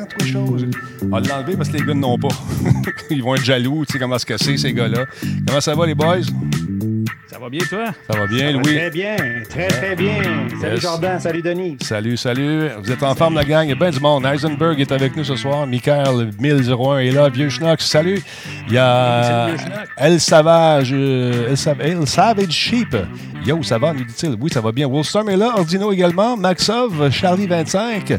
2, 3. Il y a de l'écho là-dedans, trois choses. On va l'enlever parce que les gars n'ont pas. Ils vont être jaloux, tu sais comment se casser, ces gars-là. Comment ça va, les boys? Ça va bien, toi? Ça va bien, Ça va Louis? Très bien, très, très bien. Salut Yes. Jordan, salut Denis. Salut, salut. Vous êtes en forme, la gang. Il y a bien du monde. Heisenberg est avec nous ce soir. Michael 1001 est là. Vieux Schnock, salut. Il y a Salut, Vieux Schnock. El Savage, euh, El, Sav- El Savage Sheep. Yo, ça va, nous dit-il. Oui, ça va bien. Woolstorm est là. Ordino également. Maxov, Charlie 25.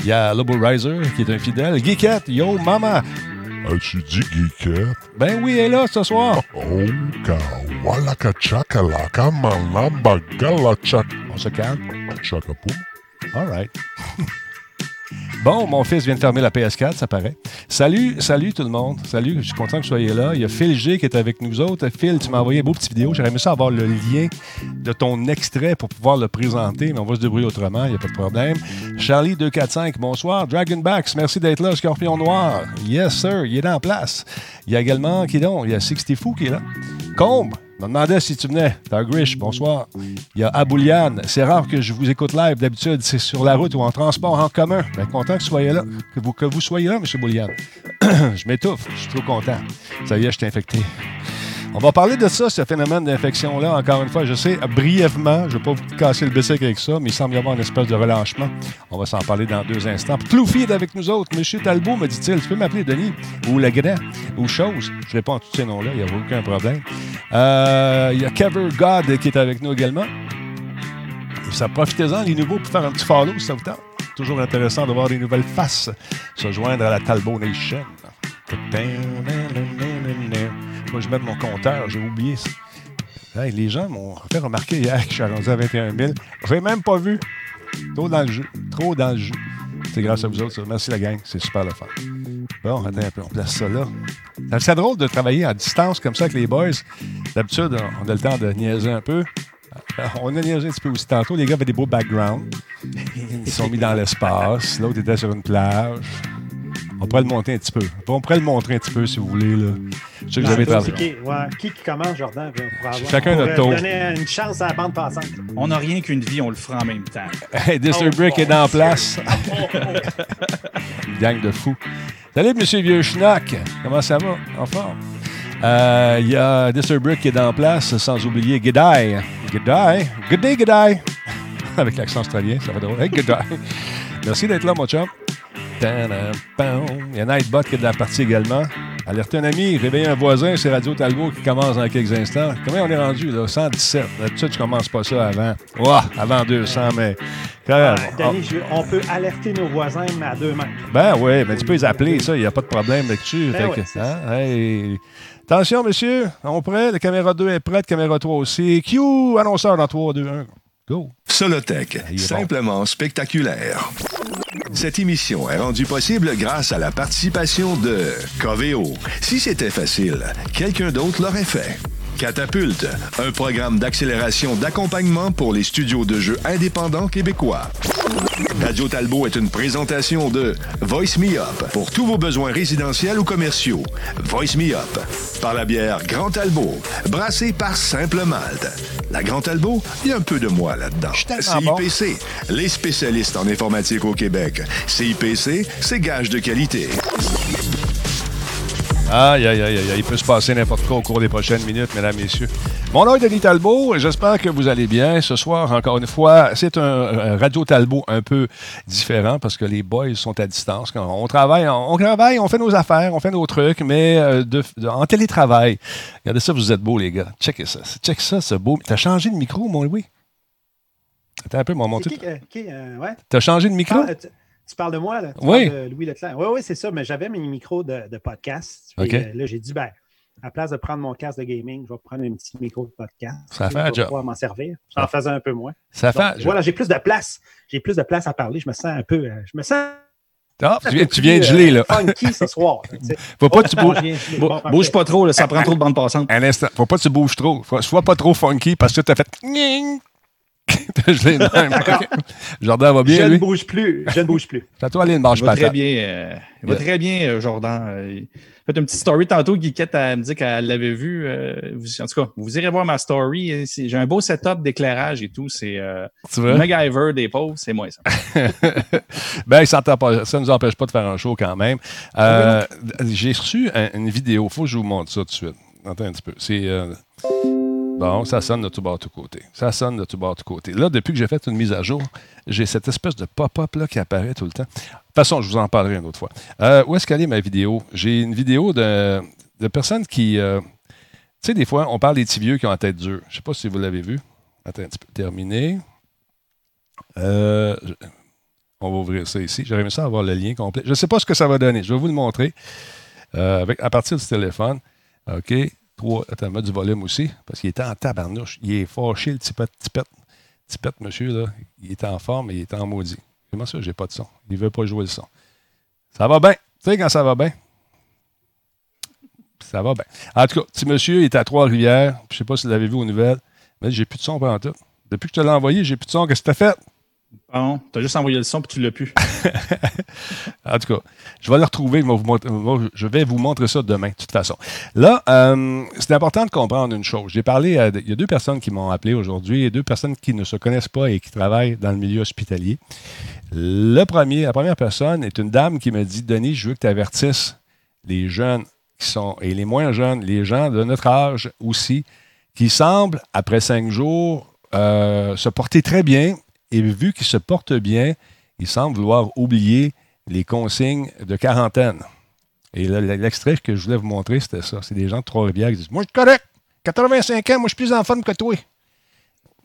Il y a Lobo Riser, qui est un fidèle. Geekette, yo, mama. As-tu dit geekette? Ben oui, elle est là ce soir. Oh, kawalaka chakalaka malamba galachak. On se calme. Chakapoum. All right. Bon, mon fils vient de fermer la PS4, ça paraît. Salut, salut tout le monde. Salut, je suis content que vous soyez là. Il y a Phil G qui est avec nous autres. Phil, tu m'as envoyé une beau petite vidéo. J'aurais aimé ça avoir le lien de ton extrait pour pouvoir le présenter, mais on va se débrouiller autrement, il n'y a pas de problème. Charlie 245, bonsoir. Dragonbacks, merci d'être là. Scorpion Noir, yes sir, il est en place. Il y a également, qui donc? Il y a Sixty Fou qui est là. Combe, je me demandais si tu venais. Grish, bonsoir. Il y a Abouliane. C'est rare que je vous écoute live. D'habitude, c'est sur la route ou en transport en commun. Bien content que, vous soyez là. Que, vous, que vous soyez là, M. Bouliane. je m'étouffe. Je suis trop content. Ça y est, je suis infecté. On va parler de ça, ce phénomène d'infection-là, encore une fois. Je sais, brièvement, je ne vais pas vous casser le bicycle avec ça, mais il semble y avoir une espèce de relâchement. On va s'en parler dans deux instants. Ploufy est avec nous autres. Monsieur Talbot me dit-il, tu peux m'appeler Denis ou Legrand ou Chose. Je réponds à tous ces noms-là, il n'y a aucun problème. Euh, Il y a Cover God qui est avec nous également. Ça, profitez-en, les nouveaux, pour faire un petit follow si ça vous tente. Toujours intéressant de voir des nouvelles faces se joindre à la Talbot Nation. Je mets mon compteur, j'ai oublié ça. Les gens m'ont fait remarquer hier que je suis rendu à 21 000. Je l'ai même pas vu. Trop dans le jeu. Trop dans le. C'est grâce à vous autres. ça. Merci la gang. C'est super le fun. Bon, attends un peu. On place ça là. C'est drôle de travailler à distance comme ça avec les boys. D'habitude, on a le temps de niaiser un peu. On a niaisé un petit peu aussi tantôt. Les gars avaient des beaux backgrounds. Ils sont mis dans l'espace. L'autre était sur une plage. On pourrait le monter un petit peu. On pourrait le montrer un petit peu si vous voulez. Là. Je sais que vous avez C'est travaillé. qui, ouais, qui qui commence, Jordan? Pour avoir, Chacun notre tour. donner une chance à la bande passante. On n'a rien qu'une vie, on le fera en même temps. Hey, Disney Oh, Brick est en place. Une gang de fous. Salut, monsieur Vieux Schnack. Comment ça va? En forme? Euh, Il y a Disney Brick qui est en place, sans oublier G'day. G'day. Good day, G'day. Avec l'accent australien, ça va drôle. Hey, G'day. Merci d'être là, mon chum. Il y a Nightbot qui est de la partie également. Alertez un ami, réveillez un voisin, c'est Radio Talbot qui commence dans quelques instants. Combien on est rendu, là? 117. D'habitude, je commence pas ça avant. Ouah, avant 200, mais... je- on peut alerter nos voisins mais à deux mains. Ben oui, mais tu peux les appeler, ça, il n'y a pas de problème là-dessus. Ben hein, hey. Attention, monsieur, on est prêt? La caméra 2 est prête, caméra 3 aussi. Q, annonceur dans 3, 2, 1. Go. Solotech, bon. simplement spectaculaire. Cette émission est rendue possible grâce à la participation de Coveo. Si c'était facile, quelqu'un d'autre l'aurait fait. Catapulte, un programme d'accélération d'accompagnement pour les studios de jeux indépendants québécois. Radio Talbot est une présentation de Voice Me Up pour tous vos besoins résidentiels ou commerciaux. Voice Me Up par la bière Grand Talbot, brassée par Simple Malte. La Grand Talbot, il y a un peu de moi là-dedans. bon. CIPC, les spécialistes en informatique au Québec. CIPC, c'est gage de qualité. Aïe, aïe, aïe, aïe, il peut se passer n'importe quoi au cours des prochaines minutes, mesdames, messieurs. Mon nom est Denis Talbot j'espère que vous allez bien. Ce soir, encore une fois, c'est un euh, Radio Talbot un peu différent parce que les boys sont à distance. Quand on travaille, on, on travaille, on fait nos affaires, on fait nos trucs, mais euh, de- de- en télétravail. Regardez ça, vous êtes beaux, les gars. Checkez ça. Check ça, c'est beau. T'as changé de micro, mon Louis? Attends un peu, mon qui, euh, qui, euh, ouais? T'as changé de micro? Ah, tu, tu parles de moi, là? Tu Oui. parles de Louis Leclerc. Oui, oui, c'est ça, mais j'avais mes micros de, de podcast. Euh, là, j'ai dit, ben, à la place de prendre mon casque de gaming, je vais prendre un petit micro de podcast. Ça fait Je un vais job. pouvoir m'en servir. J'en faisais un peu moins. Ça Donc, fait. voilà, j'ai plus de place. J'ai plus de place à parler. Je me sens un peu. euh, je me sens. Ah, tu, viens, tu de geler, euh, là. Funky ce soir. tu. Faut pas que tu Oh, bouges. Bon, bouge pas trop, là, ça prend trop de bande passante. Un instant. Faut pas que tu bouges trop. Faut, sois pas trop funky parce que t'as fait. Je. Jordan va Je bien, ne lui? bouge plus. Je ne bouge plus. À toi, aller une marche Il va très patate. bien, euh, il va Yeah. très bien, euh, Jordan. Euh, il a fait une petite story tantôt. Guiquette elle me dit qu'elle l'avait vu. euh, vous- en tout cas, vous irez voir ma story. euh, J'ai un beau setup d'éclairage et tout. C'est euh? MacGyver des pauvres, c'est moi ça. ben, ça ne nous empêche pas de faire un show quand même. Euh, J'ai reçu un- une vidéo. Il faut que je vous montre ça tout de suite. Attends un petit peu. C'est. Bon, ça sonne de tout bord, tout côté. Ça sonne de tout bord, tout côté. Là, depuis que j'ai fait une mise à jour, j'ai cette espèce de pop-up là qui apparaît tout le temps. De toute façon, je vous en parlerai une autre fois. Euh, où est-ce qu'elle est ma vidéo? J'ai une vidéo de, de personnes qui. euh, tu sais, des fois, on parle des petits vieux qui ont la tête dure. Je ne sais pas si vous l'avez vu. Attends un petit peu. Terminé. Euh, on va ouvrir ça ici. J'aurais aimé ça avoir le lien complet. Je ne sais pas ce que ça va donner. Je vais vous le montrer à partir du téléphone. OK. Trois, attends, mettre du volume aussi, parce qu'il était en tabarnouche. Il est fâché, le tipette, tipette. Tipette, monsieur, là. Il est en forme et il est en maudit. Comment ça, j'ai pas de son? Il veut pas jouer le son. Ça va bien. Tu sais, quand ça va bien? Ça va bien. En tout cas, petit monsieur, il est à Trois-Rivières. Je sais pas si vous l'avez vu aux nouvelles, mais j'ai plus de son pendant tout. Depuis que je te l'ai envoyé, j'ai plus de son. Qu'est-ce que tu as fait? Bon, t'as juste envoyé le son puis tu l'as pu. En tout cas, je vais le retrouver. Je vais vous montrer, je vais vous montrer ça demain, de toute façon. Là, euh, c'est important de comprendre une chose. J'ai parlé à. Il y a deux personnes qui m'ont appelé aujourd'hui deux personnes qui ne se connaissent pas et qui travaillent dans le milieu hospitalier. La première personne est une dame qui me dit Denis, je veux que tu avertisses les jeunes qui sont, et les moins jeunes, les gens de notre âge aussi, qui semblent, après cinq jours, euh, se porter très bien. Et vu qu'ils se portent bien, ils semblent vouloir oublier les consignes de quarantaine. Et l'extrait que je voulais vous montrer, c'était ça. C'est des gens de Trois-Rivières qui disent Moi, je suis correct. 85 ans, moi, je suis plus en forme que toi.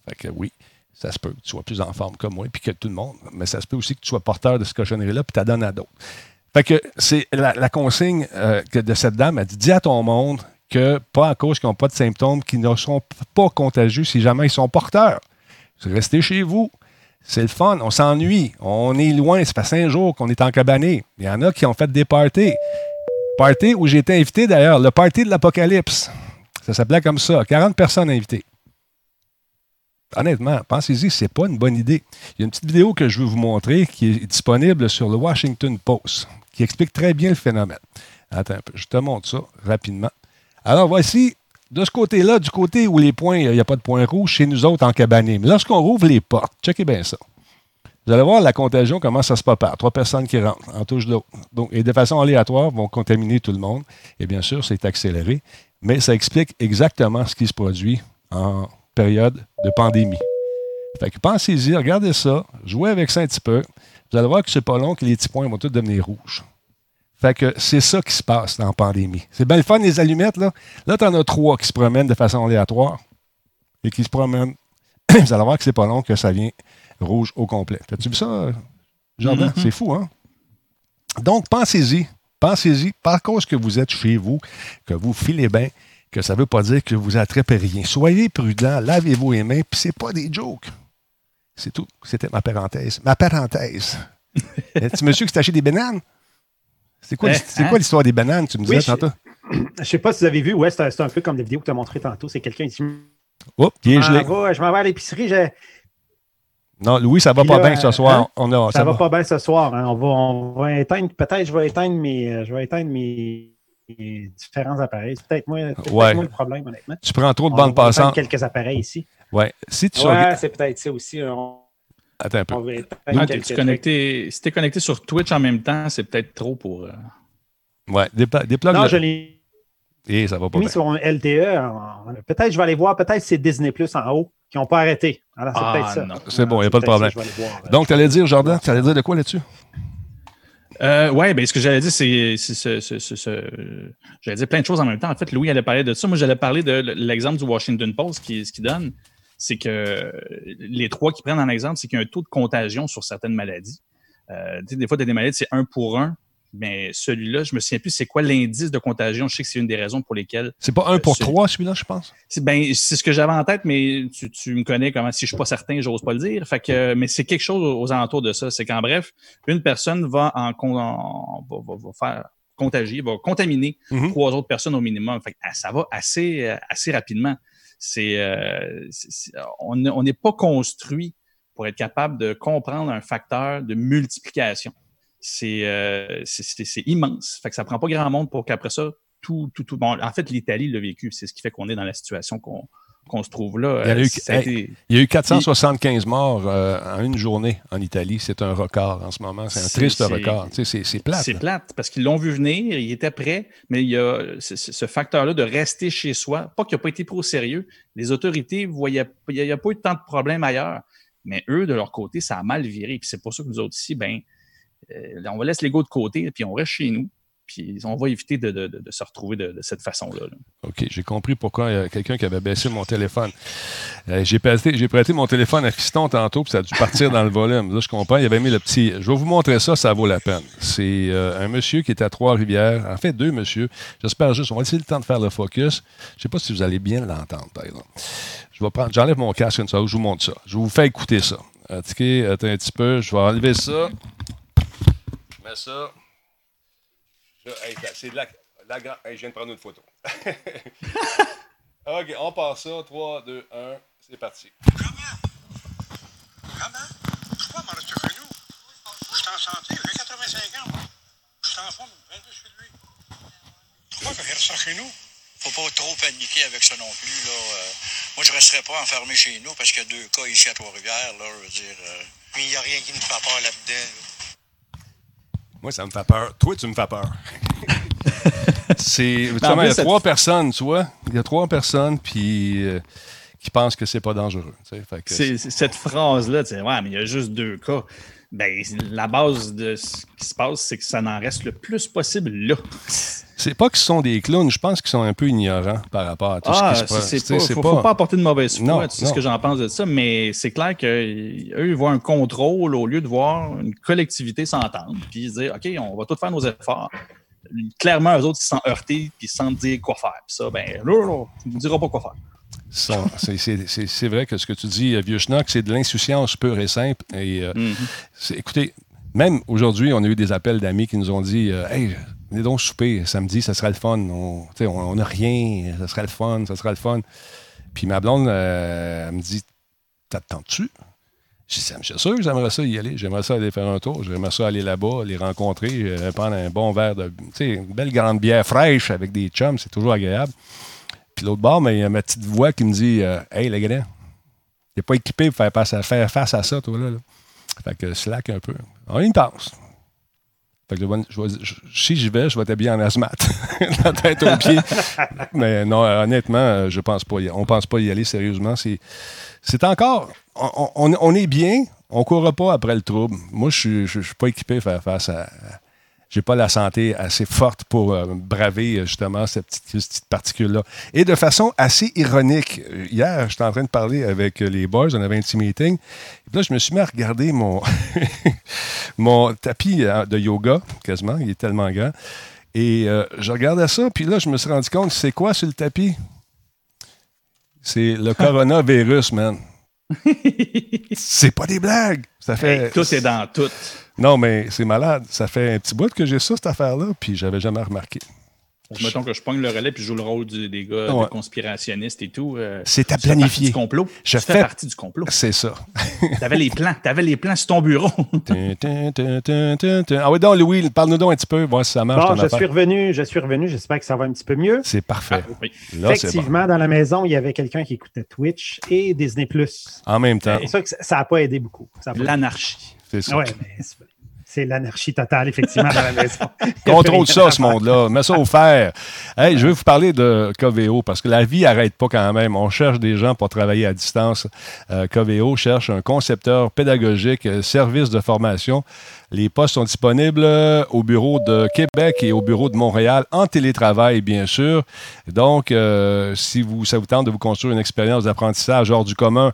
Fait que oui, ça se peut que tu sois plus en forme que moi, puis que tout le monde. Mais ça se peut aussi que tu sois porteur de ce cochonnerie-là, puis tu donnes à d'autres. Fait que c'est la, la consigne euh, que de cette dame. Elle dit Dis à ton monde que, pas à cause qu'ils n'ont pas de symptômes, qu'ils ne sont pas contagieux si jamais ils sont porteurs. Restez chez vous. C'est le fun, on s'ennuie, on est loin, ça fait cinq jours qu'on est en cabané. Il y en a qui ont fait des parties. Party où j'ai été invité d'ailleurs, le party de l'apocalypse. Ça s'appelait comme ça, 40 personnes invitées. Honnêtement, pensez-y, c'est pas une bonne idée. Il y a une petite vidéo que je veux vous montrer qui est disponible sur le Washington Post, qui explique très bien le phénomène. Attends un peu, je te montre ça rapidement. Alors voici, de ce côté-là, du côté où les points, il n'y a pas de points rouges, chez nous autres en cabané. Mais lorsqu'on rouvre les portes, checkez bien ça. Vous allez voir la contagion, comment ça se prépare. Trois personnes qui rentrent en touche d'eau. Donc, et de façon aléatoire, vont contaminer tout le monde. Et bien sûr, c'est accéléré. Mais ça explique exactement ce qui se produit en période de pandémie. Fait que pensez-y, regardez ça, jouez avec ça un petit peu. Vous allez voir que c'est pas long que les petits points vont tous devenir rouges. Fait que c'est ça qui se passe dans la pandémie. C'est bien le fun, les allumettes, là. Là, tu en as trois qui se promènent de façon aléatoire et qui se promènent. Vous allez voir que c'est pas long que ça vient rouge au complet. T'as-tu vu ça, Jordan? Mhm. C'est fou, hein? Donc, pensez-y. Pensez-y. Par cause que vous êtes chez vous, que vous filez bien, que ça ne veut pas dire que vous attrapez rien. Soyez prudents, lavez-vous les mains, puis c'est pas des jokes. C'est tout. C'était ma parenthèse. Ma parenthèse. Petit monsieur qui s'est acheté des bananes? C'est quoi, Eh, hein? quoi l'histoire des bananes, tu me disais Oui, je- tantôt? Je sais pas si vous avez vu, ouais, c'est un, peu comme les vidéos que tu as montrées tantôt. C'est quelqu'un qui dit Oups, il est Je gelé. m'en vais- je m'en vais à l'épicerie, j'ai- Non, Louis, ça va Puis pas là, bien ce soir. hein? On a, ça, va, pas bien ce soir. hein? On, va, on va éteindre, peut-être je vais éteindre mes, euh, je vais éteindre mes, mes différents appareils. C'est peut-être moi, Ouais. moi le problème, honnêtement. Tu prends trop de bandes va passantes. quelques appareils ici. Ouais. Si tu Ouais, c'est peut-être ça aussi. On, Attends un peu. on va Ah, t'es-tu connecté, si t'es connecté sur Twitch en même temps, c'est peut-être trop pour. euh, Ouais, déplogue Non, le- je l'ai Et ça va pas mis bien. sur un LTE. en- Peut-être je vais aller voir, peut-être c'est Disney Plus en haut qui n'ont pas arrêté. Alors, c'est Ah, peut-être ça. non. C'est bon, y a C'est pas de problème. voir. Donc, tu allais dire, Jordan, tu allais dire de quoi là-dessus? Euh, ouais, ben ce que j'allais dire, c'est c'est ce, ce- ce- ce- j'allais dire plein de choses en même temps. En fait, Louis allait parler de ça. Moi, j'allais parler de l'exemple du Washington Post, qui, ce qu'il donne, c'est que les trois qui prennent en exemple, c'est qu'il y a un taux de contagion sur certaines maladies. Euh, des fois, tu as des maladies, c'est un pour un, mais celui-là, je me souviens plus c'est quoi l'indice de contagion. Je sais que c'est une des raisons pour lesquelles. C'est pas un pour c'est- trois, celui-là, je pense? C'est ben, c'est ce que j'avais en tête, mais tu, tu me connais comment si je suis pas certain, j'ose pas le dire. Fait que, mais c'est quelque chose aux alentours de ça. C'est qu'en bref, une personne va en, con- en- va, va- va faire contagier, va contaminer Mhm. trois autres personnes au minimum. Fait que, ah, ça va assez, euh, assez rapidement. C'est, euh, on n'est pas construit pour être capable de comprendre un facteur de multiplication. C'est, euh, c'est immense. Fait que ça prend pas grand monde pour qu'après ça, tout, tout, tout. Bon, en fait, l'Italie l'a vécu. C'est ce qui fait qu'on est dans la situation qu'on, qu'on se trouve là. Il y a Euh, eu- a été- Il y a eu 475 morts euh, en une journée en Italie. C'est un record en ce moment. C'est un triste record. Tu sais, c'est, plate. C'est plate parce qu'ils l'ont vu venir, ils étaient prêts, mais il y a ce, facteur-là de rester chez soi, pas qu'il n'a pas été pris au sérieux. Les autorités voyaient, il n'y a, pas eu tant de problèmes ailleurs, mais eux, de leur côté, ça a mal viré. Puis c'est pour ça que nous autres ici, ben, euh, on va laisser l'ego de côté, puis on reste chez nous, puis on va éviter de, se retrouver de, cette façon-là. là. OK, j'ai compris pourquoi il y a quelqu'un qui avait baissé mon téléphone. Euh, j'ai, prêté, mon téléphone à Fiston tantôt, puis ça a dû partir dans le volume. Là, je comprends. Il avait mis le petit. Je vais vous montrer ça, ça vaut la peine. C'est euh, un monsieur qui est à Trois-Rivières. En fait, deux monsieur. J'espère juste. On va laisser le temps de faire le focus. Je ne sais pas si vous allez bien l'entendre, par exemple. Je vais prendre. J'enlève mon casque une seconde, je vous montre ça. Je vous fais écouter ça. OK, attends un petit peu. Je vais enlever ça. Je mets ça. C'est de la, la gra- hey, je viens de prendre une photo. OK, on passe ça. 3, 2, 1, c'est parti. Comment? Je suis pas mort chez nous. Je suis en santé, j'ai 85 ans. Je suis en forme, 22 chez lui. Pourquoi faire ça chez nous? faut pas trop paniquer avec ça non plus. Là. Euh, moi, je resterai pas enfermé chez nous parce qu'il y a deux cas ici à Trois-Rivières. Là, je veux dire, euh, Mais il n'y a rien qui me fait peur là-dedans. Moi, ça me fait peur. Toi, tu me fais peur. c'est. plus, il y a trois personnes, tu vois. Il y a trois personnes, puis. euh, qui pensent que c'est pas dangereux. tu sais. Fait que C'est, c'est- cette phrase-là, tu sais, ouais, mais il y a juste deux cas. Ben, la base de ce qui se passe, c'est que ça n'en reste le plus possible là. C'est pas qu'ils sont des clowns, je pense qu'ils sont un peu ignorants par rapport à tout Ah, ce qui se passe. c'est pas, faut, pas- faut pas apporter de mauvaise foi, Non, tu sais ce que j'en pense de ça, mais c'est clair qu'eux, ils voient un contrôle au lieu de voir une collectivité s'entendre, puis se dire, OK, on va tous faire nos efforts. Clairement, eux autres, ils se sentent heurtés, puis ils se sentent dire quoi faire. Puis ça, ben, là, tu ne diras pas quoi faire. C'est- vrai que ce que tu dis, euh, vieux schnock, c'est de l'insouciance pure et simple. Et, euh, Mhm. écoutez, même aujourd'hui, on a eu des appels d'amis qui nous ont dit euh, Hey, venez donc souper samedi, ça sera le fun. On n'a rien, ça sera le fun, ça sera le fun. Puis ma blonde, euh, elle me dit T'attends-tu? Je C'est sûr que j'aimerais ça y aller. J'aimerais ça aller faire un tour. J'aimerais ça aller là-bas, les rencontrer, prendre un bon verre de. Tu sais, une belle grande bière fraîche avec des chums, c'est toujours agréable. Puis l'autre bord, mais il y a ma petite voix qui me dit euh, Hey, le gars, t'es pas équipé pour faire, face à, faire face à ça, toi, là. Fait que slack un peu. On y pense. Fait que si j'y vais, je vais t'habiller en asthmate, la tête aux pieds. Mais non, honnêtement, je pense pas. y- On pense pas y aller sérieusement. C'est, encore. On, est bien. On court pas après le trouble. Moi, je je suis pas équipé à faire face à. J'ai pas la santé assez forte pour euh, braver euh, justement cette petite, particule-là. Et de façon assez ironique, euh, hier, j'étais en train de parler avec les boys, on avait un petit meeting. Et puis là, je me suis mis à regarder mon, mon tapis de yoga, quasiment, il est tellement grand. Et euh, je regardais ça, puis là, je me suis rendu compte, c'est quoi sur le tapis? C'est le coronavirus, man. c'est pas des blagues. Ça fait. Hey, tout est dans tout. Non, mais c'est malade. Ça fait un petit bout que j'ai ça, cette affaire-là, puis j'avais jamais remarqué. Mettons que je pogne le relais puis je joue le rôle du- des gars Ouais. des conspirationnistes et tout. euh, C'est à tu fais partie planifier. du complot. Je tu fais fais- partie du complot. C'est ça. T'avais les plans. T'avais les plans sur ton bureau. Ah oui, donc, Louis, parle-nous donc un petit peu, voir si ça marche. Bon, je affaire. suis revenu, je suis revenu. J'espère que ça va un petit peu mieux. C'est parfait. oui. Là, c'est bon. Effectivement, dans la maison, il y avait quelqu'un qui écoutait Twitch et Disney+. En même temps, C'est ça que ça n'a pas aidé beaucoup. L'anarchie. C'est ça. Ouais, c'est- l'anarchie totale, effectivement, dans la maison. Contrôle ça, ce monde-là. Mets ça au fer. Hey, je vais vous parler de Coveo parce que la vie n'arrête pas quand même. On cherche des gens pour travailler à distance. Euh, Coveo cherche un concepteur pédagogique, euh, service de formation. Les postes sont disponibles euh, au bureau de Québec et au bureau de Montréal en télétravail, bien sûr. Donc, euh, si vous, ça vous tente de vous construire une expérience d'apprentissage hors du commun,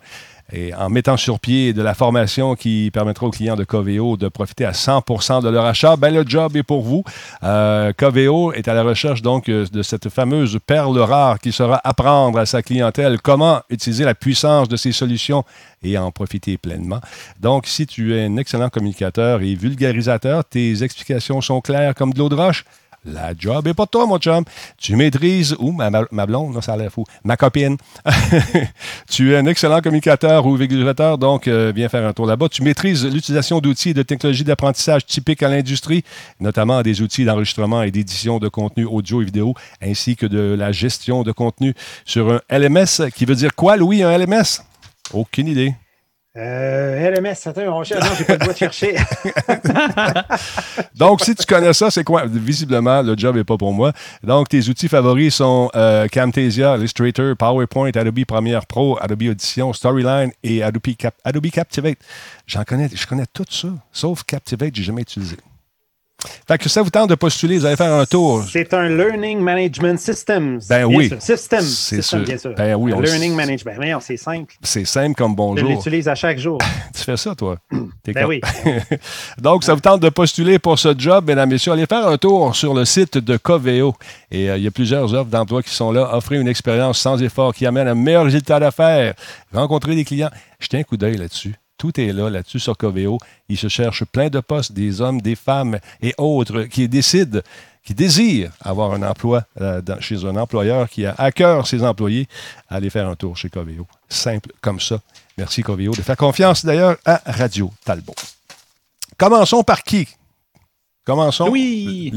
et en mettant sur pied de la formation qui permettra aux clients de Coveo de profiter à 100% de leur achat, ben le job est pour vous. Euh, Coveo est à la recherche donc euh, de cette fameuse perle rare qui sera apprendre à sa clientèle comment utiliser la puissance de ses solutions et en profiter pleinement. Donc, si tu es un excellent communicateur et vulgarisateur, tes explications sont claires comme de l'eau de roche, la job est pas toi, mon chum. Tu maîtrises, ou ma, blonde, là, ça a l'air fou, ma copine. tu es un excellent communicateur ou vulgarisateur, donc euh, viens faire un tour là-bas. Tu maîtrises l'utilisation d'outils et de technologies d'apprentissage typiques à l'industrie, notamment des outils d'enregistrement et d'édition de contenu audio et vidéo, ainsi que de la gestion de contenu sur un LMS, qui veut dire quoi, Louis, un LMS? Aucune idée. Euh, LMS, attends, on cherche. Non, j'ai pas le droit de chercher. Donc, si tu connais ça, c'est quoi? Visiblement, le job n'est pas pour moi. Donc, tes outils favoris sont euh, Camtasia, Illustrator, PowerPoint, Adobe Premiere Pro, Adobe Audition, Storyline et Adobe, Cap- Adobe Captivate. J'en connais, je connais tout ça, sauf Captivate, j'ai jamais utilisé. Fait que ça vous tente de postuler, vous allez faire un tour. C'est un Learning Management Systems. Ben bien oui. sûr. System. C'est sûr. bien sûr. Ben oui, on Learning. Management. Ben c'est simple. C'est simple comme Je bonjour. l'utilise à chaque jour. Tu fais ça, toi? Ben comme- oui. Donc, ça vous tente de postuler pour ce job, mesdames et messieurs. Allez faire un tour sur le site de Coveo. Et euh, il y a plusieurs offres d'emploi qui sont là. Offrez une expérience sans effort qui amène un meilleur résultat d'affaires. Rencontrer des clients. Jetez un coup d'œil là-dessus. Tout est là, là-dessus, sur Coveo. Ils se cherchent plein de postes, des hommes, des femmes et autres qui décident, qui désirent avoir un emploi euh, dans- chez un employeur qui a à cœur ses employés. Allez faire un tour chez Coveo. Simple comme ça. Merci, Coveo, de faire confiance d'ailleurs à Radio Talbot. Commençons par qui? Commençons. Oui.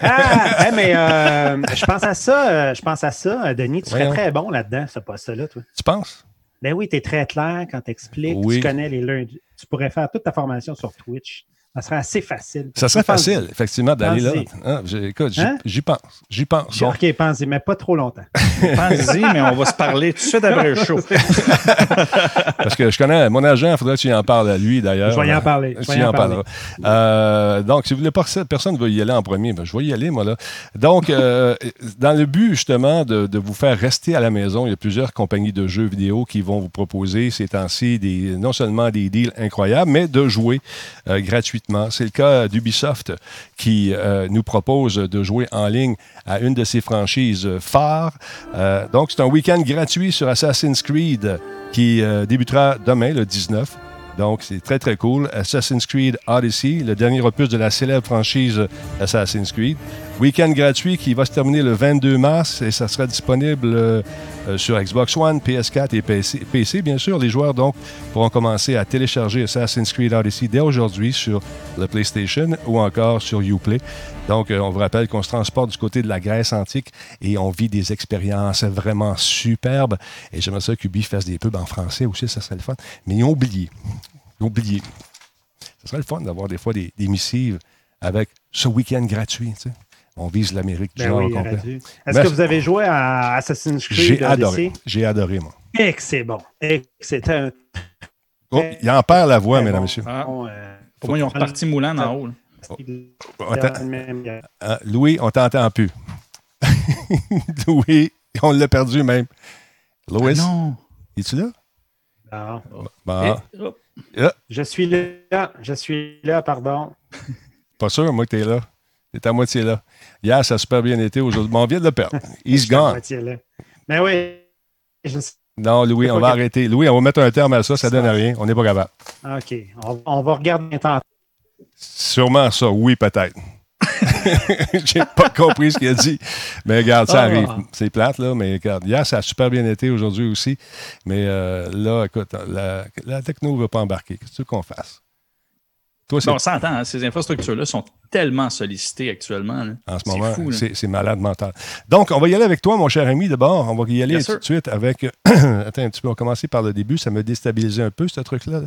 Ah, hey, mais euh, je pense à ça. euh, je pense à ça. Denis, tu serais très bon là-dedans, ce poste-là, toi. Tu penses? Ben oui, tu es très clair quand tu expliques. Oui. Tu connais les lundis. Tu pourrais faire toute ta formation sur Twitch. Ça serait assez facile. Ça serait Pense- facile, effectivement, d'aller là. Pense-y. Hein, écoute, j'y Hein? j'y pense. J'y pense. OK, pense-y, mais pas trop longtemps. Pense-y, mais on va se parler tout de suite après le show. Parce que je connais mon agent, il faudrait que tu y en parles à lui d'ailleurs. Je vais y en parler. Je Tu vais y y en en parler. parleras. Euh, donc, si vous voulez pas que personne ne veut y aller en premier, ben, je vais y aller, moi, là. Donc, euh, dans le but, justement, de, de vous faire rester à la maison, il y a plusieurs compagnies de jeux vidéo qui vont vous proposer ces temps-ci des, non seulement des deals incroyables, mais de jouer euh, gratuitement. C'est le cas d'Ubisoft qui euh, nous propose de jouer en ligne à une de ses franchises euh, phares. Euh, donc, c'est un week-end gratuit sur Assassin's Creed qui débutera demain, le 19. Donc, c'est très, très cool. Assassin's Creed Odyssey, le dernier opus de la célèbre franchise Assassin's Creed. Week-end gratuit qui va se terminer le 22 mars et ça sera disponible euh, euh, sur Xbox One, PS4 et PC, PC, bien sûr. Les joueurs, donc, pourront commencer à télécharger Assassin's Creed Odyssey dès aujourd'hui sur le PlayStation ou encore sur Uplay. Donc, euh, on vous rappelle qu'on se transporte du côté de la Grèce antique et on vit des expériences vraiment superbes. Et j'aimerais ça qu'Ubi fasse des pubs en français aussi, ça serait le fun. Mais ils ont oublié. Ils ont oublié. Ce serait le fun d'avoir des fois des, des missives avec ce week-end gratuit. tu sais. On vise l'Amérique du Ben oui, complet. dû. Est-ce Merci. que vous avez joué à Assassin's Creed J'ai adoré. J'ai adoré, moi. Et que c'est bon. Et c'est un. Oh, il en perd la voix, mesdames, bon. messieurs. Ah. Euh, Pour moi, ils ont reparti Moulin en haut. On t'a- Ah, Louis, on t'entend plus. Louis, on l'a perdu même. Louis, Ah non. es-tu là? Non. Bon, Eh, hop. Je suis là. Je suis là, pardon. pas sûr, moi, que t'es là. T'es à moitié là. Hier, ça a super bien été. Aujourd'hui, bon, on vient de le perdre. He's gone. Mais oui. Je sais- Non, Louis, on va que- arrêter. Louis, on va mettre un terme à ça. Ça donne rien. On n'est pas capable. OK. On, on va regarder tantôt. Sûrement ça, oui, peut-être. J'ai pas compris ce qu'il a dit. Mais regarde, ça Ah. arrive. C'est plate, là, mais regarde. Hier, ça a super bien été aujourd'hui aussi. Mais euh, là, écoute, la, la techno ne veut pas embarquer. Qu'est-ce que tu veux qu'on fasse? Toi, Bon, on s'entend, hein, ces infrastructures-là sont tellement sollicitées actuellement. là. en ce moment, c'est malade mental. Donc, on va y aller avec toi, mon cher ami, d'abord. On va y aller Bien tout sûr. de suite avec. Attends un petit peu, on va commencer par le début. Ça m'a déstabilisé un peu, ce truc-là.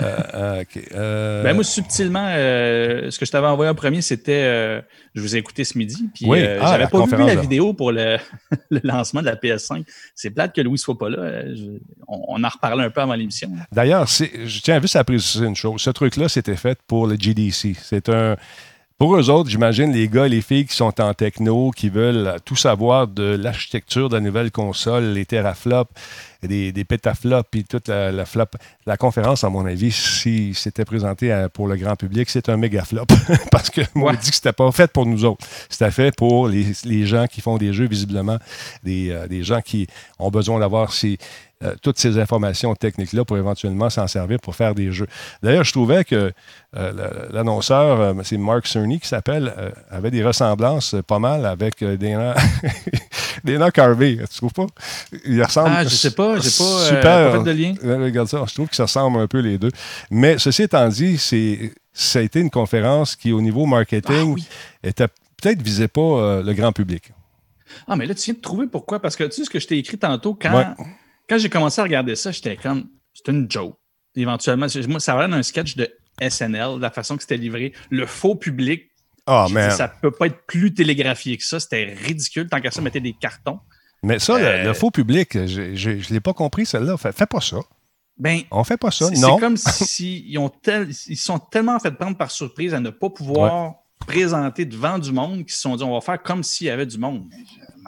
Euh, euh. Euh, Ben moi, subtilement, euh, ce que je t'avais envoyé en premier, c'était. je vous ai écouté ce midi. Puis Oui. Ah, j'avais pas vu la vidéo pour le, le lancement de la PS5. C'est plate que Louis soit pas là. Je- on, on en reparlait un peu avant l'émission. D'ailleurs, je tiens juste à préciser une chose. Ce truc-là, c'était fait pour le GDC. C'est un. Pour eux autres, j'imagine les gars et les filles qui sont en techno, qui veulent tout savoir de l'architecture de la nouvelle console, les teraflops, des, des pétaflops, puis toute la, la flop. La conférence, à mon avis, si c'était présenté à- pour le grand public, c'est un méga flop. Parce que moi, Ouais. on dit que c'était pas fait pour nous autres. C'était fait pour les, les gens qui font des jeux, visiblement, des, euh, des gens qui ont besoin d'avoir ces, euh, toutes ces informations techniques-là pour éventuellement s'en servir pour faire des jeux. D'ailleurs, je trouvais que euh, l'annonceur, euh, c'est Mark Cerny qui s'appelle, avait des ressemblances pas mal avec Dana, Dana Carvey. Tu trouves pas? Il ressemble. Ah, je sais pas, j'ai pas, Super. pas fait de lien. Regarde ça, je trouve que ça ressemble un peu les deux. Mais ceci étant dit, c'est, ça a été une conférence qui, au niveau marketing, Ah oui. était peut-être visait pas euh, le grand public. Ah, mais là, tu viens de trouver pourquoi? Parce que tu sais ce que je t'ai écrit tantôt, quand, Ouais. Quand j'ai commencé à regarder ça, j'étais comme, c'est une joke. Éventuellement, moi, ça va d'un sketch de SNL, la façon que c'était livré. Le faux public, Ah, mais, dit, ça peut pas être plus télégraphié que ça. C'était ridicule. Tant qu'à ça, mettait des cartons. mais ça, le- Euh, le, faux public, je ne l'ai pas compris, celle-là. Fais, fais pas ça. Ben, On fait pas ça. c'est Non. c'est comme s'ils ont tel- ils sont tellement fait prendre par surprise à ne pas pouvoir présenter devant du monde qu'ils se sont dit, on va faire comme s'il y avait du monde.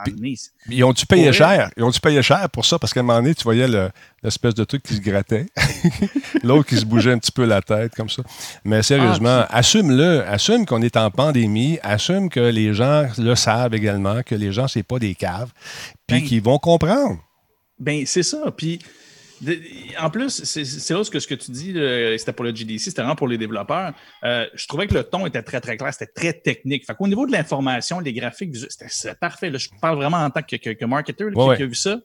Donné, Ils ont dû payer cher? Ils ont dû payer cher pour ça? Parce qu'à un moment donné, tu voyais le- l'espèce de truc qui se grattait. L'autre qui se bougeait un petit peu la tête comme ça. Mais sérieusement, Ah, assume-le. Assume qu'on est en pandémie. Assume que les gens le savent également, que les gens, c'est pas des caves. Puis Ben, qu'ils vont comprendre. Ben, c'est ça. Puis, en plus, c'est là ce que, ce que tu dis, c'était pour le GDC, c'était vraiment pour les développeurs. Euh, je trouvais que le ton était très, très clair, c'était très technique. Fait qu'au niveau de l'information, les graphiques, c'était parfait. Là, je parle vraiment en tant que, que, que marketeur là, qui, Ouais, ouais. qui a vu ça.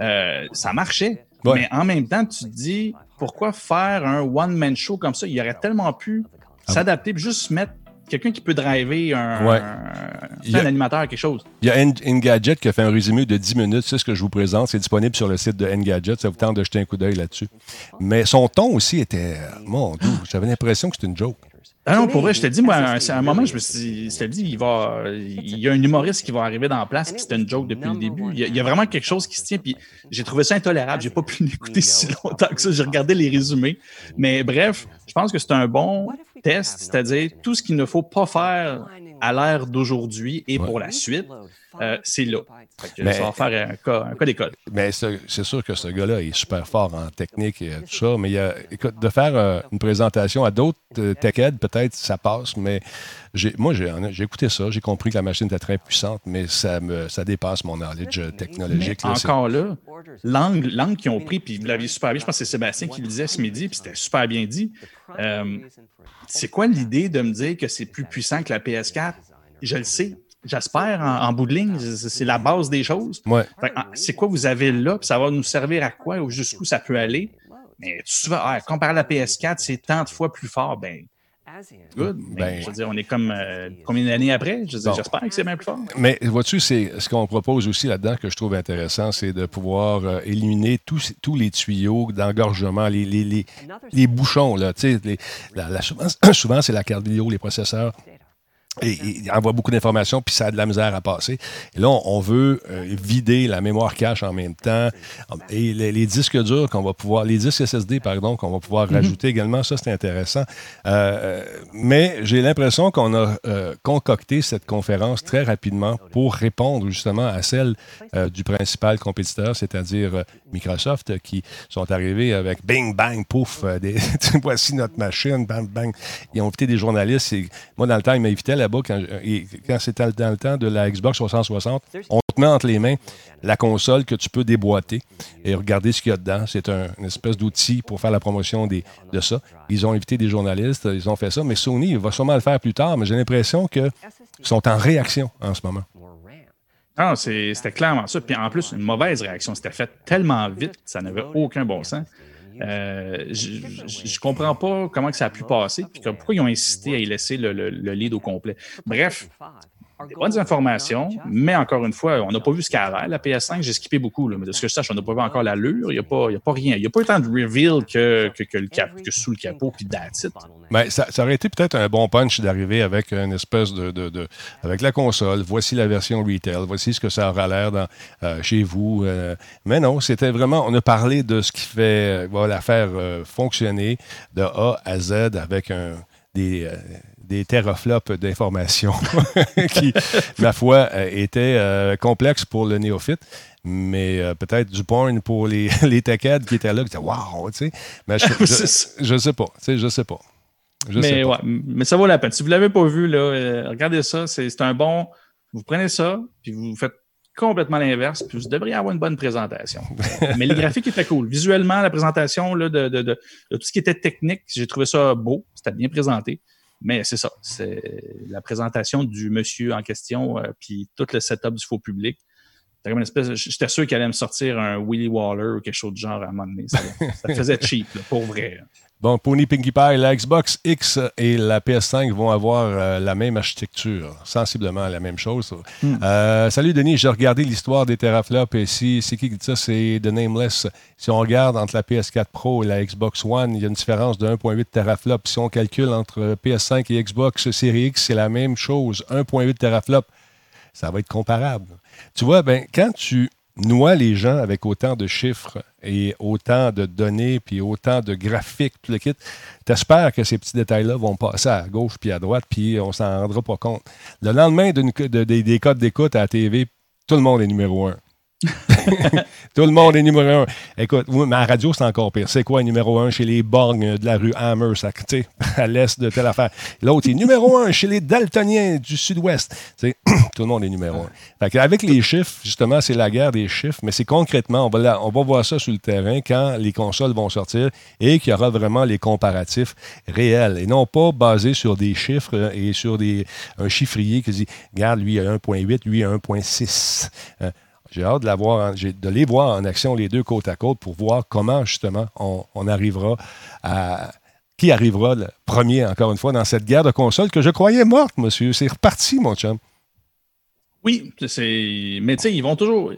Euh, ça marchait. Ouais. Mais en même temps, tu te dis, pourquoi faire un one-man show comme ça? Il aurait tellement pu Ah. s'adapter juste mettre quelqu'un qui peut driver un, Ouais. un- a- animateur, quelque chose. Il y a Engadget qui a fait un résumé de 10 minutes. C'est ce que je vous présente. C'est disponible sur le site de Engadget. Ça vous tente de jeter un coup d'œil là-dessus. Mais son ton aussi était. Mon Dieu, j'avais l'impression que c'était une joke. Ah non, pour vrai, je te dis, moi, à un, moment, je me suis dit, je te dis, il, va, il y a un humoriste qui va arriver dans la place, puis c'était une joke depuis le début. Il y, a, il y a vraiment quelque chose qui se tient, puis j'ai trouvé ça intolérable. J'ai pas pu l'écouter si longtemps que ça. J'ai regardé les résumés. Mais bref, je pense que c'est un bon test, c'est-à-dire tout ce qu'il ne faut pas faire à l'ère d'aujourd'hui et pour la suite, euh, c'est là. Que Mais- ça va faire un cas, un cas d'école. Mais ce- c'est sûr que ce gars-là est super fort en technique et tout ça. Mais il y a- écoute, de faire euh, une présentation à d'autres euh, tech-heads, peut-être ça passe. Mais moi, j'ai écouté ça. J'ai compris que la machine était très puissante, mais ça, me, ça dépasse mon knowledge euh, technologique. là. Encore là, l'angle, l'angle qu'ils ont pris, puis vous l'aviez super bien, je pense que c'est Sébastien qui le disait ce midi, puis c'était super bien dit. Euh, c'est quoi l'idée de me dire que c'est plus puissant que la PS4? Je le sais. J'espère, en, en bout de ligne, c'est c'est la base des choses. Ouais. Ah, C'est quoi vous avez là, puis ça va nous servir à quoi, ou jusqu'où ça peut aller? Mais souvent, ah, comparé à la PS4, c'est tant de fois plus fort. Ben, good. Mais, Ben- je veux dire, on est comme euh, combien d'années après? Je veux dire, Bon. J'espère que c'est bien plus fort. Mais vois-tu, c'est ce qu'on propose aussi là-dedans que je trouve intéressant, c'est de pouvoir euh, éliminer tous, tous les tuyaux d'engorgement, les, les, les, les bouchons. Là, tu sais, les- la- la- souvent, souvent, c'est la carte vidéo, les processeurs. Et, il envoie beaucoup d'informations, puis ça a de la misère à passer. Et là, on, on veut euh, vider la mémoire cache en même temps. Et les, les disques durs qu'on va pouvoir, les disques SSD, pardon, qu'on va pouvoir rajouter également, ça, c'est intéressant. Euh, mais j'ai l'impression qu'on a euh, concocté cette conférence très rapidement pour répondre justement à celle du principal compétiteur, c'est-à-dire Microsoft, qui sont arrivés avec bing, bang, pouf, euh, des, voici notre machine, bang, bang. Ils ont invité des journalistes. Moi, dans le temps, ils m'invitaient là-bas quand, c'était dans le temps de la Xbox 360. On te met entre les mains la console que tu peux déboîter et regarder ce qu'il y a dedans. C'est un, une espèce d'outil pour faire la promotion de ça. Ils ont invité des journalistes, ils ont fait ça, mais Sony va sûrement le faire plus tard, mais j'ai l'impression qu'ils sont en réaction en ce moment. Ah, c'était clairement ça. Puis en plus, une mauvaise réaction. C'était fait tellement vite, ça n'avait aucun bon sens. Euh, je je comprends pas comment ça a pu passer, puis pourquoi ils ont insisté à y laisser le, le- le lead au complet. Bref, des bonnes informations, mais encore une fois, on n'a pas vu ce qu'elle a l'air, la PS5. J'ai skippé beaucoup, là, mais de ce que je sache, on n'a pas vu encore l'allure. Il n'y a, pas- il y a pas rien. Il n'y a pas eu tant de reveal que, que, que le cap, que sous le capot, puis that's it. Ben, ça, ça aurait été peut-être un bon punch d'arriver avec une espèce de, de- de- avec la console. Voici la version retail. Voici ce que ça aura l'air dans, euh, chez vous. euh. mais non, c'était vraiment. On a parlé de ce qui fait, euh, va la faire euh, fonctionner de A à Z avec un des euh, des teraflops d'informations qui, ma foi, euh, étaient euh, complexes pour le néophyte, mais euh, peut-être du porn pour les, les tech-heads qui étaient là, qui disaient « Wow! » tu sais. Mais je, sais pas. Tu sais, je sais pas. Je sais mais, pas. ouais, mais ça vaut la peine. Si vous ne l'avez pas vu, là, euh, regardez ça. C'est c'est un bon. Vous prenez ça, puis vous faites complètement l'inverse, puis vous devriez avoir une bonne présentation. Mais les graphiques étaient cool. Visuellement, la présentation là, de, de- de- de tout ce qui était technique, j'ai trouvé ça beau. C'était bien présenté. Mais c'est ça. C'est la présentation du monsieur en question, euh, puis tout le setup du faux public. Comme une espèce. J'étais sûr qu'elle allait me sortir un Willy Waller ou quelque chose du genre à un moment donné. Ça, ça faisait cheap, là, pour vrai. Bon, Pony Pinkie Pie, la Xbox X et la PS5 vont avoir euh, la même architecture, sensiblement la même chose. Euh, salut Denis, j'ai regardé l'histoire des teraflops et si c'est qui qui dit ça, c'est The Nameless. Si on regarde entre la PS4 Pro et la Xbox One, il y a une différence de 1.8 teraflops. Si on calcule entre PS5 et Xbox Series X, c'est la même chose, 1.8 teraflops. Ça va être comparable. Tu vois, ben, quand tu noies les gens avec autant de chiffres et autant de données, puis autant de graphiques, tout le kit, t'espères que ces petits détails-là vont passer à gauche puis à droite, puis on s'en rendra pas compte. Le lendemain de- des codes d'écoute à la TV, tout le monde est numéro un. tout le monde est numéro un. Écoute, oui, radio, c'est encore pire. C'est quoi numéro un chez les borgnes de la rue Hammer, ça, tu sais, à l'est de telle affaire? L'autre est numéro un chez les daltoniens du sud-ouest. Tout le monde est numéro un. Avec les chiffres, justement, c'est la guerre des chiffres, mais c'est concrètement, on va, voir ça sur le terrain quand les consoles vont sortir et qu'il y aura vraiment les comparatifs réels et non pas basés sur des chiffres euh, et sur des, un chiffrier qui dit, regarde, lui a 1.8, lui a 1.6. J'ai hâte de, en- les voir en action les deux côte à côte pour voir comment justement on, on arrivera à. Qui arrivera le premier, encore une fois, dans cette guerre de consoles que je croyais morte, monsieur. C'est reparti, mon chum. Oui, c'est. Mais tu sais, ils vont toujours.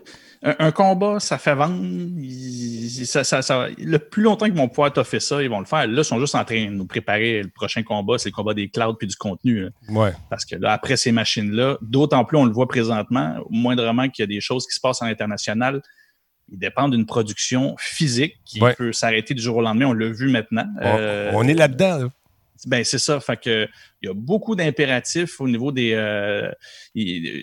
Un, un combat, ça fait vendre. Ils- ça- ça- ça- Le plus longtemps qu'ils vont pouvoir toffer ça, ils vont le faire. Là, ils sont juste en train de nous préparer le prochain combat, c'est le combat des clouds puis du contenu. là. Ouais. Parce que là, après ces machines-là, d'autant plus on le voit présentement, moindrement qu'il y a des choses qui se passent à l'international, ils dépendent d'une production physique qui Ouais. peut s'arrêter du jour au lendemain. On l'a vu maintenant. On, Euh, on est là-dedans. là. Ben, c'est ça. Fait que, il y a beaucoup d'impératifs au niveau des, euh,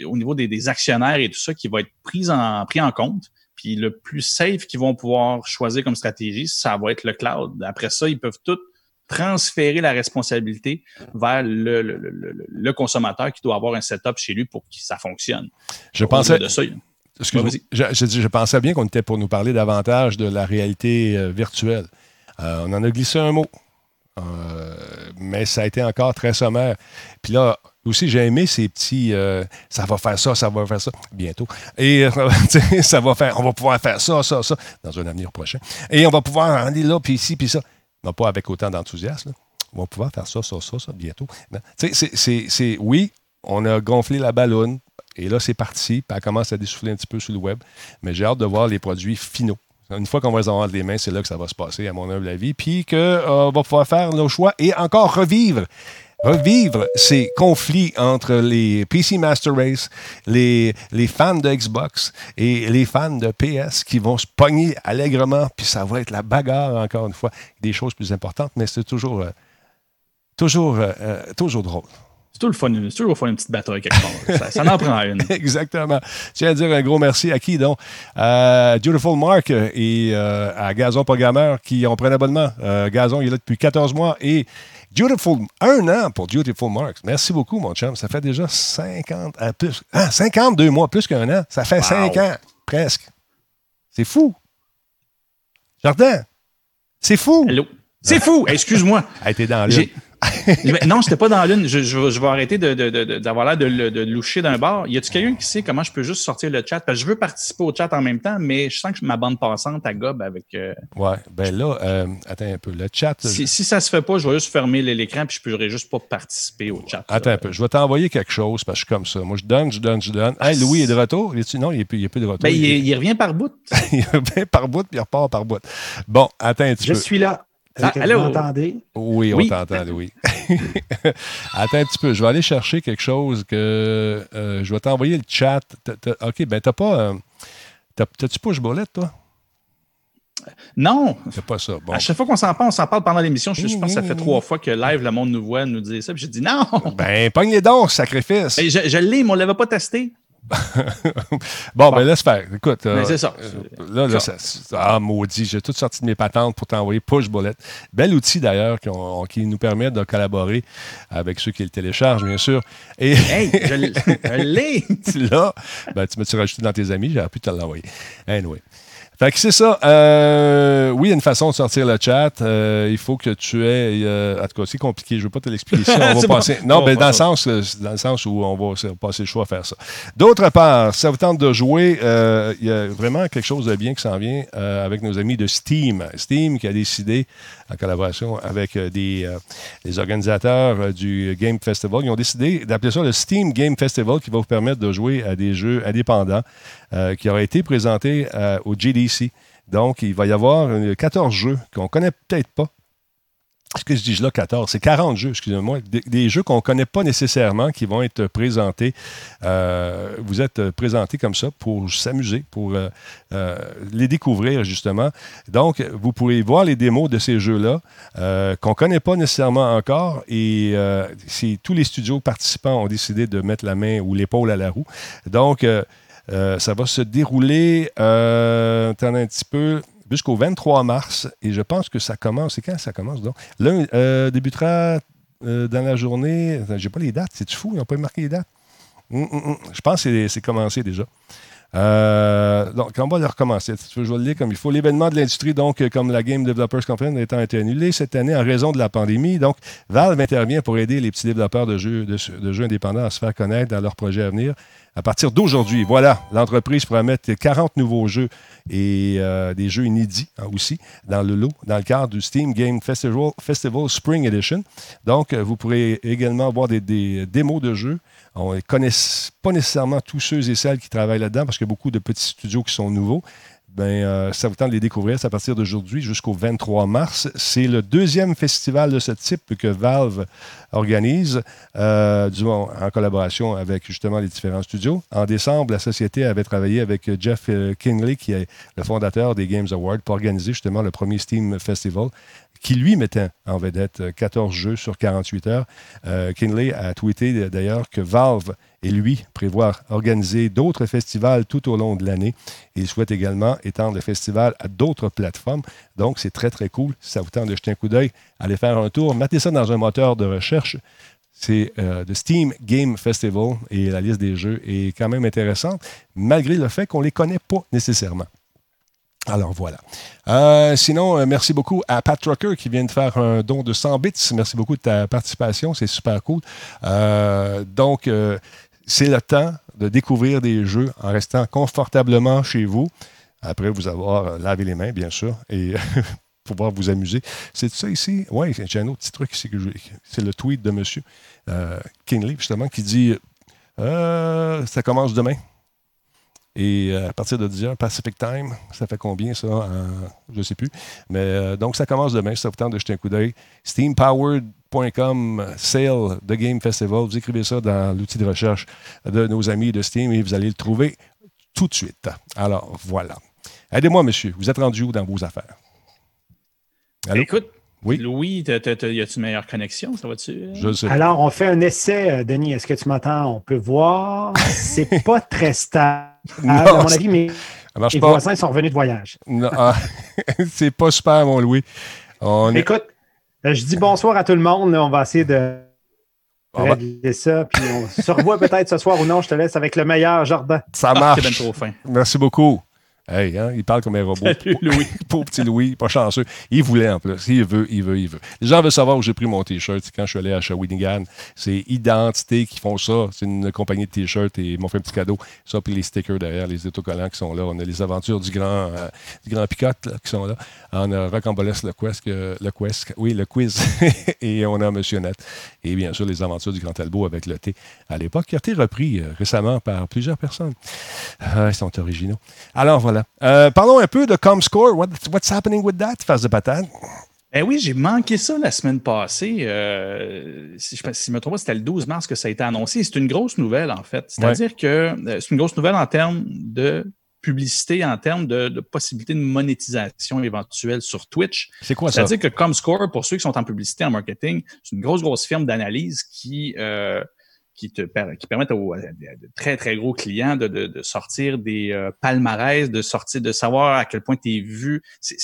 au niveau des, des actionnaires et tout ça qui va être pris en, pris en compte. Puis le plus safe qu'ils vont pouvoir choisir comme stratégie, ça va être le cloud. Après ça, ils peuvent tout transférer la responsabilité vers le, le, le, le- consommateur qui doit avoir un setup chez lui pour que ça fonctionne. Je pensais, de ça, il- Excuse-moi. Je pensais bien qu'on était pour nous parler davantage de la réalité euh, virtuelle. Euh, on en a glissé un mot. Euh, mais ça a été encore très sommaire. Puis là, aussi, j'ai aimé ces petits euh, ça va faire ça, ça va faire ça, bientôt. Et euh, ça va faire, on va pouvoir faire ça, ça, ça, dans un avenir prochain. Et on va pouvoir aller là, puis ici, puis ça. Non, pas avec autant d'enthousiasme. On va pouvoir faire ça, ça, ça, ça, bientôt. C'est- c'est- oui, on a gonflé la ballonne, et là, c'est parti, puis elle commence à dessouffler un petit peu sur le web. Mais j'ai hâte de voir les produits finaux. Une fois qu'on va les avoir entre les mains, c'est là que ça va se passer, à mon humble avis. Puis qu'on va pouvoir faire nos choix et encore revivre. Revivre ces conflits entre les PC Master Race, les, les fans de Xbox et les fans de PS qui vont se pogner allègrement, puis ça va être la bagarre, encore une fois. Des choses plus importantes, mais c'est toujours, euh, toujours, euh, euh, toujours drôle. C'est toujours le fun, c'est toujours le fun une petite bataille quelque part. ça, ça en prend une. Exactement. Je tiens à dire un gros merci à qui donc? À Beautiful Mark et euh, à Gazon Programmeur qui ont pris un abonnement. Euh, Gazon, il est là depuis 14 mois et Beautiful, un an pour Beautiful Mark. Merci beaucoup, mon chum. Ça fait déjà 50, à plus, ah, 52 mois, plus qu'un an. Ça fait Wow. 5 ans, presque. C'est fou. Jardin, c'est fou. Hello. C'est fou! Excuse-moi. A été dans le. Ben, non, j'étais pas dans l'une. Je, je, vais- je vais arrêter de- de- de- de- d'avoir l'air de, le- de loucher d'un bar. Y a-tu quelqu'un qui sait comment je peux juste sortir le chat? Parce que je veux participer au chat en même temps, mais je sens que ma bande passante à gobe avec. euh, Ouais, ben là, euh, attends un peu. Le chat. si, si ça se fait pas, je vais juste fermer l'écran puis je pourrai juste pas participer au chat. Attends un peu, je vais t'envoyer quelque chose parce que je suis comme ça. Moi, je donne, je donne, je donne. Hey, Louis est de retour? Non, il n'est plus, plus de retour. Ben, il, il revient par bout. il revient par bout, puis il repart par bout. Bon, attends un petit Je peu. suis là. Ah, allô? vous m'entendez? Oui, on Oui. t'entend, Louis. attends un petit peu. Je vais aller chercher quelque chose que euh, je vais t'envoyer le chat. T'as- t'as- OK, ben t'as pas. euh, t'as- T'as-tu push bullet, toi? Non! T'as pas ça. Bon. À chaque fois qu'on s'en parle, on s'en parle pendant l'émission. Je, je pense que ça fait trois fois que live, le monde nous voit nous dire ça. Puis j'ai dit non! Ben, pogne les dons, sacrifice. Ben, je je l'ai, mais on l'avait pas testé. bon, ben laisse faire. Écoute, euh, Mais c'est ça. euh, là, là, ça- ah, maudit, j'ai tout sorti de mes patentes pour t'envoyer Push Bullet. Bel outil d'ailleurs qui nous permet de collaborer avec ceux qui le téléchargent, bien sûr. Et Hey, je l'ai! tu l'as, ben, tu m'as-tu rajouté dans tes amis, j'aurais pu te l'envoyer. Anyway. Fait que c'est ça. Euh, oui, il y a une façon de sortir le chat. Euh, il faut que tu aies. euh, en tout cas, c'est compliqué. Je ne veux pas te l'expliquer ici. On va bon. passer. Non, Bon, ben, bon, dans, le sens, euh, dans le sens où on va se- passer le choix à faire ça. D'autre part, ça vous tente de jouer, euh, il y a vraiment quelque chose de bien qui s'en vient euh, avec nos amis de Steam. Steam qui a décidé, en collaboration avec euh, des, euh, organisateurs euh, du Game Festival, ils ont décidé d'appeler ça le Steam Game Festival qui va vous permettre de jouer à des jeux indépendants qui auraient été présentés au GDC. Donc, il va y avoir euh, 14 jeux qu'on ne connaît peut-être pas. Ce que je dis là, 14, c'est 40 jeux, excusez-moi, des, jeux qu'on ne connaît pas nécessairement qui vont être présentés. Euh, vous êtes euh, présentés comme ça pour s'amuser, pour euh, les découvrir justement. Donc, vous pourrez voir les démos de ces jeux-là qu'on ne connaît pas nécessairement encore et c'est- tous les studios participants ont décidé de mettre la main ou l'épaule à la roue. Donc, ça va se dérouler, attendez un petit peu, jusqu'au 23 mars. Et je pense que ça commence. C'est quand ça commence donc? L'un euh, débutera euh, dans la journée. J'ai pas les dates. C'est fou, ils n'ont pas marqué les dates? Hum, hum, hum. Je pense que c'est- commencé déjà. Euh, donc, on va le recommencer. Je vais le lire comme il faut. L'événement de l'industrie, donc, comme la Game Developers Conference, étant été annulé cette année en raison de la pandémie. Donc, Valve intervient pour aider les petits développeurs de jeux, de jeux indépendants à se faire connaître dans leurs projets à venir. À partir d'aujourd'hui, voilà, l'entreprise mettre 40 nouveaux jeux et euh, des jeux inédits hein, aussi dans le lot, dans le cadre du Steam Game Festival, Festival Spring Edition. Donc, euh, vous pourrez également voir des, des démos de jeux. On ne connaît pas nécessairement tous ceux et celles qui travaillent là-dedans parce qu'il y a beaucoup de petits studios qui sont nouveaux. Ben, euh, ça vous tente de les découvrir. C'est à partir d'aujourd'hui jusqu'au 23 mars. C'est le deuxième festival de ce type que Valve organise, euh, du moins en collaboration avec justement les différents studios. En décembre, la société avait travaillé avec Jeff euh, Kinley, qui est le fondateur des Games Awards, pour organiser justement le premier Steam Festival qui lui mettait en vedette euh, 14 jeux sur 48 heures. Euh, Kinley a tweeté d'ailleurs que Valve et lui prévoient organiser d'autres festivals tout au long de l'année. Il souhaite également étendre le festival à d'autres plateformes. Donc, c'est très, très cool. Si ça vous tente de jeter un coup d'œil, allez faire un tour. Mettez ça dans un moteur de recherche. C'est euh, le Steam Game Festival et la liste des jeux est quand même intéressante, malgré le fait qu'on ne les connaît pas nécessairement. Alors voilà. Euh, sinon, euh, merci beaucoup à Pat Trucker qui vient de faire un don de 100 bits. Merci beaucoup de ta participation, c'est super cool. Euh, donc, euh, c'est le temps de découvrir des jeux en restant confortablement chez vous, après vous avoir euh, lavé les mains, bien sûr, et pouvoir vous amuser. C'est ça ici? Oui, j'ai un autre petit truc ici. que je- C'est le tweet de M. Kinley, justement, qui dit euh, Ça commence demain. Et euh, à partir de 10h, Pacific Time, ça fait combien ça Je ne sais plus. Mais euh, donc, ça commence demain. Ça vous tente de jeter un coup d'œil. SteamPowered.com, sale de Game Festival. Vous écrivez ça dans l'outil de recherche de nos amis de Steam et vous allez le trouver tout de suite. Alors, voilà. Aidez-moi, monsieur. Vous êtes rendu où dans vos affaires? Allô? Écoute, Oui? Louis, t'as- t'as- t'as- y a-tu une meilleure connexion? Ça va-tu? Je sais. Alors, on fait un essai, euh, Denis. Est-ce que tu m'entends? On peut voir. C'est pas très stable, Non, à mon avis, mais Ça marche les pas. voisins sont revenus de voyage. Non, ah, c'est pas super, mon Louis. On Écoute, je dis bonsoir à tout le monde. là. On va essayer de on va- régler ça. Puis on se revoit peut-être ce soir ou non. Je te laisse avec le meilleur jardin. Ça Ah, marche. ben trop fin. Merci beaucoup. Hey, hein, il parle comme un robot. Salut, Louis. Pauvre petit Louis, pas chanceux. Il voulait en plus. Il veut, il veut, il veut. Les gens veulent savoir où j'ai pris mon T-shirt. C'est Quand je suis allé à Shawinigan, c'est Identité qui font ça. C'est une compagnie de T-shirts et ils m'ont fait un petit cadeau. Ça, puis les stickers derrière, les autocollants qui sont là. On a les aventures du grand, euh, du grand Picotte là, qui sont là. On a Rocambolesque, le Quest, que- le Quest, oui, le quiz. et on a Monsieur Net. Et bien sûr, les aventures du Grand Talbot avec le thé à l'époque, qui a été repris euh, récemment par plusieurs personnes. Ah, ils sont originaux. Alors voilà. Euh, parlons un peu de ComScore. What- what's happening with that, face de patate? Eh oui, j'ai manqué ça la semaine passée. Euh, si je me trompe pas, c'était le 12 mars que ça a été annoncé. C'est une grosse nouvelle, en fait. C'est-à-dire que euh, c'est une grosse nouvelle en termes de publicité, en termes de, de possibilité de monétisation éventuelle sur Twitch. C'est quoi ça? C'est-à-dire que ComScore, pour ceux qui sont en publicité, en marketing, c'est une grosse, grosse firme d'analyse qui, euh, qui, te, permettent aux de très, très gros clients de, sortir des euh, palmarès, de sortir, de savoir à quel point tu es vu.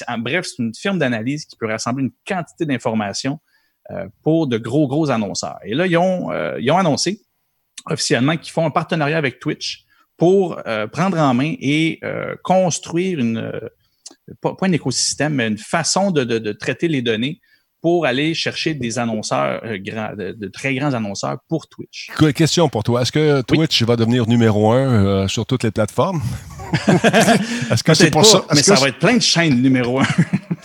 En bref, c'est une firme d'analyse qui peut rassembler une quantité d'informations euh, pour de gros, gros annonceurs. Et là, ils ont, euh, ils ont annoncé officiellement qu'ils font un partenariat avec Twitch pour prendre en main et construire une, pas, un écosystème, mais une façon de traiter les données pour aller chercher des annonceurs, euh, de, de très grands annonceurs pour Twitch. Que- Question pour toi. Est-ce que Twitch va devenir numéro un euh, sur toutes les plateformes? Est-ce que c'est pour pas, ça? mais que ça va être plein de chaînes numéro un.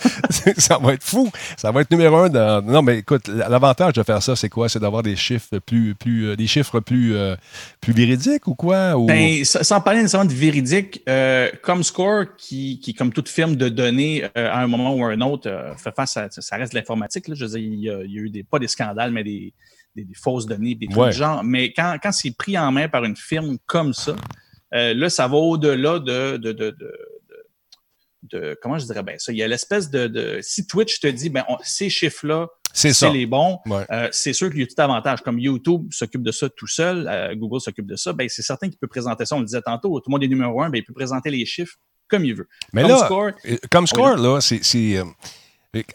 ça va être fou. Ça va être numéro un. Dans... Non, mais écoute, l'avantage de faire ça, c'est quoi? C'est d'avoir des chiffres plus, plus, euh, des chiffres plus, euh, plus véridiques ou quoi? Ou... Ben, sa- sans parler nécessairement de véridique, euh, Comscore, qui, qui, comme toute firme de données, euh, à un moment ou à un autre, fait face à. Ça reste de l'informatique. Je veux dire, il y, a, il y a eu des, pas des scandales, mais des, des, des fausses données, des trucs Ouais. du genre. Mais quand, quand c'est pris en main par une firme comme ça, là, ça va au-delà de, de, de, de, de- Comment je dirais bien ça? Il y a l'espèce de, de. Si Twitch te dit, ben, on- ces chiffres-là, c'est ça. c'est les bons. Ouais. Euh, c'est sûr qu'il y a tout avantage. Comme YouTube s'occupe de ça tout seul, euh, Google s'occupe de ça, ben, c'est certain qu'il peut présenter ça. On le disait tantôt, tout le monde est numéro un, ben, il peut présenter les chiffres comme il veut. Mais Comme là, score, euh, comme score, là, c'est.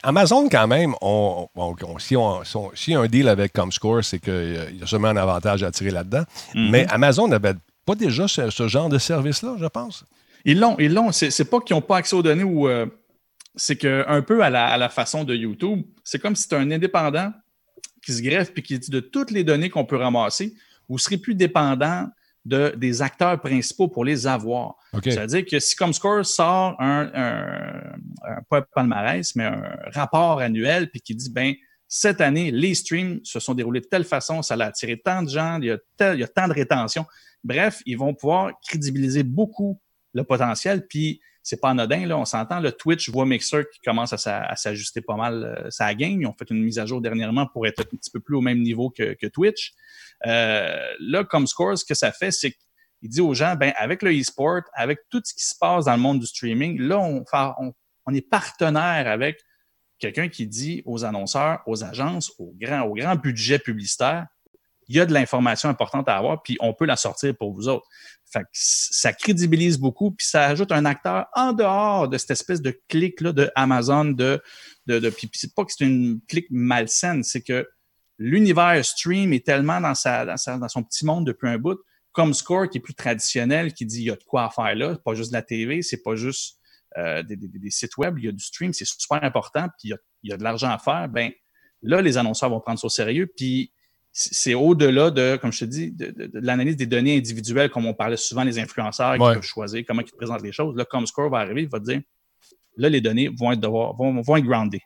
Amazon, quand même, on, on- on- si, on, si on- s'il y a un deal avec Comscore, c'est qu'il y a sûrement un avantage à tirer là-dedans. Mhm. Mais Amazon n'avait pas déjà ce, ce genre de service-là, je pense. Ils l'ont, ils l'ont. C'est, pas qu'ils n'ont pas accès aux données ou euh, c'est que un peu à la, à la façon de YouTube, c'est comme si tu un indépendant qui se greffe puis qui dit de toutes les données qu'on peut ramasser, vous serez plus dépendant de, des acteurs principaux pour les avoir. C'est-à-dire que si Comscore sort un, un, un- pas un palmarès, mais un rapport annuel, puis qui dit, ben, cette année, les streams se sont déroulés de telle façon, ça a attiré tant de gens, il y a, tel- il y a tant de rétention. Bref, ils vont pouvoir crédibiliser beaucoup le potentiel, puis c'est pas anodin, là, on s'entend, le Twitch voit Mixer qui commence à, s'a- à s'ajuster pas mal euh, sa game. Ils ont fait une mise à jour dernièrement pour être un petit peu plus au même niveau que, Twitch. Euh, là, comme Score, ce que ça fait, c'est qu'il dit aux gens, ben, avec le e-sport, avec tout ce qui se passe dans le monde du streaming, là, on, on est partenaire avec quelqu'un qui dit aux annonceurs, aux agences, aux grands, aux grands budgets publicitaires, il y a de l'information importante à avoir, puis on peut la sortir pour vous autres. Fait que ça crédibilise beaucoup, puis ça ajoute un acteur en dehors de cette espèce de clic-là de Amazon, de, de, de c'est pas que c'est une clique malsaine, c'est que l'univers stream est tellement dans, sa, dans, sa- dans son petit monde depuis un bout, comme Score qui est plus traditionnel, qui dit il y a de quoi à faire là, pas juste de la TV, c'est pas juste euh, des, des- des sites web, il y a du stream, c'est super important, puis il y a, il y a de l'argent à faire, ben là, les annonceurs vont prendre ça au sérieux, puis c'est au-delà de, comme je te dis, de, de- de l'analyse des données individuelles, comme on parlait souvent, les influenceurs qui Ouais. peuvent choisir comment ils te présentent les choses. Là, comme Score va arriver, il va te dire, là, les données vont être, devoir, vont, vont être groundées.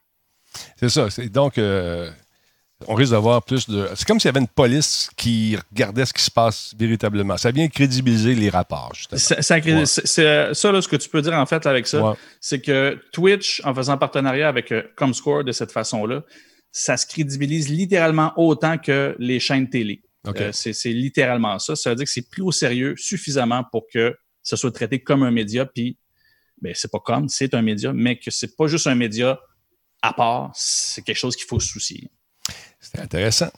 C'est ça. Donc, euh, on risque d'avoir plus de. C'est comme s'il y avait une police qui regardait ce qui se passe véritablement. Ça vient crédibiliser les rapports, justement. Ça, ça, Ouais. là, ce que tu peux dire en fait avec ça, Ouais. c'est que Twitch, en faisant partenariat avec euh, Comscore de cette façon-là, ça se crédibilise littéralement autant que les chaînes télé. Euh, c'est littéralement ça. Ça veut dire que c'est pris au sérieux suffisamment pour que ça soit traité comme un média, puis ben, c'est pas comme, c'est un média, mais que c'est pas juste un média à part, c'est quelque chose qu'il faut se soucier. C'est intéressant.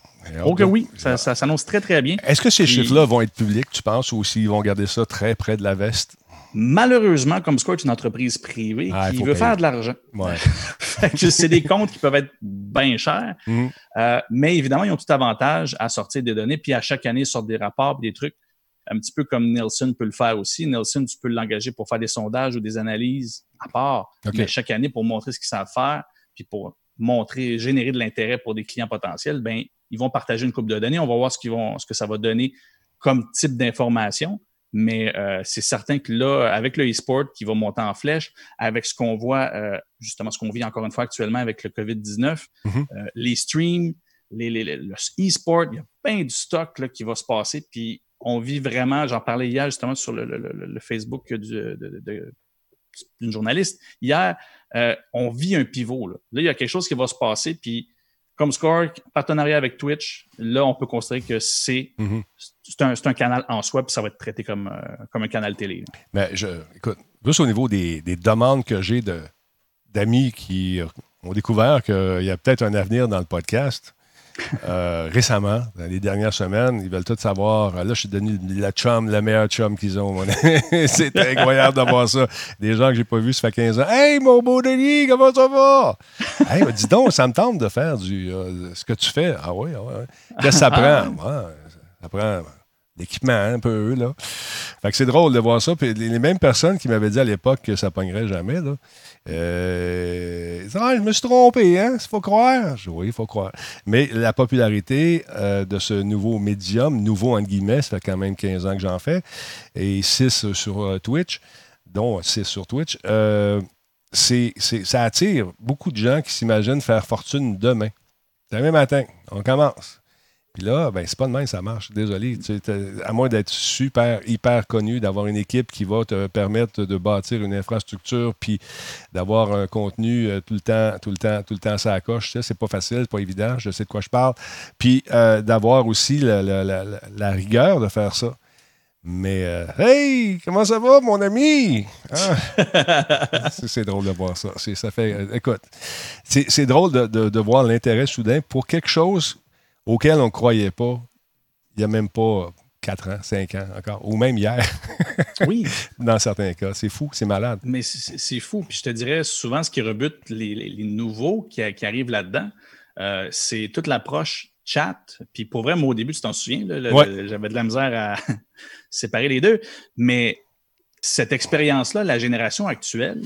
Ok, oui, ça, ça s'annonce très, très bien. Est-ce que ces Puis- chiffres-là vont être publics, tu penses, ou s'ils vont garder ça très près de la veste? Malheureusement, Comscore est une entreprise privée Ah, qui veut payer. faire de l'argent. Ouais. C'est des comptes qui peuvent être bien chers, Mhm. Euh, mais évidemment, ils ont tout avantage à sortir des données, puis à chaque année, ils sortent des rapports, des trucs, un petit peu comme Nielsen peut le faire aussi. Nielsen, tu peux l'engager pour faire des sondages ou des analyses à part, mais chaque année, pour montrer ce qu'ils savent faire, puis pour montrer, générer de l'intérêt pour des clients potentiels, ben ils vont partager une coupe de données. On va voir ce, qu'ils vont, ce que ça va donner comme type d'information. Mais euh, c'est certain que là, avec le e-sport qui va monter en flèche, avec ce qu'on voit, euh, justement, ce qu'on vit encore une fois actuellement avec le COVID-19, Mhm. euh, les streams, les, les- les- le e-sport, il y a plein du stock là, qui va se passer. Puis on vit vraiment, j'en parlais hier justement sur le, le- le- le Facebook du- de- de- de- d'une journaliste. Hier, euh, on vit un pivot. Là. là, il y a quelque chose qui va se passer. Puis comme Score, partenariat avec Twitch, là, on peut considérer que c'est Mhm. c'est un, canal en soi, puis ça va être traité comme, euh, comme un canal télé. Mais je, écoute, juste au niveau des, des demandes que j'ai de, d'amis qui ont découvert qu'il y a peut-être un avenir dans le podcast, euh, récemment, dans les dernières semaines. Ils veulent tout savoir. Là, je suis devenu la chum, la meilleure chum qu'ils ont. C'est incroyable d'avoir ça. Des gens que j'ai pas vus, ça fait 15 ans. Hey, mon beau Denis, comment ça va? Hey, dis donc, ça me tente de faire du, euh, ce que tu fais. Ah oui, ah ouais. Qu'est-ce que ça prend? Ça prend l'équipement un peu, là. Fait que c'est drôle de voir ça. Puis les les mêmes personnes qui m'avaient dit à l'époque que ça pognerait jamais, là. Euh, ah, je me suis trompé, hein? Il faut croire. Oui, il faut croire. Mais la popularité euh, de ce nouveau médium, nouveau entre guillemets, ça fait quand même 15 ans que j'en fais, et 6 sur euh, Twitch, dont 6 sur Twitch, ça attire beaucoup de gens qui s'imaginent faire fortune demain. Demain matin, on commence. Puis là, ben, c'est pas de même, ça marche. Désolé. Tu sais, à moins d'être super, hyper connu, d'avoir une équipe qui va te permettre de bâtir une infrastructure, puis d'avoir un contenu euh, tout le temps, tout le temps, tout le temps ça coche. Tu sais, c'est pas facile, c'est pas évident. Je sais de quoi je parle. Puis euh, d'avoir aussi la, la- la- la- la rigueur de faire ça. Mais euh, hey, comment ça va, mon ami? Ah. c'est, drôle de voir ça. C'est, ça fait, euh, écoute, c'est, c'est drôle de, de- de voir l'intérêt soudain pour quelque chose auquel on ne croyait pas il n'y a même pas 4 ans, 5 ans encore, ou même hier, Oui, dans certains cas. C'est fou, c'est malade. mais c'est fou. Puis je te dirais, souvent, ce qui rebute les, les- les nouveaux qui, qui arrivent là-dedans, euh, c'est toute l'approche chat. Puis pour vrai, moi, au début, tu t'en souviens, Ouais. j'avais de la misère à séparer les deux. Mais cette expérience-là, la génération actuelle,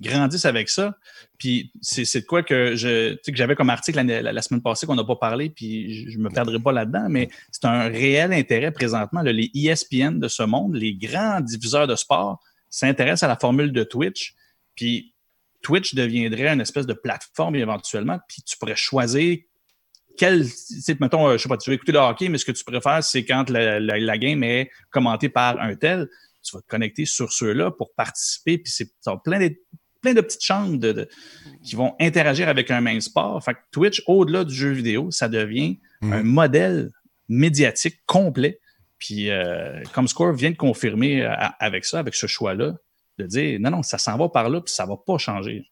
grandissent avec ça. Puis c'est de quoi que je que j'avais comme article la, semaine passée qu'on n'a pas parlé, puis je, je me perdrai pas là-dedans, mais c'est un réel intérêt présentement. les ESPN de ce monde, les grands diffuseurs de sport s'intéressent à la formule de Twitch. Puis Twitch deviendrait une espèce de plateforme éventuellement, puis tu pourrais choisir quel, mettons, euh, je sais pas, tu veux écouter le hockey, mais ce que tu préfères, c'est quand la, game est commentée par un tel, tu vas te connecter sur ceux-là pour participer, puis c'est plein de, plein de petites chambres de, de- qui vont interagir avec un même sport. Fait que Twitch, au-delà du jeu vidéo, ça devient Mhm. un modèle médiatique complet. Puis, euh, comme Score vient de confirmer euh, avec ça, avec ce choix-là, de dire non, non, ça s'en va par là, puis ça va pas changer.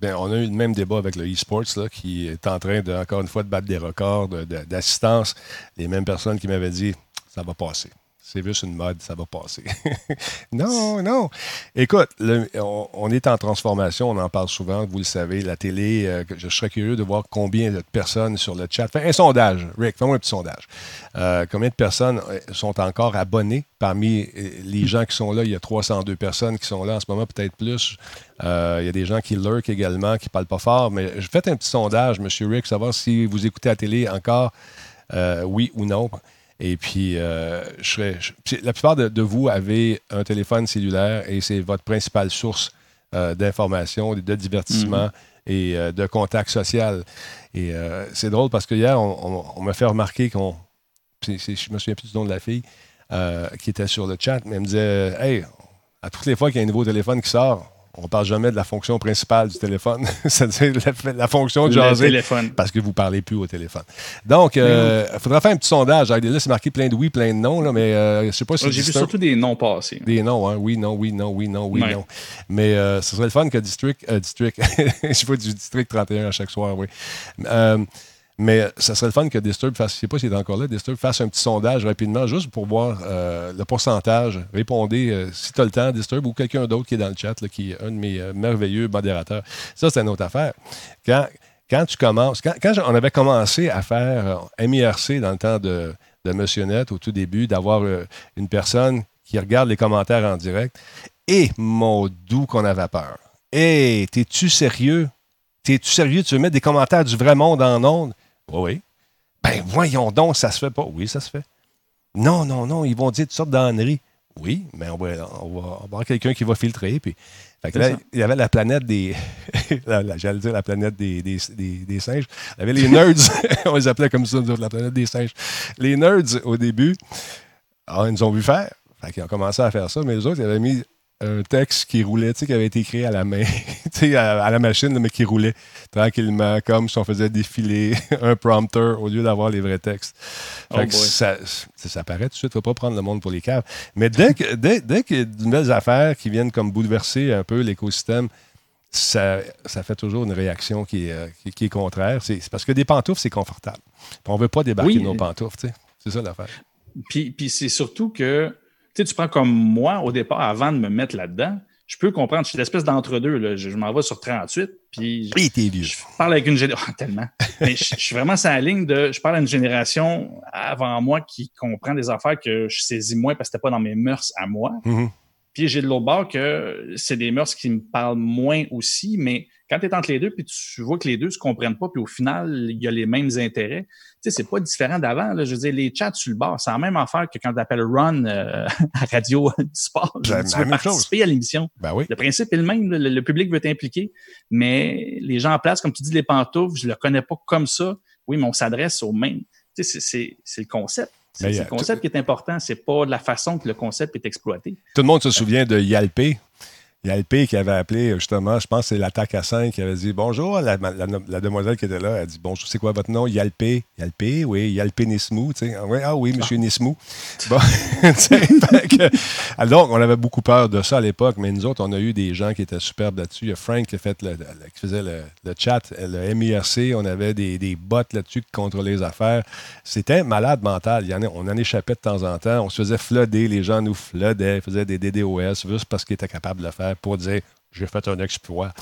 Ben, on a eu le même débat avec le e-sports là, qui est en train, de, encore une fois, de battre des records de- d'assistance. Les mêmes personnes qui m'avaient dit ça va passer. C'est juste une mode, ça va passer. non, non. Écoute, on, est en transformation, on en parle souvent, vous le savez, la télé, euh, je serais curieux de voir combien de personnes sur le chat. Fais un sondage, Rick, fais-moi un petit sondage. Euh, combien de personnes euh, sont encore abonnées parmi les gens qui sont là? Il y a 302 personnes qui sont là en ce moment, peut-être plus. Il y a des gens qui lurk également, qui ne parlent pas fort. Mais faites un petit sondage, M. Rick, savoir si vous écoutez la télé encore, oui ou non. Et puis, euh, je serais, je- la plupart de, de vous avez un téléphone cellulaire et c'est votre principale source euh, d'information, de divertissement et euh, de contact social. Et euh, c'est drôle parce que hier, on, on- on m'a fait remarquer qu'on. Je me souviens plus du nom de la fille euh, qui était sur le chat, mais elle me disait Hey, à toutes les fois qu'il y a un nouveau téléphone qui sort, on ne parle jamais de la fonction principale du téléphone, c'est-à-dire la, la fonction de jaser téléphone. parce que vous ne parlez plus au téléphone. Donc, il faudra faire un petit sondage. Alors, Là, c'est marqué plein de oui, plein de non, là, mais euh, je ne sais pas si J'ai vu surtout des noms passés. des noms, hein? Oui, non, oui, non, oui, non, oui, Ouais. non. Mais euh, ce serait le fun que District. euh, District je vois du District 31 à chaque soir, oui. Mais ce serait le fun que Disturb fasse, je ne sais pas s'il est encore là, Disturb fasse un petit sondage rapidement, juste pour voir euh, le pourcentage. Répondez euh, si tu as le temps, Disturb, ou quelqu'un d'autre qui est dans le chat, là, qui est un de mes euh, merveilleux modérateurs. Ça, c'est une autre affaire. Quand, quand tu commences, quand, quand on avait commencé à faire MIRC dans le temps de, de Monsieur Net, au tout début, d'avoir une personne qui regarde les commentaires en direct, et mon doux qu'on avait peur. Hé, t'es-tu sérieux? T'es-tu sérieux? Tu veux mettre des commentaires du vrai monde en ondes? Oui, oui. Ben voyons donc, ça se fait pas. Oui, ça se fait. Non, non, non, ils vont dire toutes sortes d'âneries. Oui, mais on va, on va, on va avoir quelqu'un qui va filtrer. Puis, fait que là, il y avait la planète des. la- la- J'allais dire la planète des, des, des- des singes. Il y avait les nerds. on les appelait comme ça, nous autres, la planète des singes. Les nerds, au début, ah, ils nous ont vu faire. Fait qu'ils ont commencé à faire ça, mais les autres, ils avaient mis un texte qui roulait, tu sais, qui avait été écrit à la main, tu sais, à, à la machine, mais qui roulait tranquillement, comme si on faisait défiler un prompteur au lieu d'avoir les vrais textes. Fait Oh que boy. ça, ça, ça paraît tout de suite, il ne faut pas prendre le monde pour les caves. Mais dès que- dès, dès qu'il y a de nouvelles affaires qui viennent comme bouleverser un peu l'écosystème, ça, ça fait toujours une réaction qui est, euh, qui, qui est contraire. C'est parce que des pantoufles, c'est confortable. Puis on ne veut pas débarquer Oui. nos pantoufles, tu sais. C'est ça l'affaire. Puis, puis c'est surtout que, sais, tu prends comme moi, au départ, avant de me mettre là-dedans, je peux comprendre, je suis l'espèce d'entre-deux, là. Je, je m'en vais sur 38, puis je- Oui, t'es vieux. je parle avec une génération, tellement. Mais je, je suis vraiment sur la ligne de, je parle à une génération avant moi qui comprend des affaires que je saisis moins parce que c'était pas dans mes mœurs à moi. Mhm. Puis j'ai de l'autre bord que c'est des mœurs qui me parlent moins aussi, mais quand tu es entre les deux, puis tu vois que les deux se comprennent pas, puis au final, il y a les mêmes intérêts, tu sais, c'est pas différent d'avant. là. Je veux dire, les chats sur le bar, c'est la même affaire que quand tu appelles Run euh, à Radio du Sport. La tu veux chose. participer à l'émission. Ben oui. Le principe est le même. Le, le public veut t'impliquer, mais les gens en place, comme tu dis, les pantoufles, je le connais pas comme ça. Oui, mais on s'adresse au même. Tu sais, c'est- c'est c'est le concept. C'est Mais, c'est euh, le concept qui est important. C'est pas la façon que le concept est exploité. Tout le monde se souvient de Yalpé. Yalpé qui avait appelé, justement, je pense que c'est l'attaque à 5, qui avait dit Bonjour, la, la- la demoiselle qui était là, elle dit Bonjour, c'est quoi votre nom? Yalpé. Yalpé, oui, Yalpé Nismou. tu sais. Ah, oui, ah oui, monsieur Nismou. Bon, que- alors, on avait beaucoup peur de ça à l'époque, mais nous autres, on a eu des gens qui étaient superbes là-dessus. Il y a Frank qui, a fait le, le- qui faisait le, le chat, le MIRC, on avait des, des bots là-dessus qui contrôlaient les affaires. C'était malade mental. Il y en a- on en échappait de temps en temps. On se faisait flooder, les gens nous floodaient, faisaient des DDoS juste parce qu'ils étaient capables de le faire pour dire j'ai fait un exploit.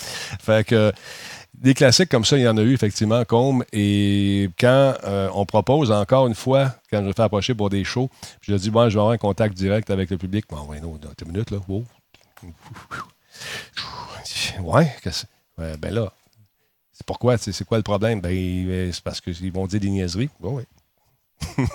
Fait que des classiques comme ça, il y en a eu effectivement, Combe. Et quand euh, on propose, encore une fois, quand je me fais approcher pour des shows, je dis bon, je vais avoir un contact direct avec le public. Bon, ouais, non, dans une minute, là. Wow. Ouais, ouais, ben là, c'est pourquoi, c'est quoi le problème? Ben, euh, c'est parce qu'ils vont dire des niaiseries. Bon, oui.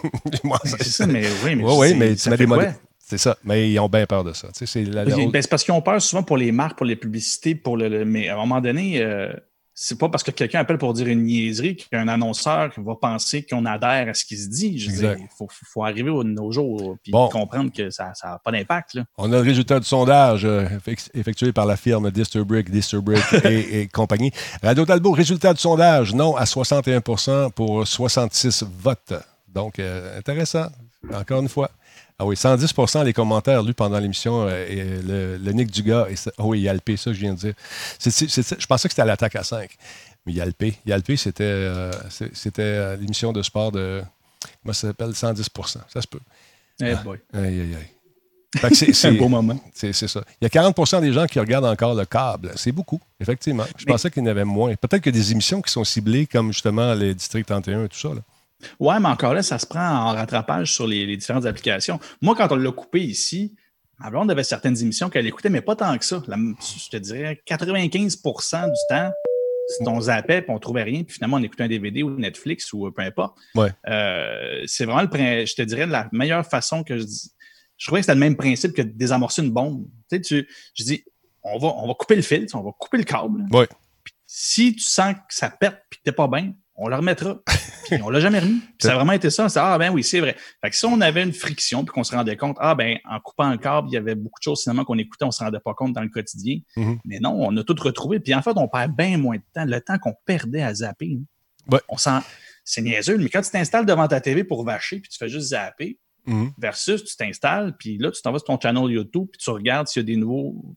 Moi, C'est ça, mais oui, mais, Ouais, tu mets des modèles. C'est ça. Mais ils ont bien peur de ça. Tu sais, c'est la- la- Ben, c'est parce qu'ils ont peur souvent pour les marques, pour les publicités, pour le. le- mais à un moment donné, euh, c'est pas parce que quelqu'un appelle pour dire une niaiserie qu'un annonceur va penser qu'on adhère à ce qui se dit. Je veux Exact. dire, il faut, faut arriver au nos jours et Bon. comprendre que ça n'a pas d'impact. On a le résultat du sondage euh, effect- effectué par la firme Disturbrick, Disturbrick et, et compagnie. Radio Talbot, résultat du sondage, non à 61% pour 66 votes. Donc, euh, intéressant, encore une fois. Ah oui, 110% les commentaires lus pendant l'émission, euh, et le, le Nick Dugas, et ah oui, Yalpé, ça, je viens de dire. Je pensais que c'était à l'attaque à 5, mais Yalpé. Yalpé, c'était euh, c'est- c'était euh, l'émission de sport de, comment ça s'appelle, 110% Ça se peut. Eh boy. Aïe, aïe, aïe. Que c'est- un beau moment. c'est ça. Il y a 40% des gens qui regardent encore le câble. C'est beaucoup, effectivement. Je Mais- pensais qu'il y en avait moins. Peut-être a des émissions qui sont ciblées, comme justement les District 31 et tout ça. là. Ouais, mais encore là, ça se prend en rattrapage sur les, les différentes applications. Moi, quand on l'a coupé ici, ma blonde avait certaines émissions qu'elle écoutait, mais pas tant que ça. La- je te dirais 95% du temps, c'est on zappait puis on trouvait rien, puis finalement on écoutait un DVD ou Netflix ou peu importe. Ouais. Euh, c'est vraiment le je te dirais la meilleure façon que je dis. Je trouvais que c'était le même principe que de désamorcer une bombe. Tu sais, tu, je dis, on va, on va couper le fil, on va couper le câble. Ouais. Puis si tu sens que ça pète puis que t'es pas bien, on le remettra. Puis on l'a jamais remis. Puis ça a vraiment été ça. C'est, ah ben oui, c'est vrai. Fait que si on avait une friction puis qu'on se rendait compte, ah ben en coupant le câble, il y avait beaucoup de choses finalement qu'on écoutait, on se rendait pas compte dans le quotidien. Mhm. Mais non, on a tout retrouvé. Puis en fait, on perd bien moins de temps. Le temps qu'on perdait à zapper. hein. Ouais. On s'en... C'est niaiseux, mais quand tu t'installes devant ta TV pour vacher puis tu fais juste zapper, Mhm. versus tu t'installes, puis là, tu t'en vas sur ton channel YouTube, puis tu regardes s'il y a des nouveaux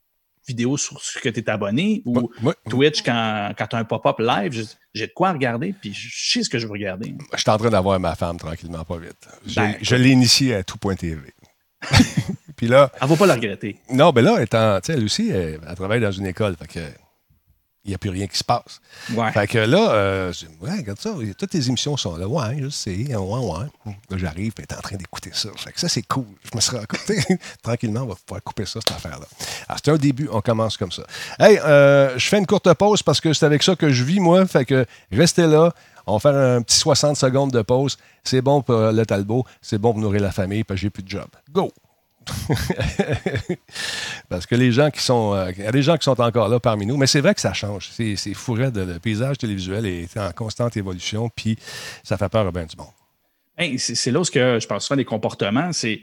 vidéos sur ce que tu es abonné ou. Twitch quand, quand tu as un pop-up live. J'ai de quoi regarder, puis je sais ce que je veux regarder. Je suis en train d'avoir ma femme tranquillement, pas vite. Je, Ben, je l'ai initiée à tout.tv. Puis là, Elle va pas le regretter. non, ben là, étant, tu sais, elle aussi, elle, elle travaille dans une école. Fait que il n'y a plus rien qui se passe. Ouais. Fait que là, euh, je dis, ouais, regarde ça, toutes tes émissions sont là. Ouais, je sais, ouais, ouais. Là, j'arrive, elle est en train d'écouter ça. Fait que ça, c'est cool. Je me serais raconté. Tranquillement, on va pouvoir couper ça, cette affaire-là. Alors, c'est un début, on commence comme ça. Hey, euh, je fais une courte pause parce que c'est avec ça que je vis, moi. Fait que restez là. On va faire un petit 60 secondes de pause. C'est bon pour le Talbot, c'est bon pour nourrir la famille, parce que j'ai plus de job. Go! Parce que les gens qui sont. euh, Il y a des gens qui sont encore là parmi nous, mais c'est vrai que ça change. C'est c'est fou raide. Le paysage télévisuel est en constante évolution, puis ça fait peur à bien du monde. Hey, c'est là où ce que je parle souvent des comportements, c'est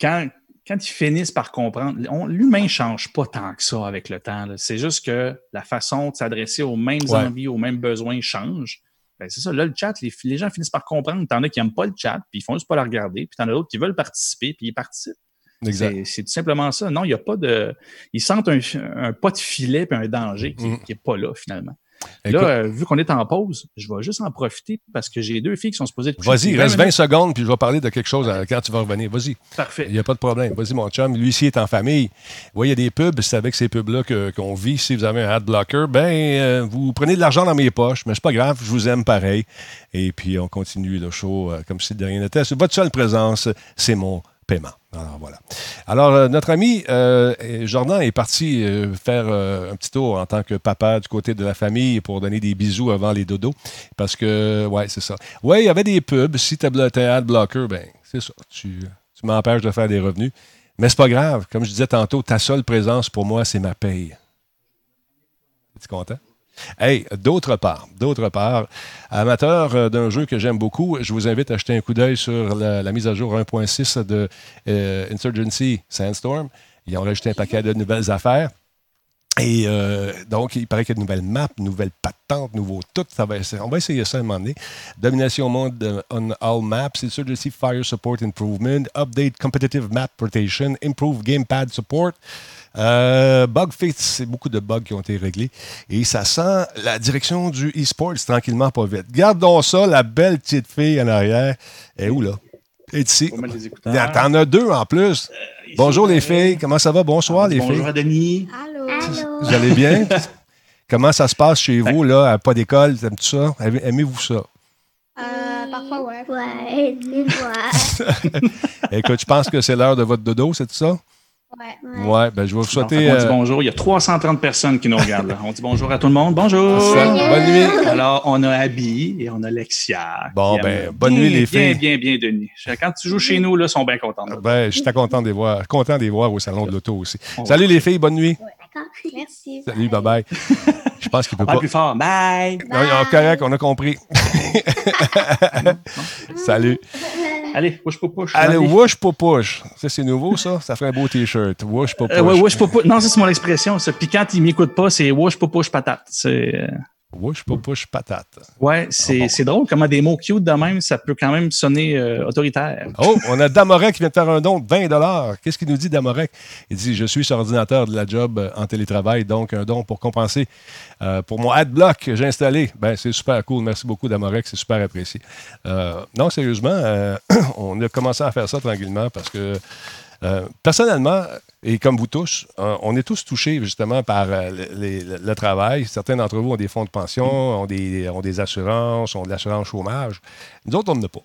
quand, quand ils finissent par comprendre, l'humain ne change pas tant que ça avec le temps. C'est juste que la façon de s'adresser aux mêmes Ouais. envies, aux mêmes besoins change. Ben, c'est ça, là, le chat, les, les gens finissent par comprendre. T'en as qui n'aiment pas le chat, puis ils font juste pas le regarder, puis t'en as d'autres qui veulent participer, puis ils participent. C'est c'est tout simplement ça. Non, il n'y a pas de. Ils sentent un, un pas de filet et un danger qui n'est Mhm. pas là, finalement. Écoute, Là, euh, vu qu'on est en pause, je vais juste en profiter parce que j'ai deux filles qui sont supposées être Vas-y, reste 20 20 secondes, puis je vais parler de quelque chose euh, quand tu vas revenir. Vas-y. Parfait. Il n'y a pas de problème. Vas-y, mon chum. Lui ici est en famille. Oui, il y a des pubs. C'est avec ces pubs-là qu'on vit. Si vous avez un ad blocker, ben, euh, vous prenez de l'argent dans mes poches, mais c'est pas grave. Je vous aime pareil. Et puis, on continue le show euh, comme si de rien n'était. Votre seule présence, c'est mon paiement. Alors, voilà. Alors, euh, notre ami euh, Jordan est parti euh, faire un petit tour en tant que papa du côté de la famille pour donner des bisous avant les dodos. Parce que, ouais, c'est ça. Ouais, il y avait des pubs. Si tu as ad blocker, ben, c'est ça. Tu, tu m'empêches de faire des revenus. Mais c'est pas grave. Comme je disais tantôt, ta seule présence pour moi, c'est ma paye. Es-tu content? Hey, d'autre part, d'autre part, amateur euh, d'un jeu que j'aime beaucoup, je vous invite à jeter un coup d'œil sur la, mise à jour 1.6 de euh, Insurgency Sandstorm. Ils ont rajouté un paquet de nouvelles affaires. Et euh, donc, il paraît qu'il y a de nouvelles maps, nouvelles patentes, nouveaux tout. Ça va, on va essayer ça à un moment donné. Domination monde on all maps, Insurgency Fire Support Improvement, Update Competitive Map Rotation, Improve Gamepad Support. Euh, bug fix, c'est beaucoup de bugs qui ont été réglés. Et ça sent la direction du e-sport tranquillement pas vite. Gardons ça, la belle petite fille en arrière. Elle est où là? Elle est ici. Écouteurs. T'en as deux en plus. Bonjour les filles, comment ça va? Bonsoir les Bonjour filles. à Denis. Allô? Vous allez bien? Comment ça se passe chez vous, là, à pas d'école? T'aimes-tu ça? Aimez- Aimez-vous ça? Euh, parfois, ouais. Ouais, des fois. Écoute, je pense que c'est l'heure de votre dodo, c'est ça? Ouais. Ouais, ben je vais vous souhaiter. on dit euh, bonjour. Il y a 330 personnes qui nous regardent. là. On dit bonjour à tout le monde. Bonjour. bonne nuit. Alors, on a Abby et on a Lexia. Bon, ben, bonne bien, nuit, les bien, filles. Bien, bien, Denis. Quand tu joues chez nous, là, ils sont bien contents. Ben, je suis content de les voir, content de les voir au salon de l'auto aussi. Salut les filles, bonne nuit. D'accord. Merci. Salut, bye bye. Je pense qu'il peut Parle pas. plus fort. Bye. Non, non, correct, on a compris. Salut. Allez, push, push. Allez, pour push. Ça, c'est nouveau, ça? Ça ferait un beau t-shirt. Pour push. Euh, ouais, Non, ça, c'est mon expression. Ça. Puis quand il m'écoute pas, c'est push, push, patate. C'est. Pour push patate. Ouais, c'est Ah c'est drôle comment des mots cute de même, ça peut quand même sonner euh, autoritaire. Oh, on a Damorek qui vient de faire un don de 20 Qu'est-ce qu'il nous dit, Damorek? Il dit Je suis sur ordinateur de la job euh, en télétravail, donc un don pour compenser euh, pour mon adblock que j'ai installé. Ben, c'est super cool. Merci beaucoup, Damorek. C'est super apprécié. Euh, non, sérieusement, on a commencé à faire ça tranquillement parce que. personnellement, et comme vous tous, euh, on est tous touchés justement par euh, le, les- le- le travail. Certains d'entre vous ont des fonds de pension, ont des, ont des assurances, ont de l'assurance chômage. Nous autres, on n'en a pas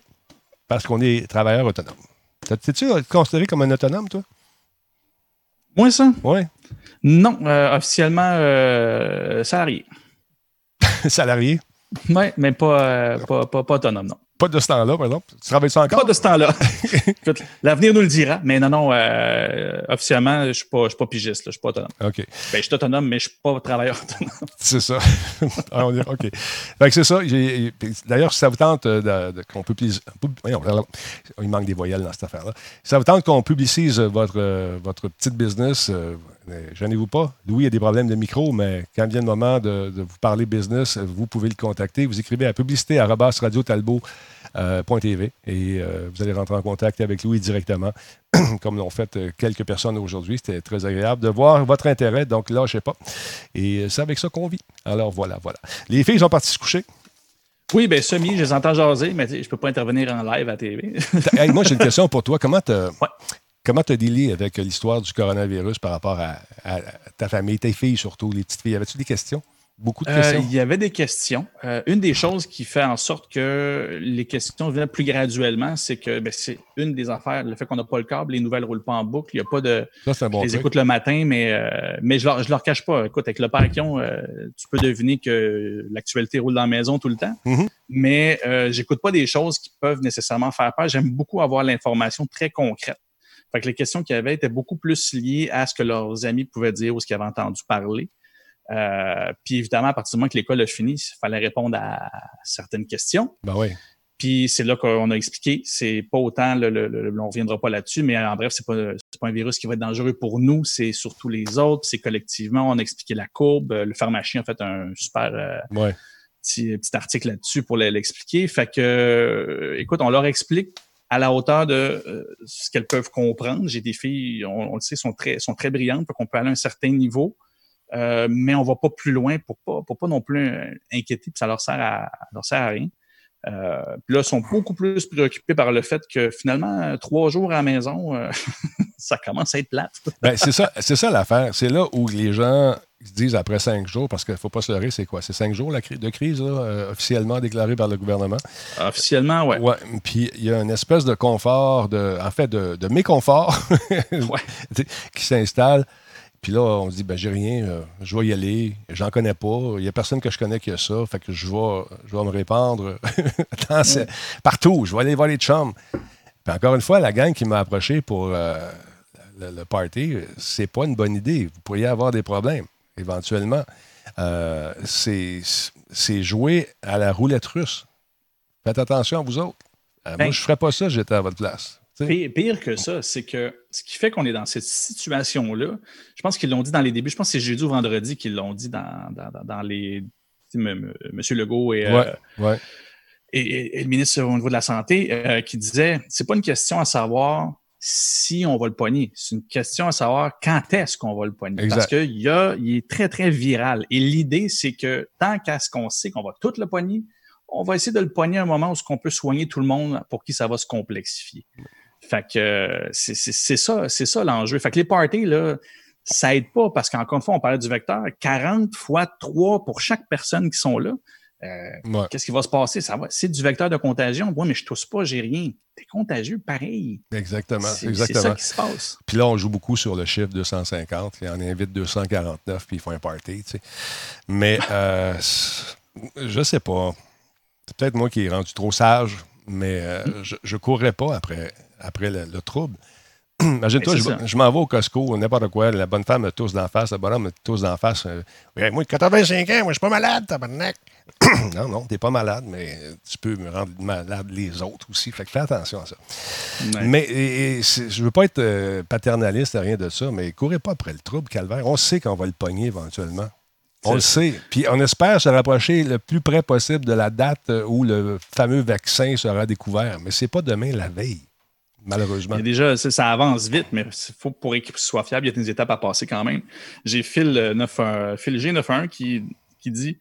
parce qu'on est travailleurs autonomes. T'es-tu considéré comme un autonome, toi? Moi, ça? Oui. Non, euh, officiellement euh, salarié. Salarié? Oui, mais pas, euh, pas, pas, pas autonome, non. Pas de ce temps-là, par exemple. Tu travailles ça encore? Pas de ce temps-là. L'avenir nous le dira, mais non, non, euh, officiellement, je ne suis, pas- pas pigiste, là, je ne suis pas autonome. OK. Ben, je suis autonome, mais je ne suis pas travailleur autonome. C'est ça. Ah, on OK. Fait que c'est ça. D'ailleurs, si ça vous tente euh, qu'on publicise. voyons, Il manque des voyelles dans cette affaire-là. Si ça vous tente qu'on publicise votre, euh, votre petite business, euh, gênez-vous pas. Louis a des problèmes de micro, mais quand vient le moment de, de vous parler business, euh, vous pouvez le contacter. Vous écrivez à publicité radiotalbot.tv et euh, vous allez rentrer en contact avec Louis directement, comme l'ont fait euh, quelques personnes aujourd'hui. C'était très agréable de voir votre intérêt, donc là, je sais pas. Et euh, c'est avec ça qu'on vit. Alors voilà, voilà. Les filles sont parties se coucher. Oui, ben semi, je les entends jaser, mais je ne peux pas intervenir en live à la TV. Hey, moi, j'ai une question pour toi. Comment tu Ouais. Comment tu as dealé avec l'histoire du coronavirus par rapport à, à ta famille, tes filles surtout, les petites filles? Avais-tu des questions? Beaucoup de Euh, questions? il y avait des questions. Euh, une des choses qui fait en sorte que les questions viennent plus graduellement, c'est que ben, c'est une des affaires, le fait qu'on n'a pas le câble, les nouvelles ne roulent pas en boucle. Il n'y a pas de. ça, bon je les truc. écoute le matin, mais, euh, mais je ne leur, je leur cache pas. Écoute, avec le père qu'ils ont, tu peux deviner que l'actualité roule dans la maison tout le temps. Mhm. Mais euh, j'écoute pas des choses qui peuvent nécessairement faire peur. J'aime beaucoup avoir l'information très concrète. Fait que les questions qu'il y avait étaient beaucoup plus liées à ce que leurs amis pouvaient dire ou ce qu'ils avaient entendu parler. Euh, puis évidemment, à partir du moment que l'école a fini, il fallait répondre à certaines questions. Ben oui. Puis c'est là qu'on a expliqué, c'est pas autant, le, le- le- on reviendra pas là-dessus, mais en bref, c'est pas, pas un virus qui va être dangereux pour nous, c'est surtout les autres, c'est collectivement, on a expliqué la courbe, Euh, le pharmacien a fait un super euh, Ouais. petit, petit article là-dessus pour le- l'expliquer. Fait que, euh, écoute, on leur explique à la hauteur de euh, ce qu'elles peuvent comprendre. J'ai des filles, on, le sait, sont très, sont très brillantes, donc on peut aller à un certain niveau. Euh, mais on va pas plus loin pour pas, pour pas non plus euh, inquiéter, puis ça leur sert à, leur sert à rien. Euh, puis là, ils sont beaucoup plus préoccupés par le fait que finalement, trois jours à la maison, euh, ça commence à être plate. Ben, c'est ça, c'est ça l'affaire. C'est là où les gens se disent après cinq jours, parce qu'il ne faut pas se leurrer, c'est quoi? C'est cinq jours la cri- de crise, là, euh, officiellement déclarée par le gouvernement? Officiellement, ouais. Ouais. Puis il y a une espèce de confort, de, en fait, de, de méconfort qui s'installe. Puis là, on se dit, ben, j'ai rien, euh, je vais y aller, j'en connais pas, il n'y a personne que je connais qui a ça, fait que je vais, je vais me répandre dans ce- partout, je vais aller voir les chums. Puis encore une fois, la gang qui m'a approché pour euh, le, le party, c'est pas une bonne idée. Vous pourriez avoir des problèmes, éventuellement. Euh, c'est jouer à la roulette russe. Faites attention à vous autres. Euh, Ben- moi, je ne ferais pas ça, si j'étais à votre place. Pire, pire que ça, c'est que ce qui fait qu'on est dans cette situation-là, je pense qu'ils l'ont dit dans les débuts, je pense que c'est jeudi ou vendredi qu'ils l'ont dit dans, dans, les. M. M. Legault et, euh, ouais. et, et- et le ministre au niveau de la Santé euh, qui disait c'est pas une question à savoir si on va le pogner, c'est une question à savoir quand est-ce qu'on va le pogner. Exact. Parce qu'il y a, il est très, très viral. Et l'idée, c'est que tant qu'à ce qu'on sait qu'on va tout le pogner, on va essayer de le pogner à un moment où on peut soigner tout le monde pour qui ça va se complexifier. Fait que euh, c'est ça, c'est ça l'enjeu. Fait que les parties, là, ça aide pas parce qu'encore une fois, on parlait du vecteur, 40 fois 3 pour chaque personne qui sont là. Euh, Ouais. Qu'est-ce qui va se passer? Ça va, c'est du vecteur de contagion. Oui, mais je tousse pas, j'ai rien. T'es contagieux, pareil. Exactement. C'est exactement. ça qui se passe. Puis là, on joue beaucoup sur le chiffre 250. Il en invite 249, puis ils font un party. tu sais. Mais euh, je sais pas. C'est peut-être moi qui ai rendu trop sage, mais euh, Hmm. je ne courrais pas après, après le, le trouble. Imagine-toi, je, m'en vais au Costco, n'importe quoi, la bonne femme me tousse d'en face, le bonhomme me tousse d'en face. euh, moi, 85 ans, moi, je suis pas malade, tabarnak. non, non, t'es pas malade, mais tu peux me rendre malade les autres aussi. Fait que fais attention à ça. Ouais. Mais et- et je veux pas être euh, paternaliste, rien de ça, mais courez pas après le trouble, Calvaire. On sait qu'on va le pogner éventuellement. On le sait. Puis on espère se rapprocher le plus près possible de la date où le fameux vaccin sera découvert. Mais c'est pas demain la veille, malheureusement. Il y a déjà, ça, avance vite, mais faut, pour qu'il soit fiable, il y a des étapes à passer quand même. J'ai Phil, euh, 91 Phil G91 qui, qui dit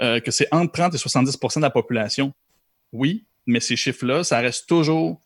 euh, que c'est entre 30 et 70% de la population. Oui, mais ces chiffres-là, ça reste toujours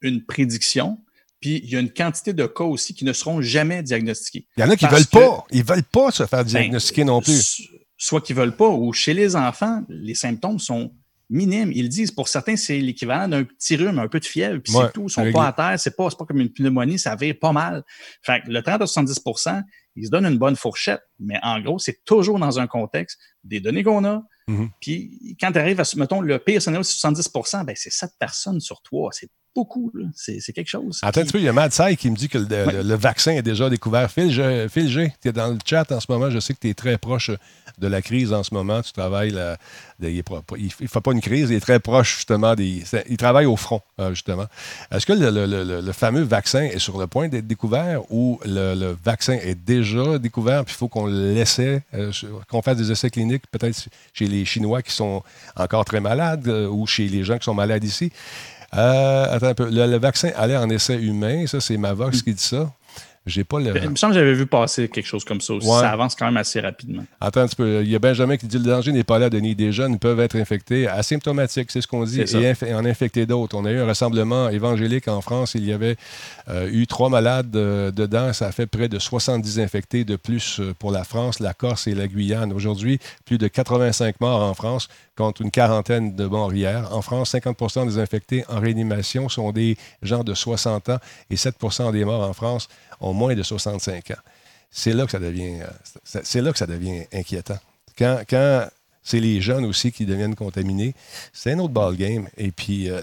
une prédiction. Puis il y a une quantité de cas aussi qui ne seront jamais diagnostiqués. Il y en a qui Parce veulent que- pas. Ils veulent pas se faire diagnostiquer non plus. so- Soit qu'ils veulent pas, ou chez les enfants, les symptômes sont minimes. Ils disent, pour certains, c'est l'équivalent d'un petit rhume, un peu de fièvre, puis Ouais, c'est tout. Ils sont réglé. pas à terre, c'est pas, c'est pas comme une pneumonie, ça vire pas mal. Fait que le 30 à 70% ils se donnent une bonne fourchette, mais en gros, c'est toujours dans un contexte des données qu'on a. Mhm. Puis quand tu arrives à, mettons, le pire scénario, c'est 70% ben, c'est 7 personnes sur 3. C'est beaucoup. C'est quelque chose. Attends un petit peu, il y a Matt Sai qui me dit que le, le- le vaccin est déjà découvert. Phil, G, tu es dans le chat en ce moment. Je sais que tu es très proche de la crise en ce moment. Tu travailles. il ne fait pas une crise, il est très proche justement. Des, il travaille au front, euh, justement. Est-ce que le, fameux vaccin est sur le point d'être découvert ou le, vaccin est déjà découvert puis il faut qu'on l'essaie, euh, qu'on fasse des essais cliniques peut-être chez les Chinois qui sont encore très malades euh, ou chez les gens qui sont malades ici? Euh, attends un peu. Le, le vaccin allait en essai humain. Ça, c'est Mavox qui dit ça. J'ai pas le. Il me semble que j'avais vu passer quelque chose comme ça aussi. Ouais. Ça avance quand même assez rapidement. Attends un petit peu. Il y a Benjamin qui dit le danger n'est pas là, Denis. Des jeunes peuvent être infectés asymptomatiques, c'est ce qu'on dit, et en infecter d'autres. On a eu un rassemblement évangélique en France. Il y avait euh, eu trois malades euh, dedans. Ça a fait près de 70 infectés de plus euh, pour la France, la Corse et la Guyane. Aujourd'hui, plus de 85 morts en France contre une quarantaine de morts hier. En France, 50% des infectés en réanimation sont des gens de 60 ans et 7% des morts en France ont moins de 65 ans. C'est là que ça devient, euh, c'est- là que ça devient inquiétant. Quand, quand c'est les jeunes aussi qui deviennent contaminés, c'est un autre ballgame. Et puis, euh,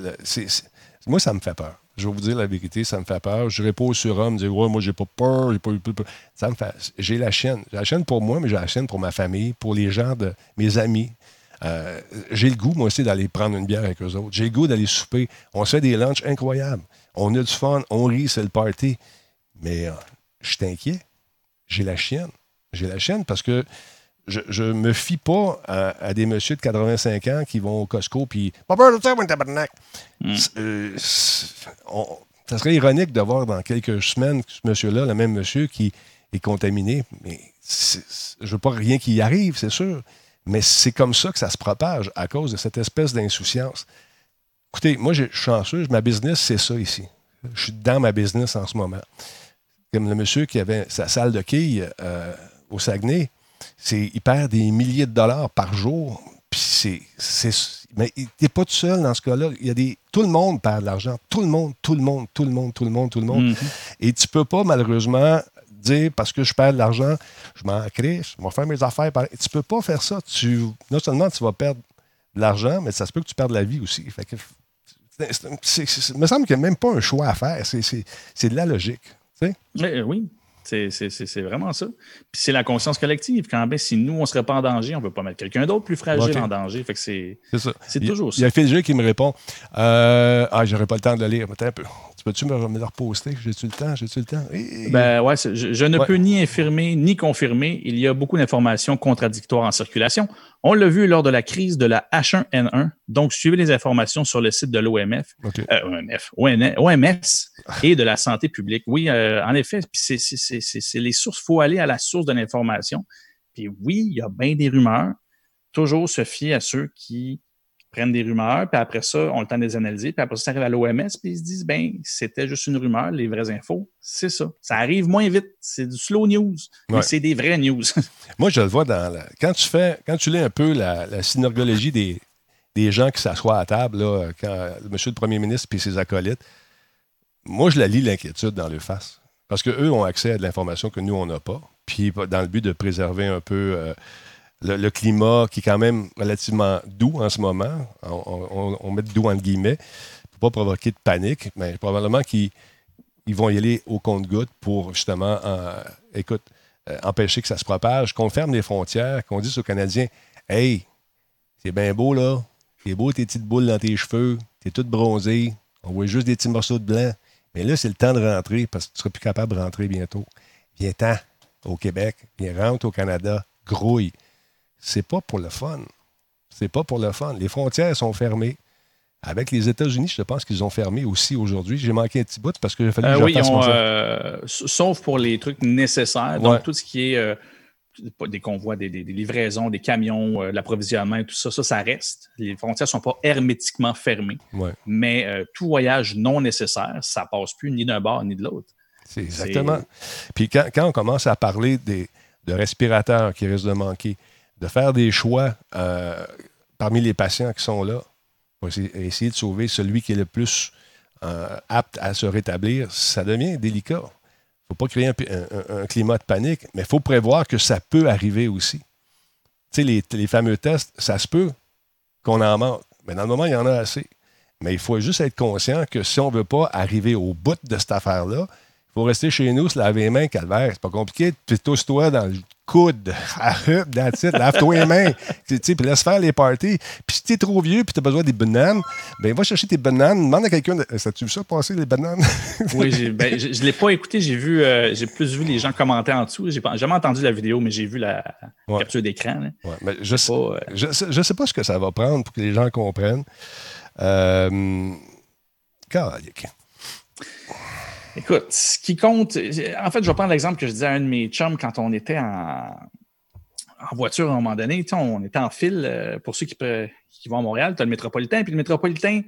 moi, ça me fait peur. Je vais vous dire la vérité, ça me fait peur. Je repose sur homme, dire Ouais, moi, j'ai pas peur, j'ai pas eu peur. Ça me fait. J'ai la chaîne. J'ai la chaîne pour moi, mais j'ai la chaîne pour ma famille, pour les gens de mes amis. Euh, j'ai le goût, moi aussi, d'aller prendre une bière avec eux autres. J'ai le goût d'aller souper. On se fait des lunchs incroyables. On a du fun, on rit, c'est le party. Mais euh, je suis inquiet. J'ai la chienne. J'ai la chienne parce que je, je me fie pas à, à des messieurs de 85 ans qui vont au Costco puis. Mm. Euh, on- ça serait ironique de voir dans quelques semaines ce monsieur-là, le même monsieur qui est contaminé. Mais je veux pas rien qui y arrive, c'est sûr. Mais c'est comme ça que ça se propage à cause de cette espèce d'insouciance. Écoutez, moi, je suis chanceux. Ma business, c'est ça ici. Je suis dans ma business en ce moment. Comme le monsieur qui avait sa salle de quilles euh, au Saguenay, c'est, il perd des milliers de dollars par jour. Puis c'est, mais t'es pas tout seul dans ce cas-là. Il y a des, tout le monde perd de l'argent. Tout le monde, tout le monde, tout le monde, tout le monde, tout le monde. Mhm. Et tu peux pas, malheureusement, dire parce que je perds de l'argent, je m'en crée, je vais faire mes affaires. pareil. Tu peux pas faire ça. Tu, non seulement tu vas perdre de l'argent, mais ça se peut que tu perdes la vie aussi. Fait que, me semble qu'il n'y a même pas un choix à faire. C'est, c'est- c'est de la logique. Tu sais? Mais, euh, oui, c'est vraiment ça. Puis c'est la conscience collective. Quand ben, si nous, on ne serait pas en danger, on ne peut pas mettre quelqu'un d'autre plus fragile en danger. Fait que c'est C'est ça. c'est Il y a- toujours Il y a ça. Phil G qui me répond euh, Ah, j'aurais pas le temps de le lire. Attends un peu. Tu peux-tu me, me le reposter? J'ai-tu le temps? J'ai-tu le temps? Ben ouais, je, je ne Ouais. peux ni infirmer ni confirmer. Il y a beaucoup d'informations contradictoires en circulation. On l'a vu lors de la crise de la H1N1. Donc, suivez les informations sur le site de l'OMF, OK. euh, OMS et de la santé publique. Oui, euh, en effet, c'est les sources. Il faut aller à la source de l'information. Puis oui, il y a bien des rumeurs. Toujours se fier à ceux qui prennent des rumeurs, puis après ça, on le temps de les analyser, puis après ça, ça arrive à l'OMS, puis ils se disent, ben, c'était juste une rumeur, les vraies infos, c'est ça. Ça arrive moins vite, c'est du slow news, mais Ouais. c'est des vraies news. Moi, je le vois dans la- quand tu fais, quand tu lis un peu la, la synergologie des, des gens qui s'assoient à table, là, quand le monsieur le premier ministre et ses acolytes, moi, je la lis l'inquiétude dans leur face. Parce qu'eux ont accès à de l'information que nous, on n'a pas. Puis, dans le but de préserver un peu euh, le, climat qui est quand même relativement doux en ce moment, on, on- on met doux entre guillemets, pour pas provoquer de panique, mais probablement qu'ils ils vont y aller au compte-goutte pour justement, euh, écoute, euh, empêcher que ça se propage, qu'on ferme les frontières, qu'on dise aux Canadiens Hey, c'est bien beau là, c'est beau tes petites boules dans tes cheveux, t'es toute bronzée, on voit juste des petits morceaux de blanc. Mais là, c'est le temps de rentrer parce que tu seras plus capable de rentrer bientôt. Viens-t'en au Québec, viens rentre au Canada, grouille. C'est pas pour le fun. C'est pas pour le fun. Les frontières sont fermées. Avec les États-Unis, je pense qu'ils ont fermé aussi aujourd'hui. J'ai manqué un petit bout parce que j'ai fallu Euh, que je oui, ils ont, euh, sauf pour les trucs nécessaires. Donc, Ouais. tout ce qui est euh, des convois, des, des- des livraisons, des camions, euh, l'approvisionnement tout ça, ça, ça reste. Les frontières ne sont pas hermétiquement fermées. Ouais. Mais tout voyage non nécessaire, ça passe plus ni d'un bord ni de l'autre. C'est exactement. Puis quand, quand on commence à parler des, de respirateurs qui risquent de manquer, de faire des choix euh, parmi les patients qui sont là, pour essayer, de sauver celui qui est le plus euh, apte à se rétablir, ça devient délicat. Il ne faut pas créer un, climat de panique, mais il faut prévoir que ça peut arriver aussi. Tu sais, les, les fameux tests, ça se peut qu'on en manque, mais dans le moment, il y en a assez. Mais il faut juste être conscient que si on ne veut pas arriver au bout de cette affaire-là, faut rester chez nous, se laver les mains, calvaire. C'est pas compliqué. Puis tousse-toi dans le coude. Arrête, that's it. Lave-toi les mains. Tu sais, Puis laisse faire les parties. Puis si t'es trop vieux puis t'as besoin des bananes, ben va chercher tes bananes. Demande à quelqu'un. De... As-tu vu ça passer, les bananes? Oui, j'ai- ben, je ne l'ai pas écouté. J'ai vu, euh, j'ai plus vu les gens commenter en dessous. J'ai pas- jamais entendu la vidéo, mais j'ai vu la Ouais. capture d'écran. là. Ouais, mais je sais, Pas, euh, je, sais, je sais pas ce que ça va prendre pour que les gens comprennent. Euh... calique. Écoute, ce qui compte, en fait, je vais prendre l'exemple que je disais à un de mes chums quand on était en, en voiture à un moment donné. Tu sais, on était en file. euh, pour ceux qui, vont à Montréal, tu as le métropolitain. Puis le métropolitain,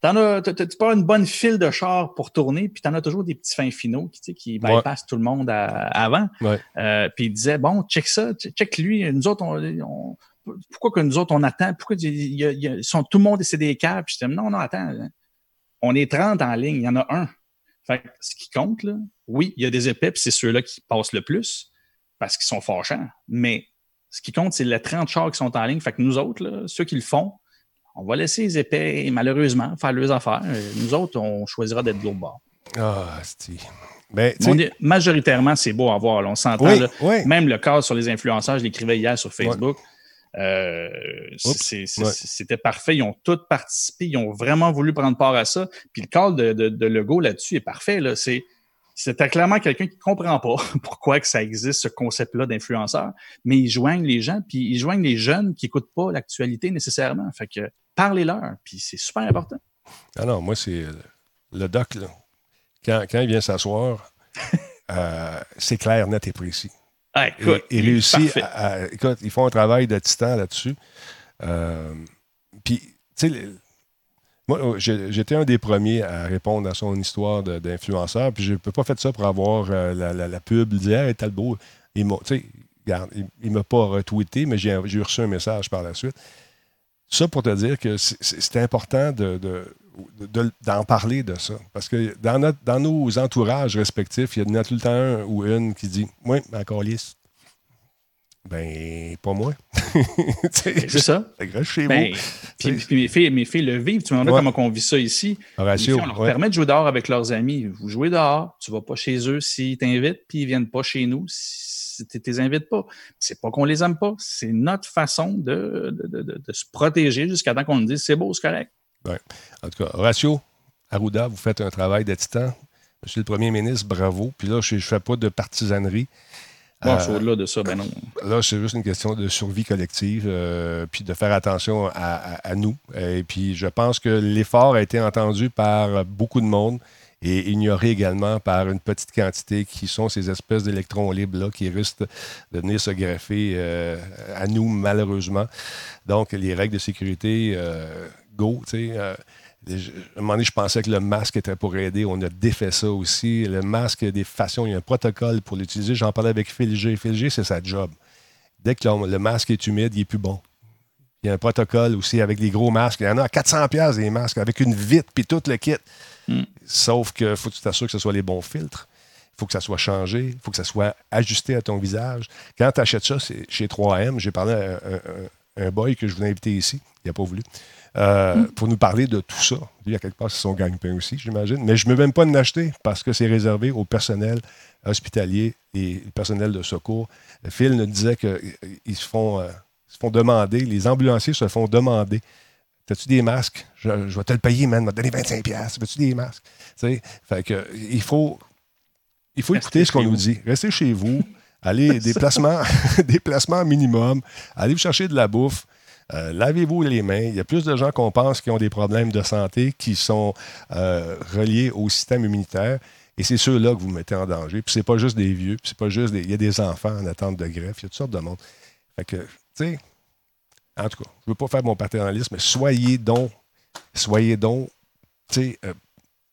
t'en as, tu avoir une bonne file de chars pour tourner, puis tu en as toujours des petits fins finaux qui, qui Ouais. bypassent tout le monde à- avant. Ouais. Euh, puis il disait Bon, check ça, check lui, nous autres, on. on- pourquoi que nous autres, on attend? Pourquoi y sont, tout le monde c'est des câbles? Puis j'étais Non, non, attends. On est 30 en ligne, il y en a un. Fait que ce qui compte, là, oui, il y a des épais, puis c'est ceux-là qui passent le plus parce qu'ils sont fâchants. Mais ce qui compte, c'est les 30 chars qui sont en ligne. Fait que nous autres, là, ceux qui le font, on va laisser les épais, malheureusement, faire leurs affaires. Nous autres, on choisira d'être de l'autre bord. Ah, c'est. Ben, est- majoritairement, c'est beau à voir. là. on s'entend. Oui. Même le cas sur les influenceurs, je l'écrivais hier sur Facebook. Euh, ouais. C'était parfait. Ils ont tous participé. Ils ont vraiment voulu prendre part à ça. Puis le call de, de, de Legault là-dessus est parfait. Là. C'est C'était clairement quelqu'un qui comprend pas pourquoi que ça existe, ce concept-là d'influenceur, mais ils joignent les gens, puis ils joignent les jeunes qui écoutent pas l'actualité nécessairement. Fait que parlez-leur, puis c'est super important. Ah non, moi, c'est euh, le doc, là. Quand, quand il vient s'asseoir, euh, c'est clair, net et précis. Ah, écoute, il, réussit à, à- Écoute, ils font un travail de titan là-dessus. Euh, Puis, tu sais, moi, j'étais un des premiers à répondre à son histoire d'influenceur. Puis, je n'ai pas fait ça pour avoir euh, la, la- la pub, dire Hey, Talbot, il m'a, regarde, il, il m'a pas retweeté, mais j'ai reçu un message par la suite. Ça pour te dire que c'est- important de, de- de- d'en parler de ça. Parce que dans, notre, dans nos entourages respectifs, il y en a tout le temps un ou une qui dit Oui, encore lisse. Ben, pas moi. C'est ça. Chez Ben, vous. puis, puis mes, filles, mes filles le vivent. Tu me demandes Ouais. comment on vit ça ici. Horatio, filles, on leur ouais. permet de jouer dehors avec leurs amis. Vous jouez dehors, tu vas pas chez eux s'ils t'invitent, puis ils viennent pas chez nous si tu les invites pas. C'est pas qu'on les aime pas, c'est notre façon de, de, de- de- de se protéger jusqu'à temps qu'on nous dise c'est beau, c'est correct. Ouais. En tout cas, Horatio Arruda, vous faites un travail de titan. Monsieur le Premier ministre, bravo. Puis là, je ne fais pas de partisanerie. Bon, Euh, au-delà de ça, ben non. Là, c'est juste une question de survie collective, euh, puis de faire attention à, à- à nous. Et puis, je pense que l'effort a été entendu par beaucoup de monde et ignoré également par une petite quantité qui sont ces espèces d'électrons libres-là qui risquent de venir se greffer euh, à nous, malheureusement. Donc, les règles de sécurité, go, tu sais. euh, je- à un moment donné, je pensais que le masque était pour aider. On a défait ça aussi. Le masque, il y a des façons, il y a un protocole pour l'utiliser. J'en parlais avec Phil G. Phil G, c'est sa job. Dès que le, le masque est humide, il est plus bon. Il y a un protocole aussi avec les gros masques. Il y en a à 400 pièces des masques avec une vitre puis tout le kit. Mm. Sauf que faut que tu t'assures que ce soit les bons filtres. Il faut que ça soit changé. Il faut que ça soit ajusté à ton visage. Quand tu achètes ça, c'est chez 3M. J'ai parlé à un, un- un boy que je voulais inviter ici. Il n'a pas voulu. Euh, pour nous parler de tout ça. Lui, à quelque part, c'est son gagne-pain aussi, j'imagine. Mais je ne veux même pas en acheter parce que c'est réservé au personnel hospitalier et le personnel de secours. Phil nous disait qu'ils se font, euh, se font demander, les ambulanciers se font demander T'as-tu des masques? Je, je vais te le payer, man. Je vais te donner 25$. piastres. Veux-tu des masques? Fait que, il faut, il faut Restez écouter ce qu'on nous dit. Restez chez vous. Allez, déplacement, déplacement minimum. Allez vous chercher de la bouffe. Euh, Lavez-vous les mains. Il y a plus de gens qu'on pense qui ont des problèmes de santé qui sont euh, reliés au système immunitaire. Et c'est ceux-là que vous mettez en danger. Puis c'est pas juste des vieux, puis c'est pas juste des. Il y a des enfants en attente de greffe. Il y a toutes sortes de monde. Fait que, tu sais, en tout cas, je veux pas faire mon paternalisme, mais soyez donc, soyez donc, tu sais, euh,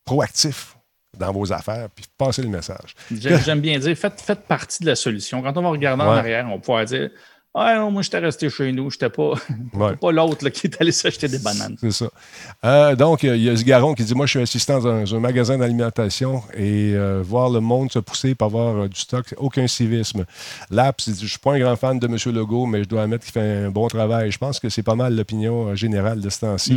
proactifs dans vos affaires, puis passez le message. J'aime bien dire, faites, faites partie de la solution. Quand on va regarder en arrière, on va pouvoir dire Ah non, moi j'étais resté chez nous, j'étais pas, Ouais. pas l'autre qui est allé s'acheter des bananes. C'est ça. Euh, donc, euh, il y a Zigaron qui dit Moi, je suis assistant dans un magasin d'alimentation et euh, voir le monde se pousser pour avoir euh, du stock, aucun civisme. Laps, il dit Je suis pas un grand fan de M. Legault, mais je dois admettre qu'il fait un bon travail. Je pense que c'est pas mal l'opinion générale de ce temps-ci.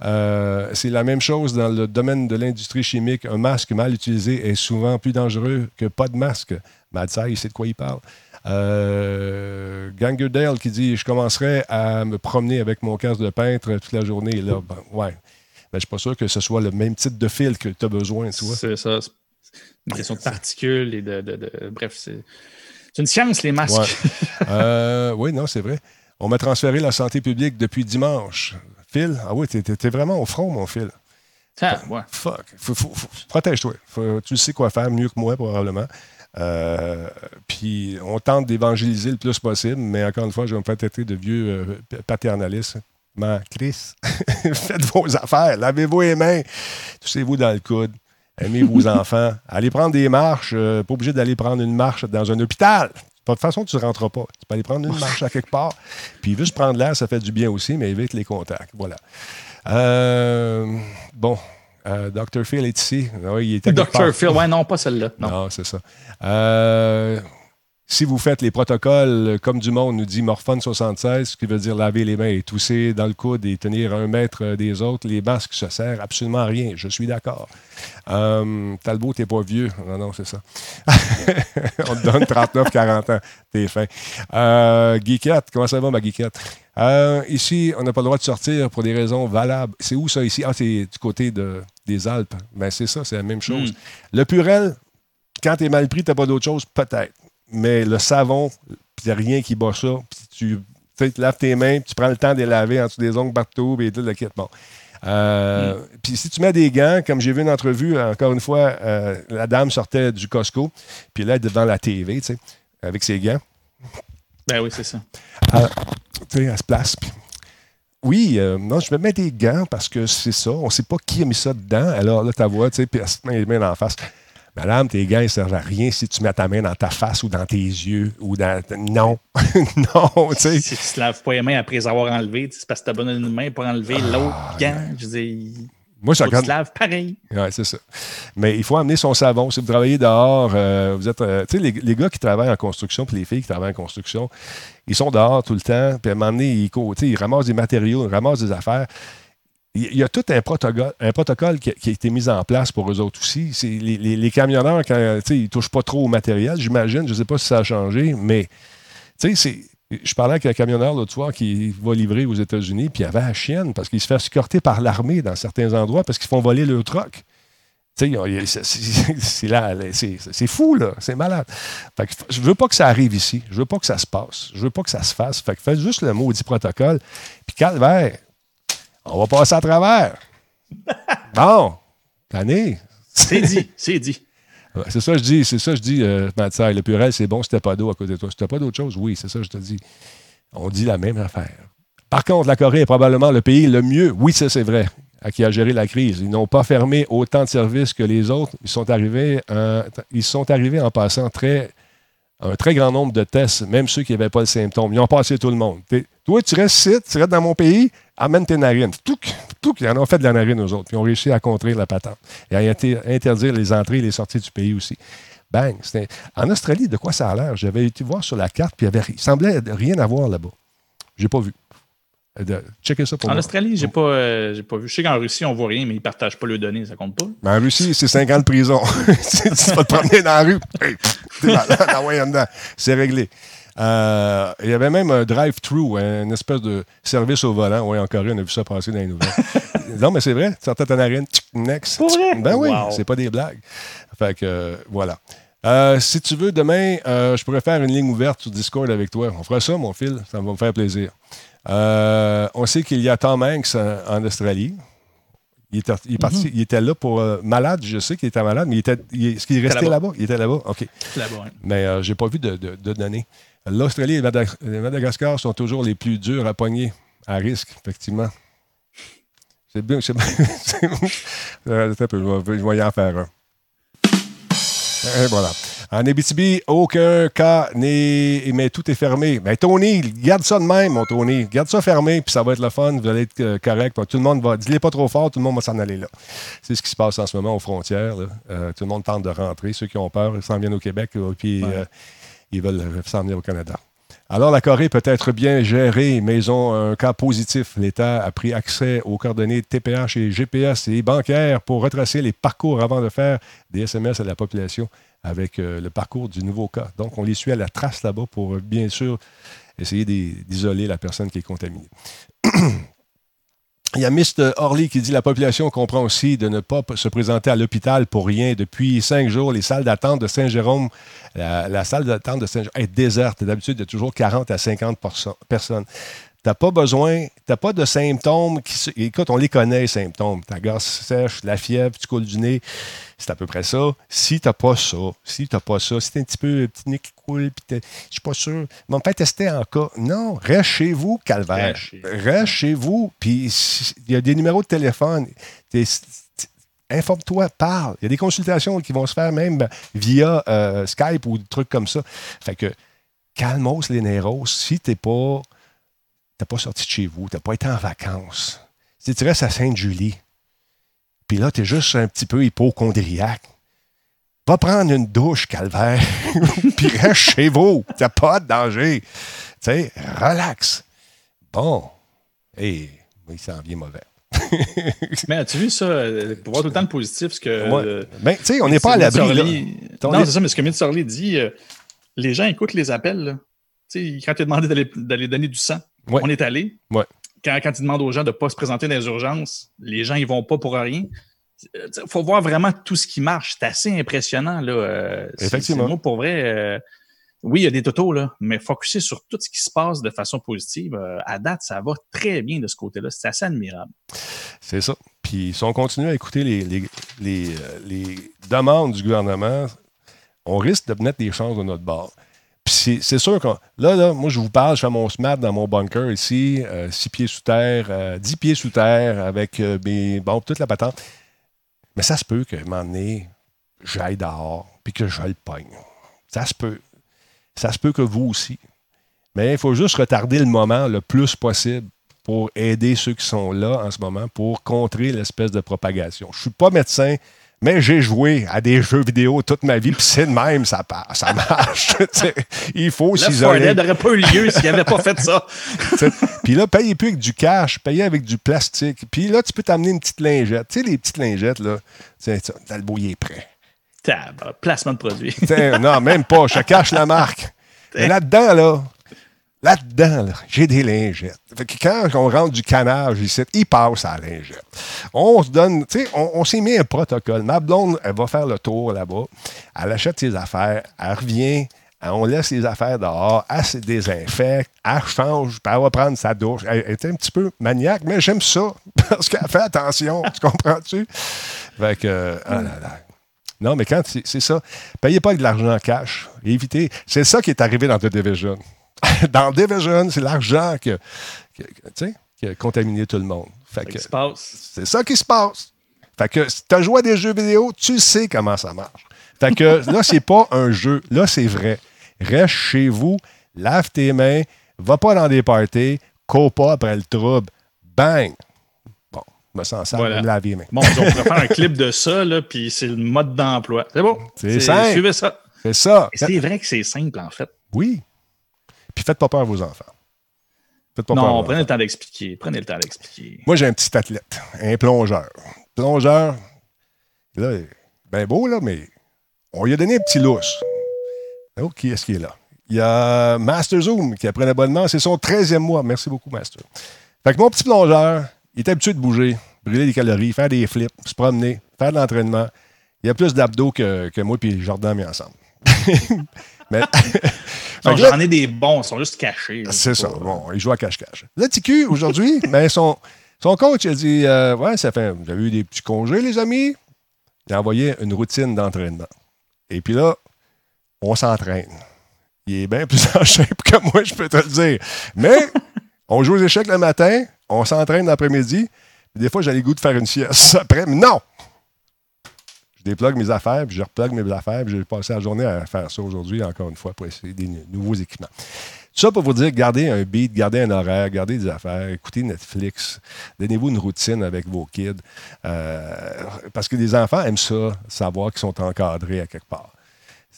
Mhm. C'est la même chose dans le domaine de l'industrie chimique. Un masque mal utilisé est souvent plus dangereux que pas de masque. Madsai, il sait de quoi il parle. Euh, Gangerdale qui dit Je commencerai à me promener avec mon casque de peintre toute la journée. Là, ben, ouais. Mais je ne suis pas sûr que ce soit le même type de fil que tu as besoin. C'est ça. C'est une question de particules et de. de- de- bref, c'est c'est une science, les masques. Ouais. Euh, oui, non, c'est vrai. On m'a transféré la santé publique depuis dimanche. Phil, ah oui, t'es, vraiment au front, mon Phil. Ah, ouais. Fuck. Protège-toi. Tu sais quoi faire mieux que moi, probablement. Euh, puis on tente d'évangéliser le plus possible, mais encore une fois, je vais me faire traiter de vieux euh, p- paternaliste. Man, Chris, faites vos affaires, lavez-vous les mains, toussez-vous dans le coude, aimez vos enfants, allez prendre des marches, euh, pas obligé d'aller prendre une marche dans un hôpital. De toute façon, tu ne rentreras pas. Tu peux aller prendre une marche à quelque part. Puis juste prendre l'air, ça fait du bien aussi, mais évite les contacts. Voilà. Euh, bon, euh, Dr. Phil est ici. Oui, il quelque Dr. Phil, ouais, non, pas celle-là. Non. Non, c'est ça. Euh, si vous faites les protocoles comme du monde, nous dit Morphone 76, ce qui veut dire laver les mains et tousser dans le coude et tenir un mètre des autres, les masques se servent absolument à rien. Je suis d'accord. Euh, Talbot, t'es pas vieux. Non, non, c'est ça. On te donne 39-40 ans. T'es fin. Euh, Geekette, comment ça va, ma Geekette? Euh, ici, on n'a pas le droit de sortir pour des raisons valables. C'est où ça ici? Ah, c'est du côté de, des Alpes. Ben, c'est ça, c'est la même chose. Mm. Le Purel, quand tu es mal pris, tu n'as pas d'autre chose, peut-être. Mais le savon, il n'y a rien qui bat ça. Puis tu, laves tes mains, puis tu prends le temps de les laver en dessous des ongles partout, et tout le kit. Bon. Euh, Puis si tu mets des gants, comme j'ai vu une entrevue, encore une fois, euh, la dame sortait du Costco, puis là, elle est devant la TV, tu sais, avec ses gants. Ben oui, c'est ça. Elle, tu sais, elle se place. puis- oui, euh, non, je me mets des gants parce que c'est ça. On ne sait pas qui a mis ça dedans. Alors là, ta voix, tu sais, puis elle se met les mains en face. Madame, tes gants, ils ne servent à rien si tu mets ta main dans ta face ou dans tes yeux ou dans. Non. non, tu sais. Si tu te laves pas les mains après les avoir enlevées, c'est parce que tu as bonne une main pour enlever l'autre gant. Je Ah, Moi, je regarde. te laves pareil. Oui, c'est ça. Mais il faut amener son savon. Si vous travaillez dehors, euh, vous êtes. euh, tu sais, les, les gars qui travaillent en construction, puis les filles qui travaillent en construction, ils sont dehors tout le temps, puis à un moment donné, ils, ils ramassent des matériaux, ils ramassent des affaires. Il y a tout un protocole, un protocole qui, a, qui a été mis en place pour eux autres aussi. C'est les, les- les camionneurs, quand, tu sais, ils ne touchent pas trop au matériel, j'imagine. Je ne sais pas si ça a changé, mais tu sais, c'est. Je parlais avec un camionneur l'autre soir qui va livrer aux États-Unis, puis il avait la chienne parce qu'il se fait escorter par l'armée dans certains endroits parce qu'ils font voler le truck. Y c'est- fou, là. C'est malade. Fait que je veux pas que ça arrive ici. Je veux pas que ça se passe. Je veux pas que ça se fasse. Fait que faites juste le maudit protocole. Puis calvaire, on va passer à travers. Bon, tanné. C'est dit, c'est dit. C'est ça que je dis, c'est ça je dis, euh, Mathieu. Le purel, c'est bon t'as pas d'eau à côté de toi. T'as pas d'autre chose, oui, c'est ça que je te dis. On dit la même affaire. Par contre, la Corée est probablement le pays le mieux, oui, ça c'est vrai, à qui a géré la crise. Ils n'ont pas fermé autant de services que les autres. Ils sont arrivés, euh, ils sont arrivés en passant très, un très grand nombre de tests, même ceux qui n'avaient pas le symptôme. Ils ont passé tout le monde. Toi, tu restes ici, tu restes dans mon pays, amène tes narines. Tout, tout, ils en ont fait de la narine aux autres. Puis ils ont réussi à contrer la patente et à inter- interdire les entrées et les sorties du pays aussi. Bang! C'était- En Australie, de quoi ça a l'air? J'avais été voir sur la carte, puis il, avait, il semblait rien avoir là-bas. J'ai pas vu. De- checkez ça pour En moi. Australie, j'ai pas, euh, j'ai pas vu. Je sais qu'en Russie, on voit rien, mais ils partagent pas leurs données, ça compte pas. Mais en Russie, c'est 5 ans de prison. tu vas te promener dans la rue. Hey, t'es ah. C'est réglé. Euh, il y avait même un drive-thru, une espèce de service au volant. Oui, en Corée, on a vu ça passer dans les nouvelles. non, mais c'est vrai. Tu sortais ta narine, tchic, next. Pour vrai? Ben oui, Wow. c'est pas des blagues. Fait que, euh, voilà. Euh, si tu veux, demain, je pourrais faire une ligne ouverte sur Discord avec toi. On fera ça, mon fil. Ça va me faire plaisir. On sait qu'il y a Tom Hanks en, en Australie. Il était, il est parti, Mhm. il était là pour euh, malade, je sais qu'il était malade, mais il était, il- est-ce qu'il restait là-bas. là-bas? Il était là-bas? OK. Là-bas, hein. Mais euh, je n'ai pas vu de, de- de données. L'Australie et Madag- et Madagascar sont toujours les plus durs à pogner, à risque, effectivement. C'est bien. C'est c'est- Euh, je vais, je vais y en faire un. Et voilà. En Abitibi, aucun cas n'est. Mais tout est fermé. Mais Tony, garde ça de même, mon Tony. Garde ça fermé, puis ça va être le fun. Vous allez être euh, correct. Tout le monde va. Dis-les pas trop fort, tout le monde va s'en aller là. C'est ce qui se passe en ce moment aux frontières. là. Euh, tout le monde tente de rentrer. Ceux qui ont peur, ils s'en viennent au Québec, puis Ouais. euh, ils veulent s'en venir au Canada. Alors, la Corée peut être bien gérée, mais ils ont un cas positif. L'État a pris accès aux coordonnées TPH et GPS et bancaires pour retracer les parcours avant de faire des SMS à la population avec euh, le parcours du nouveau cas. Donc, on les suit à la trace là-bas pour, euh, bien sûr, essayer d'isoler la personne qui est contaminée. Il y a Mr. Orly qui dit la population comprend aussi de ne pas se présenter à l'hôpital pour rien. Depuis cinq jours, les salles d'attente de Saint-Jérôme, la, la salle d'attente de Saint-Jérôme est déserte. D'habitude, il y a toujours 40 à 50 perso- personnes. Tu n'as pas besoin, tu n'as pas de symptômes. Qui, écoute, on les connaît, les symptômes. Ta gorge sèche, la fièvre, tu coules du nez. C'est à peu près ça. Si tu n'as pas ça, si tu n'as pas ça, si tu un petit peu, petit nez qui coule, puis t'es- je suis pas sûr, me faire tester en cas. Non, reste chez vous, calvaire. Reste chez vous. Puis il y a des numéros de téléphone. T'es- Informe-toi, parle. Il y a des consultations qui vont se faire même via euh, Skype ou des trucs comme ça. Fait que, calmos les néros. Si t'es pas, t'as pas sorti de chez vous, t'as pas été en vacances, si tu restes à Sainte-Julie, puis là, t'es juste un petit peu hypochondriaque, va prendre une douche, calvaire, puis reste chez vous. T'as pas de danger. Tu sais, relax. Bon. Et il s'en vient mauvais. Mais as-tu vu ça, euh, pour voir tout le temps le positif, ce que. Ouais. euh, Ben, tu sais, on n'est pas à l'abri. Non, c'est ça, mais ce que Mitch Sorley dit, euh, les gens écoutent les appels. là. Tu quand il a demandé d'aller donner du sang, Ouais. on est allé. Ouais. Quand, quand il demande aux gens de ne pas se présenter dans les urgences, les gens ils vont pas pour rien. Il faut voir vraiment tout ce qui marche. C'est assez impressionnant. Là. Euh, Effectivement. Moi, pour vrai, euh, oui, il y a des totaux, là, mais focuser sur tout ce qui se passe de façon positive, euh, à date, ça va très bien de ce côté-là. C'est assez admirable. C'est ça. Puis si on continue à écouter les, les, les, euh, les demandes du gouvernement, on risque de mettre des chances de notre bord. Puis c'est, sûr que là, là, moi, je vous parle, je fais mon SMAT dans mon bunker ici, 6 pieds sous terre, euh, 10 pieds sous terre, avec euh, mes. Bon, toute la patente. Mais ça se peut qu'à un moment donné, j'aille dehors, puis que je le pogne. Ça se peut. Ça se peut que vous aussi. Mais il faut juste retarder le moment le plus possible pour aider ceux qui sont là en ce moment pour contrer l'espèce de propagation. Je suis pas médecin, mais j'ai joué à des jeux vidéo toute ma vie, puis c'est de même, ça passe, ça marche. Il faut Le s'isoler. N'aurait pas eu lieu s'il n'avait pas fait ça. Puis là, payez plus avec du cash, payez avec du plastique. Puis là, tu peux t'amener une petite lingette. Tu sais, les petites lingettes, là, Talbot, il est prêt. Tab, placement de produit. Non, même pas, je cache la marque. Mais là-dedans, là, là-dedans, là, j'ai des lingettes. Fait que quand on rentre du canage ici, il passe à la lingette. On se donne, tu sais, on, s'est mis un protocole. Ma blonde, elle va faire le tour là-bas. Elle achète ses affaires, elle revient, on laisse les affaires dehors, elle se désinfecte, elle change, elle va prendre sa douche. Elle est un petit peu maniaque, mais j'aime ça, parce qu'elle fait attention, tu comprends-tu? Fait que, ah là là. Non, mais quand c'est c'est ça, payez pas avec de l'argent en cash. Évitez. C'est ça qui est arrivé dans The Division. dans Division, c'est l'argent sais, qui a contaminé tout le monde. Fait que Qu'est-ce qui se passe? c'est ça qui se passe. Fait que si tu as joué à des jeux vidéo, tu sais comment ça marche. Fait que là, c'est pas un jeu. Là, c'est vrai. Reste chez vous, lave tes mains, va pas dans des parties, cours pas après le trouble. Bang! Bon, je me sens Voilà. je me lave les mains. Bon, on pourrait faire un clip de ça, là, puis c'est le mode d'emploi. C'est bon. C'est simple. Suivez ça. C'est ça. C'est vrai que c'est simple, en fait. Oui. Puis faites pas peur à vos enfants. Faites pas peur à Non, prenez le temps d'expliquer. Prenez le temps d'expliquer. Moi, j'ai un petit athlète, un plongeur. Plongeur, là, ben beau, là, mais on lui a donné un petit lousse. Oh, qui est-ce qui est là? Il y a Master Zoom qui a pris un abonnement. C'est son 13e mois. Merci beaucoup, Master. Fait que mon petit plongeur, il est habitué de bouger, brûler des calories, faire des flips, se promener, faire de l'entraînement. Il a plus d'abdos que, que moi et Jordan mis ensemble. mais, J'en ai des bons, ils sont juste cachés. c'est ça. Bon, il joue à cache-cache. Là, TQ, aujourd'hui, ben, son, son coach a dit euh, Ouais, ça fait. Vous avez eu des petits congés, les amis Il a envoyé une routine d'entraînement. Et puis là, on s'entraîne. Il est bien plus en shape que moi, je peux te le dire. Mais, on joue aux échecs le matin, on s'entraîne l'après-midi. Des fois, j'ai le goût de faire une sieste après, mais non Je déplogue mes affaires, puis je replogue mes affaires, puis j'ai passé la journée à faire ça aujourd'hui, encore une fois, pour essayer des nouveaux équipements. Tout ça pour vous dire, gardez un beat, gardez un horaire, gardez des affaires, écoutez Netflix, donnez-vous une routine avec vos kids. Euh, parce que les enfants aiment ça, savoir qu'ils sont encadrés à quelque part.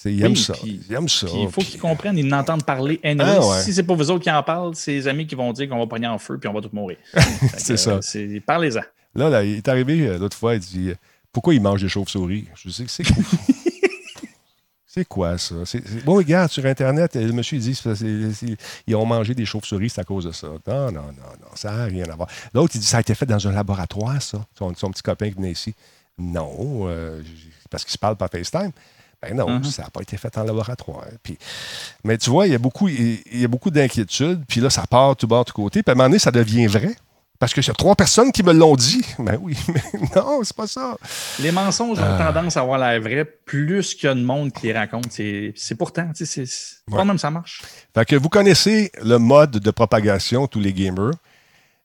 Ils Oui, aiment ça. Ils aiment ça. Il faut qu'ils comprennent, ils n'entendent parler. anyway. Ah ouais. Si c'est pas vous autres qui en parlent, c'est les amis qui vont dire qu'on va pogner en feu puis on va tous mourir. C'est ça. euh, Parlez-en. Là, là, il est arrivé euh, l'autre fois, il dit euh, Pourquoi il mange des chauves-souris? Je dis C'est quoi C'est quoi ça? C'est- c'est- Bon, regarde, sur Internet, le monsieur dit c'est- c'est- c'est- ils ont mangé des chauves-souris, c'est à cause de ça. Non, non, non, non, ça n'a rien à voir. L'autre, il dit Ça a été fait dans un laboratoire, ça. Son, son petit copain qui venait ici. Non, euh, parce qu'il se parle par FaceTime. Ben non, Mhm. ça n'a pas été fait en laboratoire. Puis, mais tu vois, il y a beaucoup, il, il y a beaucoup d'inquiétudes. Puis là, ça part tout bas, tout côté. Puis à un moment donné, ça devient vrai. Parce y a trois personnes qui me l'ont dit. Ben oui, mais non, c'est pas ça. Les mensonges ont Ah. tendance à avoir l'air vrai plus qu'il y a de monde qui les raconte. C'est c'est pourtant, tu sais, c'est c'est pas Ouais. même ça marche. Fait que vous connaissez le mode de propagation, tous les gamers.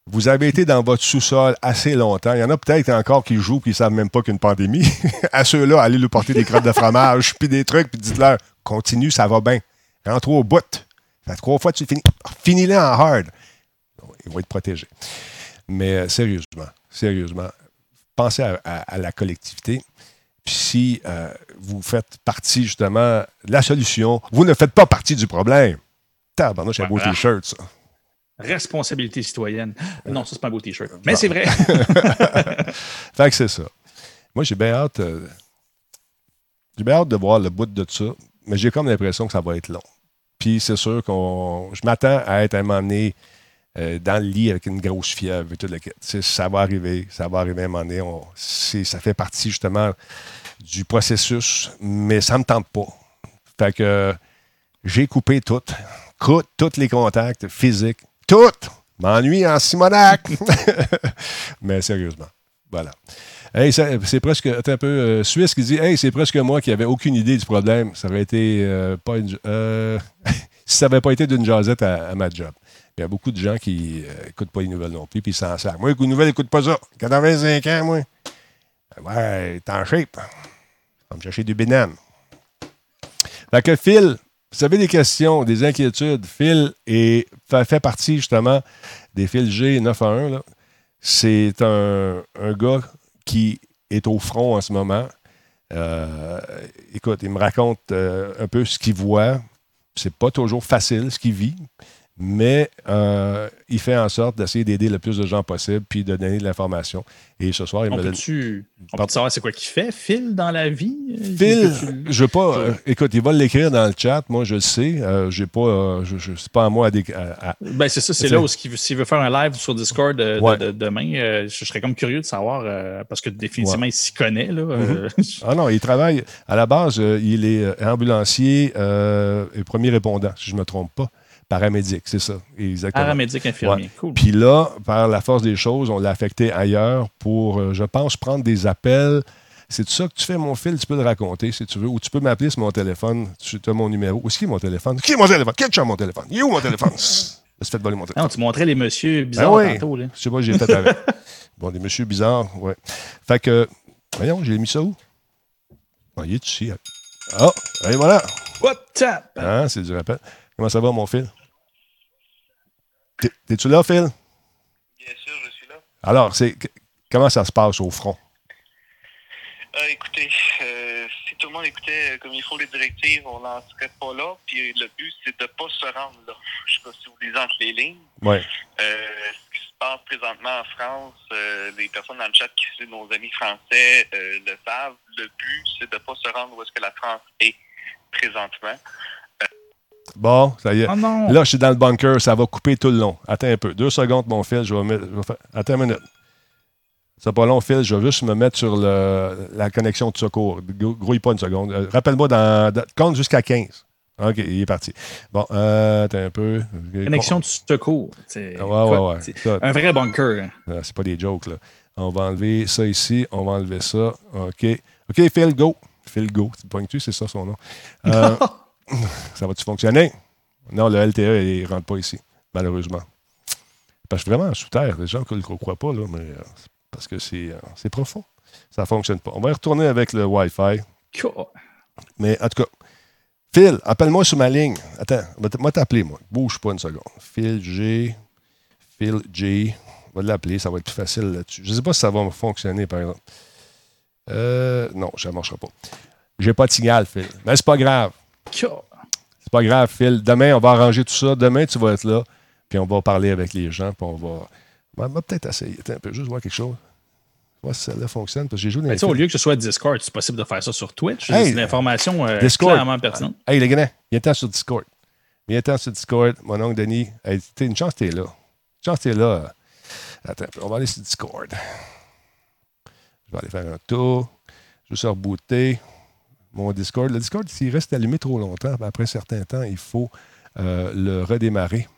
Vous avez été dans votre sous-sol assez longtemps. Il y en a peut-être encore qui jouent qui ne savent même pas qu'une pandémie. à ceux-là, allez lui porter des crottes de fromage, puis des trucs, puis dites-leur continue, ça va bien. Rentre au bout. Ça fait trois fois que tu finis. Finis-les en hard. Ils vont être protégés. Mais euh, sérieusement, sérieusement, pensez à, à- à la collectivité. Puis si euh, vous faites partie justement de la solution, vous ne faites pas partie du problème. Tabarnouche, un beau Voilà. t-shirt, ça. Responsabilité citoyenne. Non, ça, c'est pas un beau t-shirt. Mais c'est vrai. Fait que c'est ça. Moi, j'ai bien hâte. euh, j'ai bien hâte de voir le bout de ça, mais j'ai comme l'impression que ça va être long. Puis c'est sûr qu'on. Je m'attends à être à un moment donné euh, dans le lit avec une grosse fièvre et tout le Ça va arriver, ça va arriver à un moment donné. Ça fait partie justement du processus, mais ça ne me tente pas. Fait que j'ai coupé tout. Tous les contacts physiques. Tout! M'ennuie en Simonac! mais sérieusement. Voilà. Hey, c'est presque. Un peu. euh, Suisse qui dit Hey, c'est presque moi qui n'avais aucune idée du problème. Ça aurait été euh, pas une. si ça n'avait pas été d'une jasette à, à ma job. Il y a beaucoup de gens qui n'écoutent pas les nouvelles non plus, puis ils s'en servent. Moi, les nouvelles, n'écoute pas ça. 85 ans, moi. Ouais, t'es en shape. Va me chercher du bénin. Fait que Phil, vous avez des questions, des inquiétudes, Phil est, fait, partie justement des Phil G 9 à 1. là. C'est un, un gars qui est au front en ce moment. Euh, écoute, il me raconte euh, un peu ce qu'il voit. C'est pas toujours facile ce qu'il vit, mais euh, il fait en sorte d'essayer d'aider le plus de gens possible puis de donner de l'information. Et ce soir, il On me donne. on peut savoir c'est quoi qu'il fait, Phil, dans la vie? Phil, Peux-tu- je veux pas. euh, écoute, il va l'écrire dans le chat. Moi, je le sais. Euh, j'ai pas. euh, je, je- c'est pas à moi à, dé- à- à- Ben, c'est ça, c'est Tu là où s'il veut, faire un live sur Discord euh, de- Ouais. de- demain, euh, je serais comme curieux de savoir, euh, parce que définitivement, il s'y connaît. Là, euh, Ah non, il travaille. À la base, euh, il est euh, ambulancier euh, et premier répondant, si je ne me trompe pas. Paramédic, c'est ça. Exactement. Paramédic infirmier. Ouais. Cool. Puis là, par la force des choses, on l'a affecté ailleurs pour, euh, je pense, prendre des appels. C'est ça que tu fais, mon fil, tu peux le raconter si tu veux, ou tu peux m'appeler sur mon téléphone. Tu as mon numéro. Où est-ce qu'il est mon téléphone? Qui est mon téléphone? Qui a mon téléphone? Il est où mon téléphone? Je fait voler mon téléphone. Non, tu montrais les messieurs bizarres Ben tantôt. Là. Je sais pas, j'ai fait avec. bon, des messieurs bizarres, ouais. Fait que, voyons, j'ai mis ça où? Ah, il est ici. Ah, et voilà. What's up? Hein, c'est du rappel. Comment ça va, mon fil? T'es- T'es-tu là, Phil? Bien sûr, je suis là. Alors, c'est comment ça se passe au front? Ah, écoutez, euh, si tout le monde écoutait euh, comme il faut les directives, on n'en serait pas là. Puis le but, c'est de ne pas se rendre là. Je sais pas si vous lisez entre les lignes. Ouais. Euh, ce qui se passe présentement en France, euh, les personnes dans le chat qui sont nos amis français euh, le savent. Le but, c'est de ne pas se rendre où est-ce que la France est présentement. Bon, ça y est. Oh non. Là, je suis dans le bunker, ça va couper tout le long. Attends un peu. Deux secondes, mon fil. Je vais mettre. je vais faire- Attends une minute. C'est pas long, Phil. Je vais juste me mettre sur le- la connexion de secours. Grou- Grouille pas une seconde. Euh, Rappelle-moi, dans, dans- compte jusqu'à 15. OK, il est parti. Bon, euh, attends un peu. Connexion de secours. Ah, ouais, ouais, ouais. Ça- Un vrai bunker. hein. Ah, C'est pas des jokes, là. On va enlever ça ici. On va enlever ça. OK. OK, Phil, go. Phil, go. Tu pognes-tu? C'est ça son nom. Euh, ça va-tu fonctionner? Non, le LTE, il ne rentre pas ici, malheureusement. Parce que vraiment, sous terre, les gens ne le croient pas, là, mais euh, parce que c'est euh, profond. Ça ne fonctionne pas. On va y retourner avec le Wi-Fi. Cool. Mais en tout cas, Phil, appelle-moi sur ma ligne. Attends, moi t'appeler, moi. Bouge pas une seconde. Phil G. Phil G. On va l'appeler, ça va être plus facile là-dessus. Je ne sais pas si ça va fonctionner, par exemple. Euh, non, ça ne marchera pas. J'ai pas de signal, Phil. Mais c'est pas grave. C'est pas grave, Phil. Demain, on va arranger tout ça. Demain, tu vas être là. Puis on va parler avec les gens. Puis on va. On va peut-être essayer. Attends un peu, juste voir quelque chose. Voir si celle-là fonctionne. Parce que j'ai joué dans Mais tu sais, au lieu que ce soit Discord, c'est possible de faire ça sur Twitch. Hey, c'est une information euh, Discord. clairement pertinente. Hey, les gars, viens-t'en sur Discord. Viens-t'en sur Discord. Mon oncle Denis. Hey, t'es- une chance que t'es là. Une chance t'es là. Attends, on va aller sur Discord. Je vais aller faire un tour. Je vais se rebooter mon Discord. Le Discord, s'il reste allumé trop longtemps, ben, après un certain temps, il faut euh, le redémarrer.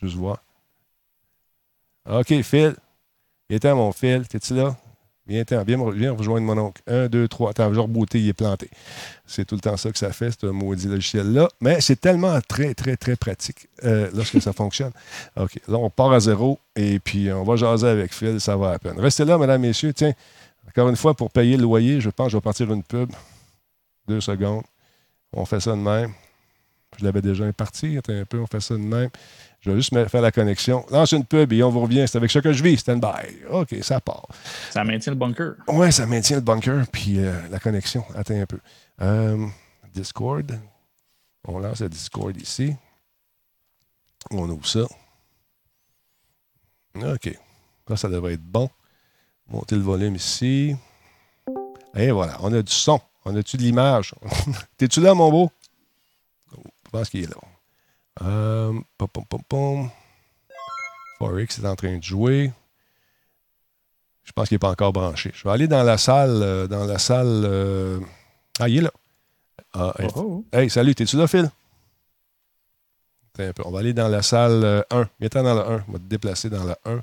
Juste voir. OK, Phil. Viens-t'en, mon Phil. T'es-tu là? Viens-t'en. Viens, rejoindre mon oncle. Un, deux, trois. Attends, je vais rebooter, il est planté. C'est tout le temps ça que ça fait, ce maudit logiciel-là. Mais c'est tellement très, très, très pratique euh, lorsque ça fonctionne. OK, là, on part à zéro et puis on va jaser avec Phil, ça va à peine. Restez là, mesdames, messieurs. Tiens, encore une fois, pour payer le loyer, je pense que je vais partir une pub. Deux secondes. On fait ça de même. Je l'avais déjà parti. Attends un peu, on fait ça de même. Je vais juste faire la connexion. Lance une pub et on vous revient. C'est avec ça que je vis. Stand by. OK, ça part. Ça maintient le bunker. Ouais, ça maintient le bunker puis euh, la connexion. Attends un peu. Euh, Discord. On lance le Discord ici. On ouvre ça. OK. Là, ça devrait être bon. Monter le volume ici. Et voilà, on a du son. On a-tu de l'image? T'es-tu là, mon beau? Je pense qu'il est là. Euh, pom, pom, pom, pom. Forex est en train de jouer. Je pense qu'il n'est pas encore branché. Je vais aller dans la salle. euh, dans la salle. euh, Ah, il est là. Ah, hey. Oh, Hey, salut, t'es-tu là, Phil? Attends un peu. On va aller dans la salle euh, 1. Viens-t'en dans la 1. On va te déplacer dans la 1.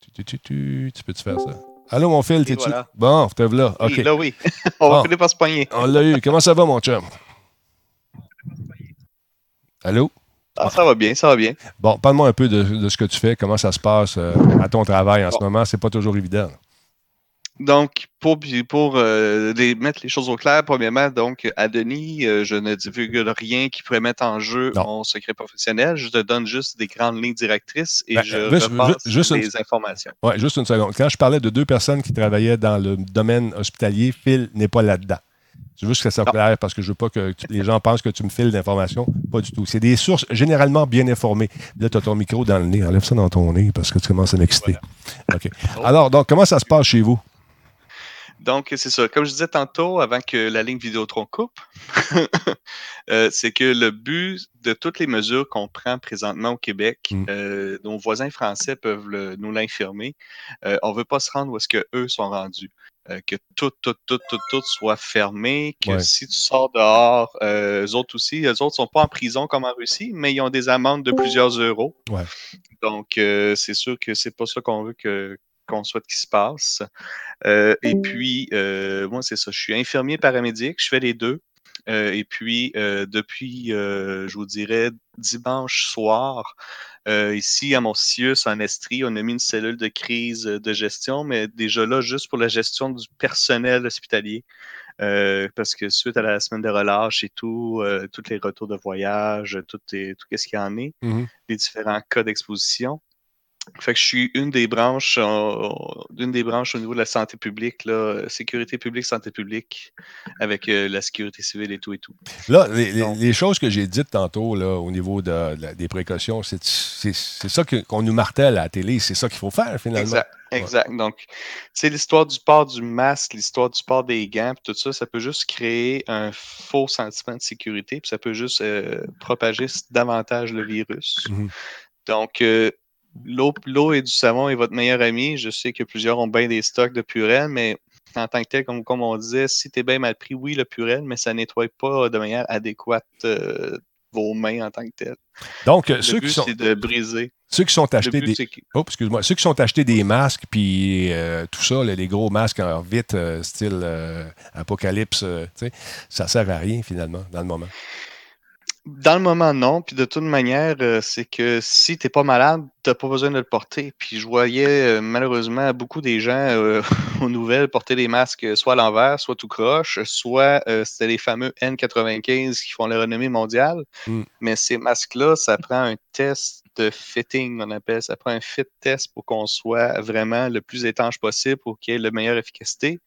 Tu, tu, tu, tu, tu peux-tu faire ça? Allô, mon Phil, t'es-tu? voilà. Bon, te là. Oui, OK. là, oui. On va Bon. finir par se poigner. On l'a eu. Comment ça va, mon chum? Allô? Ah, ça va bien, ça va bien. Bon, parle-moi un peu de, de ce que tu fais, comment ça se passe euh, à ton travail en ce moment. C'est pas toujours évident. Donc, pour, pour euh, les- mettre les choses au clair, premièrement, donc, à Denis, euh, je ne divulgue rien qui pourrait mettre en jeu Non. mon secret professionnel. Je te donne juste des grandes lignes directrices et Ben, je juste- repasse ju- juste une- informations. Oui, juste une seconde. Quand je parlais de deux personnes qui travaillaient dans le domaine hospitalier, Phil n'est pas là-dedans. C'est juste que ça soit clair parce que je veux pas que tu- les gens pensent que tu me files d'informations? Pas du tout. C'est des sources généralement bien informées. Là, tu as ton micro dans le nez. Enlève ça dans ton nez parce que tu commences à m'exciter. OK. Alors, donc, comment ça se passe chez vous? Donc, c'est ça. Comme je disais tantôt, avant que la ligne Vidéotron coupe, euh, c'est que le but de toutes les mesures qu'on prend présentement au Québec, Mm. euh, nos voisins français peuvent le- nous l'infirmer. euh, on ne veut pas se rendre où est-ce qu'eux sont rendus. Que tout, tout, tout, tout, tout soit fermé, que Ouais. si tu sors dehors, eux autres aussi, eux autres ne sont pas en prison comme en Russie, mais ils ont des amendes de plusieurs euros. Ouais. Donc, c'est sûr que c'est pas ça qu'on veut que qu'on souhaite qu'il se passe. Euh, et puis, euh, moi, c'est ça. Je suis infirmier paramédic, je fais les deux. Euh, et puis, euh, depuis, euh, je vous dirais, dimanche soir, euh, ici à mon CIUS en Estrie, on a mis une cellule de crise de gestion, mais déjà là, juste pour la gestion du personnel hospitalier. Euh, parce que suite à la semaine de relâche et tout, euh, tous les retours de voyage, tout, est, tout ce qu'il y en est, Mhm. les différents cas d'exposition. Fait que je suis une des branches, euh, d'une des branches au niveau de la santé publique, là, sécurité publique, santé publique, avec euh, la sécurité civile et tout et tout. Là, les, choses que j'ai dites tantôt là, au niveau de, des précautions, c'est c'est- c'est ça qu'on nous martèle à la télé. C'est ça qu'il faut faire, finalement. Exact, exact. Donc, tu sais, l'histoire du port du masque, l'histoire du port des gants, tout ça, ça peut juste créer un faux sentiment de sécurité, puis ça peut juste euh, propager davantage le virus. Mhm. Donc, euh, l'eau l'eau et du savon est votre meilleur ami. Je sais que plusieurs ont bien des stocks de Purel, mais en tant que tel, comme, comme on disait, si tu es bien mal pris, oui, le Purel, mais ça nettoie pas de manière adéquate euh, vos mains en tant que tel. Donc, Le ceux but, qui sont. de briser. Ceux qui sont achetés but, des. Oh, excuse-moi. Ceux qui sont achetés des masques, puis euh, tout ça, les gros masques en vite, euh, style apocalypse, ça sert à rien, finalement, dans le moment. Dans le moment, non. Puis de toute manière, euh, c'est que si t'es pas malade, t'as pas besoin de le porter. Puis je voyais euh, malheureusement beaucoup des gens euh, aux nouvelles porter des masques soit à l'envers, soit tout croche, soit c'était les fameux N95 qui font la renommée mondiale. Mm. Mais ces masques-là, ça prend un test de fitting, on appelle. Ça prend un fit test pour qu'on soit vraiment le plus étanche possible pour qu'il y ait la meilleure efficacité.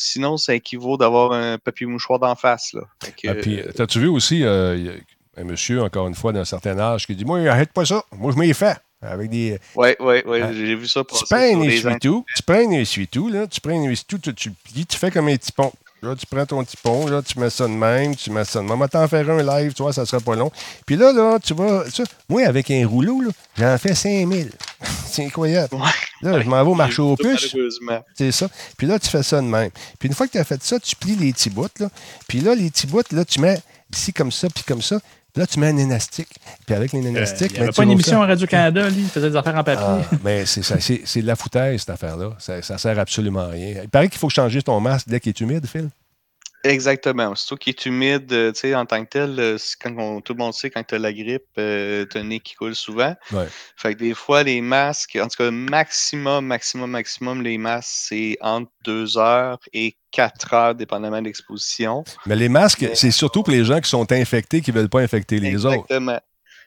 Sinon, ça équivaut d'avoir un papier mouchoir d'en face. Là. Que, Ah, puis, t'as-tu vu aussi euh, un monsieur, encore une fois, d'un certain âge, qui dit Moi, arrête pas ça. Moi, je m'y fais. Avec des. Ouais, ouais, ouais, Ah. j'ai vu ça passer. Tu prends un essuie-tout, tu prends un essuie-tout, là, tu prends un essuie-tout, tu, tu le plies, tu fais comme un petit pont. Là, tu prends ton petit pont, là, tu mets ça de même, tu mets ça de même. On va t'en faire un live, tu vois, ça sera pas long. Puis là, là, tu vas. moi, avec un rouleau, là, j'en fais 5000. C'est incroyable. Là, je m'en vais au marché aux puces. C'est ça. Puis là, tu fais ça de même. Puis une fois que tu as fait ça, tu plies les petits bouts, là. Puis là, les petits bouts, là, tu mets ici comme ça, puis comme ça. Puis là, tu mets un élastique. Puis avec les Euh, élastiques, il n'y avait pas une émission ça. à Radio-Canada, lui, il faisait des affaires en papier. Ah, mais c'est ça, c'est c'est de la foutaise, cette affaire-là. Ça, ça sert absolument à rien. Il paraît qu'il faut changer ton masque dès qu'il est humide, Phil. Exactement. Surtout qu'il est humide, euh, tu sais, en tant que tel, euh, quand on- tout le monde sait quand tu as la grippe, euh, tu as le nez qui coule souvent. Ouais. Fait que des fois, les masques, en tout cas, maximum, maximum, maximum, les masques, c'est entre 2 heures et 4 heures, dépendamment de l'exposition. Mais les masques, Mais- c'est surtout pour les gens qui sont infectés, qui ne veulent pas infecter les autres. Exactement.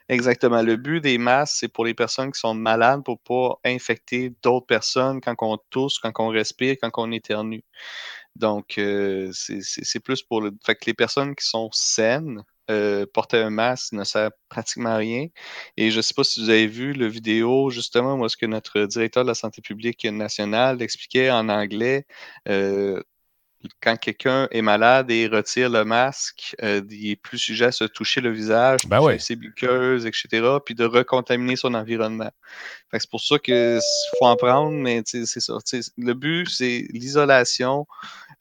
Exactement. Le but des masques, c'est pour les personnes qui sont malades pour pas infecter d'autres personnes quand on tousse, quand on respire, quand on éternue. Donc, euh, c'est plus pour le. Fait que les personnes qui sont saines, euh, porter un masque ne sert pratiquement à rien. Et je ne sais pas si vous avez vu le vidéo, justement, moi, ce que notre directeur de la santé publique nationale expliquait en anglais. euh, quand quelqu'un est malade et retire le masque, euh, il est plus sujet à se toucher le visage, Ben toucher ouais. ses muqueuses, etc., puis de recontaminer son environnement. C'est pour ça qu'il faut en prendre, mais c'est ça. Le but, c'est l'isolation.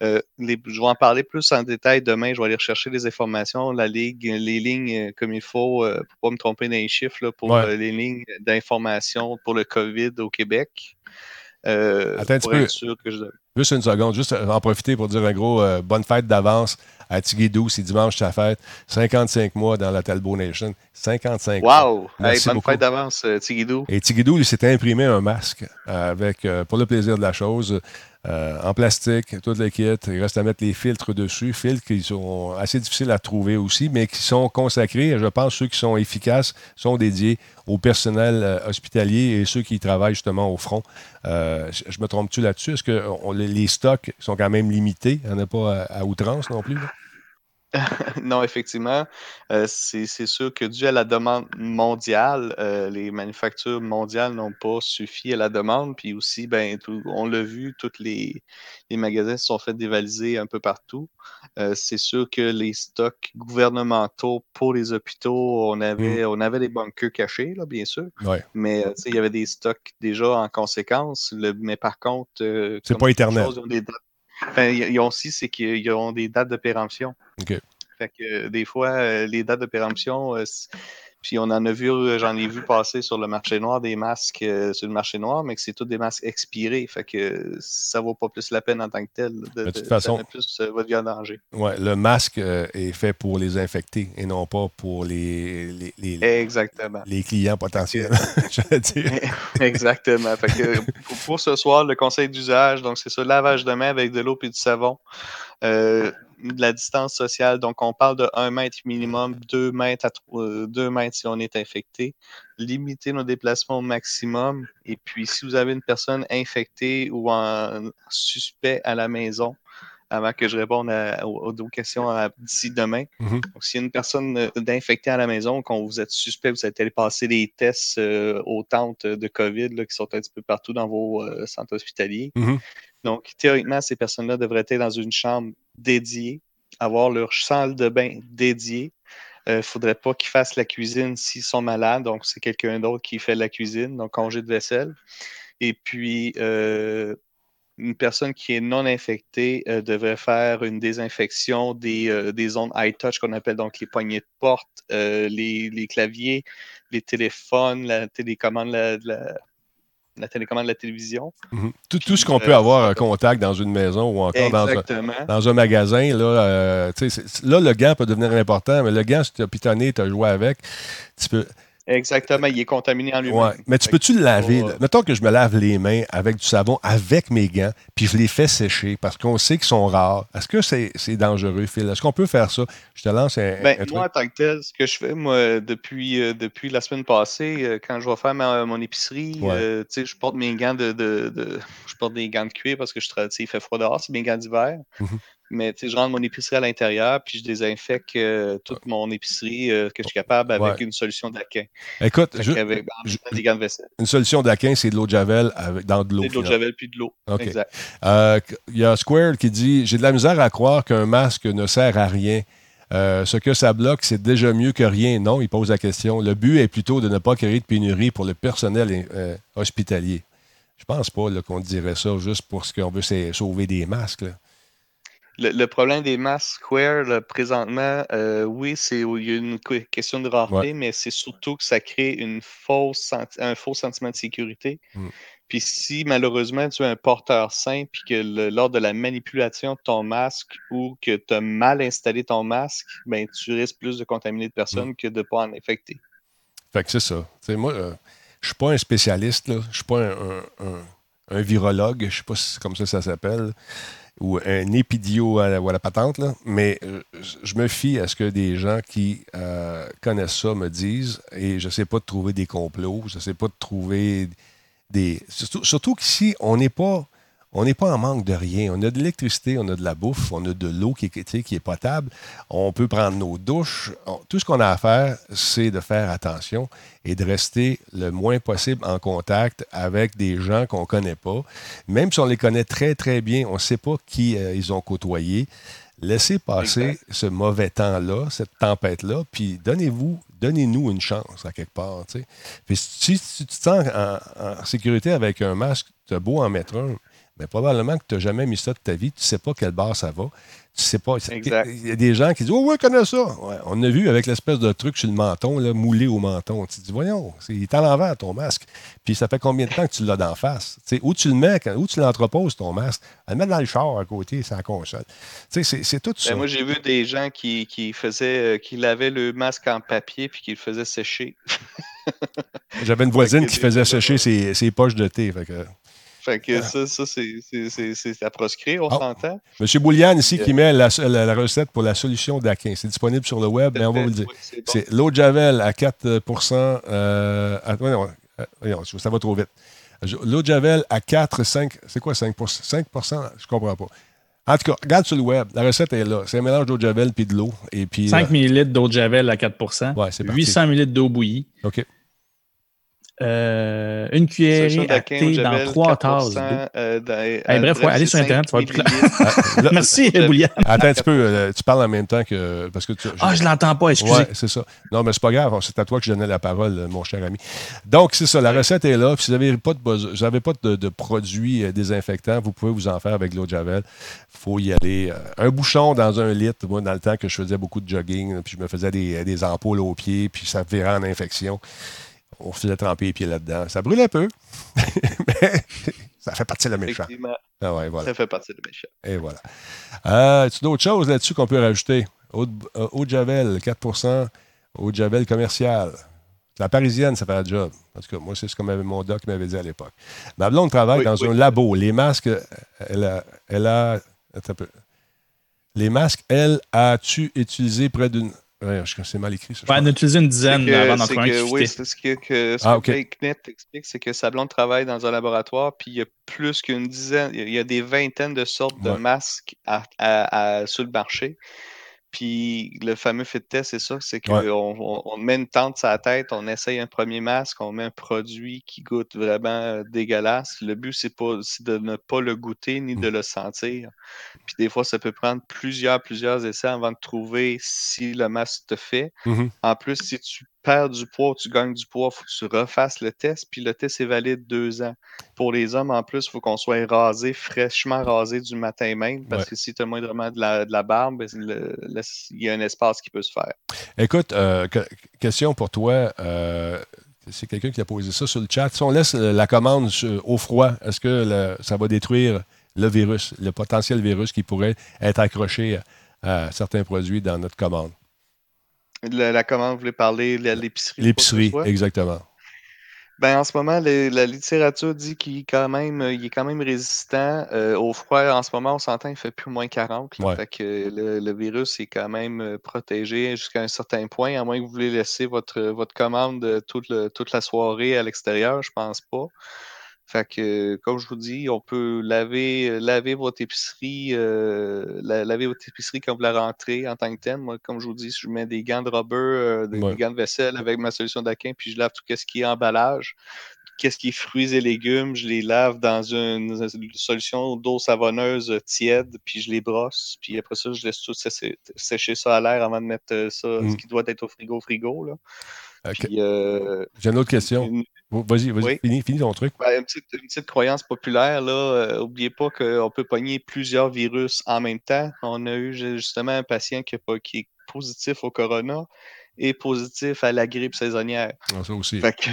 Euh, je vais en parler plus en détail demain. Je vais aller rechercher les informations, la ligue, les lignes euh, comme il faut, euh, pour pas me tromper dans les chiffres, là, pour Ouais. les lignes d'information pour le COVID au Québec. Attends un petit peu. être sûr que je... Juste une seconde, juste en profiter pour dire un gros euh, bonne fête d'avance à Tiguidou. C'est dimanche sa fête. 55 mois dans la Talbot Nation. 55 mois. Wow! Hey, Merci bonne beaucoup. fête d'avance, euh, Tigidou. Et Tigidou, il s'était imprimé un masque euh, avec, euh, pour le plaisir de la chose, euh, en plastique, toute le kit. Il reste à mettre les filtres dessus, filtres qui sont assez difficiles à trouver aussi, mais qui sont consacrés. Je pense ceux qui sont efficaces sont dédiés au personnel euh, hospitalier et ceux qui travaillent justement au front. Euh, je me trompe-tu là-dessus? Est-ce que on- les stocks sont quand même limités? Il n'y en a pas à, à outrance non plus? là? non, effectivement, euh, c'est sûr que dû à la demande mondiale, euh, les manufactures mondiales n'ont pas suffi à la demande. Puis aussi, ben, tout- on l'a vu, tous les, les magasins se sont fait dévaliser un peu partout. Euh, c'est sûr que les stocks gouvernementaux pour les hôpitaux, on avait, on avait des bunkers cachés, là, bien sûr. Ouais. Mais il y avait des stocks déjà en conséquence. Le- mais par contre, C'est pas éternel. chose, ils ont des dates- Enfin, ils ont aussi, c'est qu'ils ont des dates de péremption. OK. Fait que euh, des fois, euh, les dates de péremption, euh, puis on en a vu, euh, j'en ai vu passer sur le marché noir des masques euh, sur le marché noir, mais que c'est tous des masques expirés. Fait que ça vaut pas plus la peine en tant que tel. De, toute de- façon- ça plus euh, votre vie en danger. Ouais, le masque euh, est fait pour les infectés et non pas pour les, les, les- Exactement. les clients potentiels. Je veux dire. Exactement. Fait que pour, pour ce soir, le conseil d'usage, donc c'est ça, lavage de main avec de l'eau et du savon. Euh, de la distance sociale, donc on parle de 1 mètre minimum, 2 mètres, à 3, 2 mètres si on est infecté. Limiter nos déplacements au maximum. Et puis, si vous avez une personne infectée ou en suspect à la maison, avant que je réponde à- aux, aux questions d'ici demain, Mhm. donc, s'il y a une personne euh, d'infectée à la maison, quand vous êtes suspect, vous êtes allé passer des tests euh, aux tentes de COVID là, qui sont un petit peu partout dans vos euh, centres hospitaliers. Mhm. Donc, théoriquement, ces personnes-là devraient être dans une chambre dédiée, avoir leur salle de bain dédiée. Il ne faudrait pas qu'ils fassent la cuisine s'ils sont malades. Donc, c'est quelqu'un d'autre qui fait la cuisine, donc congé de vaisselle. Et puis, euh, une personne qui est non infectée euh, devrait faire une désinfection des, euh, des zones high touch qu'on appelle donc les poignées de porte, euh, les, claviers, les téléphones, la télécommande, la- la télécommande de la télévision. Mhm. Tout, tout ce qu'on euh, peut avoir en contact dans une maison ou encore dans un, dans un magasin, là, euh, là, le gant peut devenir important, mais le gant, si tu as pitonné, tu as joué avec, tu peux. Exactement, il est contaminé en lui-même. Ouais. Mais tu peux-tu le laver? là? Mettons que je me lave les mains avec du savon, avec mes gants, puis je les fais sécher parce qu'on sait qu'ils sont rares. Est-ce que c'est dangereux, Phil? Est-ce qu'on peut faire ça? Je te lance un, Ben, un truc. moi, en tant que tel, ce que je fais, moi, depuis, euh, depuis la semaine passée, euh, quand je vais faire ma- mon épicerie, Ouais. euh, tu sais, je porte mes gants de, de- de- Je porte des gants de cuir parce que je tra- tu sais, il fait froid dehors, c'est mes gants d'hiver. Mhm. Mais je rentre mon épicerie à l'intérieur, puis je désinfecte euh, toute mon épicerie euh, que je suis capable avec Ouais. une solution d'Aquin. Écoute, Fait je- qu'avec- en je- mettant des gants de vaisselle. une solution d'Aquin, c'est de l'eau de Javel avec, dans de l'eau. C'est de l'eau de. Javel puis de l'eau. OK. Exact. Euh, Il y a Square qui dit J'ai de la misère à croire qu'un masque ne sert à rien. Euh, ce que ça bloque, c'est déjà mieux que rien. Non, il pose la question. Le but est plutôt de ne pas créer de pénurie pour le personnel euh, hospitalier. Je pense pas qu'on dirait ça juste parce qu'on veut sa- sauver des masques. là. Le, le problème des masques Square, là, présentement, euh, oui, c'est il y a une que- question de rareté, Ouais. mais c'est surtout que ça crée une fausse un faux sentiment de sécurité. Mm. Puis si malheureusement tu es un porteur sain, puis que le- lors de la manipulation de ton masque ou que tu as mal installé ton masque, ben, tu risques plus de contaminer de personnes que de ne pas en infecter. Fait que c'est ça. Tu sais, moi, euh, je suis pas un spécialiste, je suis pas un, un- un- un virologue, je sais pas si c'est comme ça que ça s'appelle, ou un épidio à la, patente, mais euh, je me fie à ce que des gens qui euh, connaissent ça me disent, et je sais pas de trouver des complots, je sais pas de trouver des... Surtout qu'ici, on n'est pas... on n'est pas en manque de rien. On a de l'électricité, on a de la bouffe, on a de l'eau qui, est- qui potable. On peut prendre nos douches. On- tout ce qu'on a à faire, c'est de faire attention et de rester le moins possible en contact avec des gens qu'on ne connaît pas. Même si on les connaît très, très bien, on ne sait pas qui euh, ils ont côtoyé. Laissez passer ce mauvais temps-là, cette tempête-là, puis donnez-vous, donnez-nous une chance à quelque part. Puis si, si tu te sens en, en sécurité avec un masque, tu as beau en mettre un, mais probablement que tu n'as jamais mis ça de ta vie, tu ne sais pas quelle barre ça va. Tu sais pas. Il y a des gens qui disent Oh, ouais, je connais ça. Ouais, on a vu avec l'espèce de truc sur le menton, là, moulé au menton. Tu te dis Voyons, c'est- il est à l'envers ton masque. Puis ça fait combien de temps que tu l'as d'en face? Où tu le mets, où tu l'entreposes ton masque? À le mettre dans le char à côté, c'est la console. C'est tout ça. Ben, moi, j'ai vu des gens qui, qui faisaient, euh, qui lavaient le masque en papier puis qui le faisaient sécher. J'avais une voisine qui faisait sécher ses, ses poches de thé. Fait que- Fait que ça, ça c'est- c'est c'est- c'est à proscrire, on Ah. s'entend. Monsieur Bouliane ici Euh, qui met la, la- la recette pour la solution d'Aquin. C'est disponible sur le web, mais on va vous le dire. Oui, c'est bon. L'eau de Javel à 4 euh, à- ouais, non, euh, voyons, ça va trop vite. L'eau de Javel à 4, 5, c'est quoi 5 5 je comprends pas. En tout cas, regarde sur le web, la recette est là. C'est un mélange d'eau de Javel puis de l'eau. Et puis, 5 euh, ml d'eau de Javel à 4% Ouais, c'est parti. 800 ml d'eau bouillie. OK. Euh, une cuillerée à thé dans trois 4%, tasses. euh, dans- Hey, euh, bref, ouais, allez sur Internet, tu vas 5 plus Merci, Javel. Bouliane. Attends un petit peu, euh, tu parles en même temps que. Parce que tu- Ah, je l'entends pas, excusez. Ouais, c'est ça. Non, mais c'est pas grave. C'est à toi que je donnais la parole, euh, mon cher ami. Donc, c'est ça. La recette est là. Puis, si vous n'avez pas, de, beso- vous avez pas de, de produits euh, désinfectants, vous pouvez vous en faire avec de l'eau de Javel. Il faut y aller. euh, un bouchon dans un litre. Moi, dans le temps que je faisais beaucoup de jogging, puis je me faisais des, des ampoules aux pieds, puis ça virait en infection. On faisait tremper les pieds là-dedans. Ça brûle un peu, mais ça fait partie de la méchant. Ah ouais, voilà. ça fait partie de méchant. Et voilà. Euh, As-tu d'autres choses là-dessus qu'on peut rajouter? Eau de, euh, eau de Javel, 4 Eau de Javel commerciale. La parisienne, ça fait la job. En tout cas, moi, c'est ce que mon doc m'avait dit à l'époque. Ma blonde travaille Oui, dans oui. un labo. Les masques, euh, elle a. Elle a attends un peu. Les masques, elle, as-tu utilisé près d'une. Ouais, je- c'est mal écrit, ça. Ouais, on pense. a utilisé une dizaine que- avant d'en trouver un Oui, c'est ce que, que ce Ah, que Knitt explique, c'est que sa blonde travaille dans un laboratoire, puis il y a plus qu'une dizaine, il y a des vingtaines de sortes de masques à, à- à- sur le marché. Puis le fameux fit test, c'est ça, c'est qu'on Ouais. on, on met une tente sur la tête, on essaye un premier masque, on met un produit qui goûte vraiment dégueulasse. Le but, c'est pas de ne pas le goûter ni de Mm. le sentir. Puis des fois, ça peut prendre plusieurs, plusieurs essais avant de trouver si le masque te fait. Mhm. En plus, si tu perds du poids tu gagnes du poids, il faut que tu refasses le test. Puis le test est valide deux ans. Pour les hommes, en plus, il faut qu'on soit rasé, fraîchement rasé du matin même. Parce Ouais. que si tu as moindrement de la, de la barbe, ben, il y a un espace qui peut se faire. Écoute, euh, que- question pour toi. euh, c'est quelqu'un qui a posé ça sur le chat. Si on laisse la commande sur- au froid, est-ce que le- ça va détruire le virus, le potentiel virus qui pourrait être accroché à, à certains produits dans notre commande? Le- la commande, vous voulez parler de l'épicerie? L'épicerie, exactement. Ben, en ce moment, la littérature dit qu'il est quand même, il est quand même résistant. Euh, au froid, en ce moment, on s'entend, il fait plus moins 40. là. Ouais. Fait que le, le virus est quand même euh, protégé jusqu'à un certain point, à moins que vous voulez laisser votre, votre commande euh, toute, le- toute la soirée à l'extérieur, je pense pas. Fait que, comme je vous dis, on peut laver, euh, laver votre épicerie, euh, la- laver votre épicerie quand vous la rentrez en tant que telle. Moi, comme je vous dis, je mets des gants de rubber, euh, des, Ouais. des gants de vaisselle avec ma solution d'Aquin, puis je lave tout ce qui est emballage. Qu'est-ce qui est fruits et légumes, je les lave dans une, solution d'eau savonneuse tiède, puis je les brosse. Puis après ça, je laisse tout sécher, sécher ça à l'air avant de mettre euh, ça, Mm. ce qui doit être au frigo, au frigo. Là. Euh, J'ai une autre question. une- Vas-y, vas-y, Oui. finis, finis ton truc. ben, une, petite, une petite croyance populaire, là, euh, oubliez pas qu'on peut pogner plusieurs virus en même temps. On a eu ju- justement un patient qui, qui est positif au corona et positif à la grippe saisonnière. Ah, ça aussi. Fait que,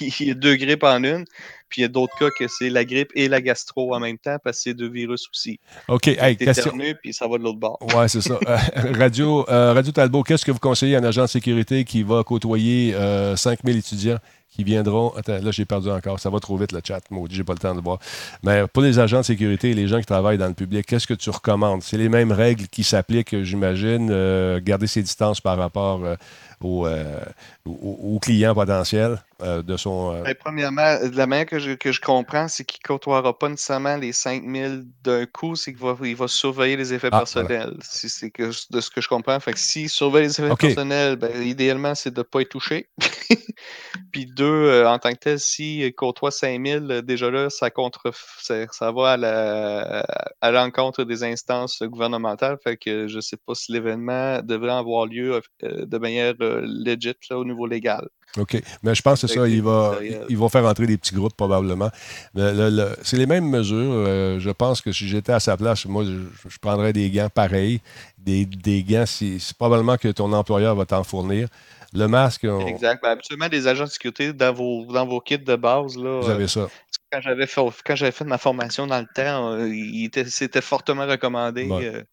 il y a deux grippes en une, puis il y a d'autres cas que c'est la grippe et la gastro en même temps parce que c'est deux virus aussi. OK, hey, question. Puis ça va de l'autre bord. Ouais, c'est ça. Euh, Radio, euh, Radio Talbot, qu'est-ce que vous conseillez à un agent de sécurité qui va côtoyer euh, 5000 étudiants viendront. Attends, là, j'ai perdu encore. Ça va trop vite, le chat. Maudit, j'ai pas le temps de voir. Mais pour les agents de sécurité et les gens qui travaillent dans le public, qu'est-ce que tu recommandes? C'est les mêmes règles qui s'appliquent, j'imagine. euh, garder ses distances par rapport euh, aux, euh, aux- aux clients potentiels euh, de son. euh, Ben, premièrement, de la manière que je, que je comprends, c'est qu'il ne côtoiera pas nécessairement les 5000 d'un coup, c'est qu'il va, il va surveiller les effets Ah, personnels. Si c'est que, de ce que je comprends. Fait que s'il surveille les effets personnels, ben, idéalement, c'est de ne pas être touché. Puis deux, euh, en tant que tel, s'il côtoie 5000, euh, déjà là, ça, contre, ça, ça va à la- à l'encontre des instances gouvernementales. Fait que je ne sais pas si l'événement devrait avoir lieu de manière euh, legit là, au niveau légal. OK. Mais je pense que c'est ça. Il va, ils vont faire entrer des petits groupes probablement. Le- le- le- c'est les mêmes mesures. Euh, je pense que si j'étais à sa place, moi, je, je prendrais des gants pareils. Des, des gants, si- c'est probablement que ton employeur va t'en fournir. Le masque, on- Exact. Ben, habituellement, des agents de sécurité dans vos, dans vos kits de base, là, vous euh, avez ça. quand j'avais fait, quand j'avais fait ma formation dans le temps, euh, il était, c'était fortement recommandé euh,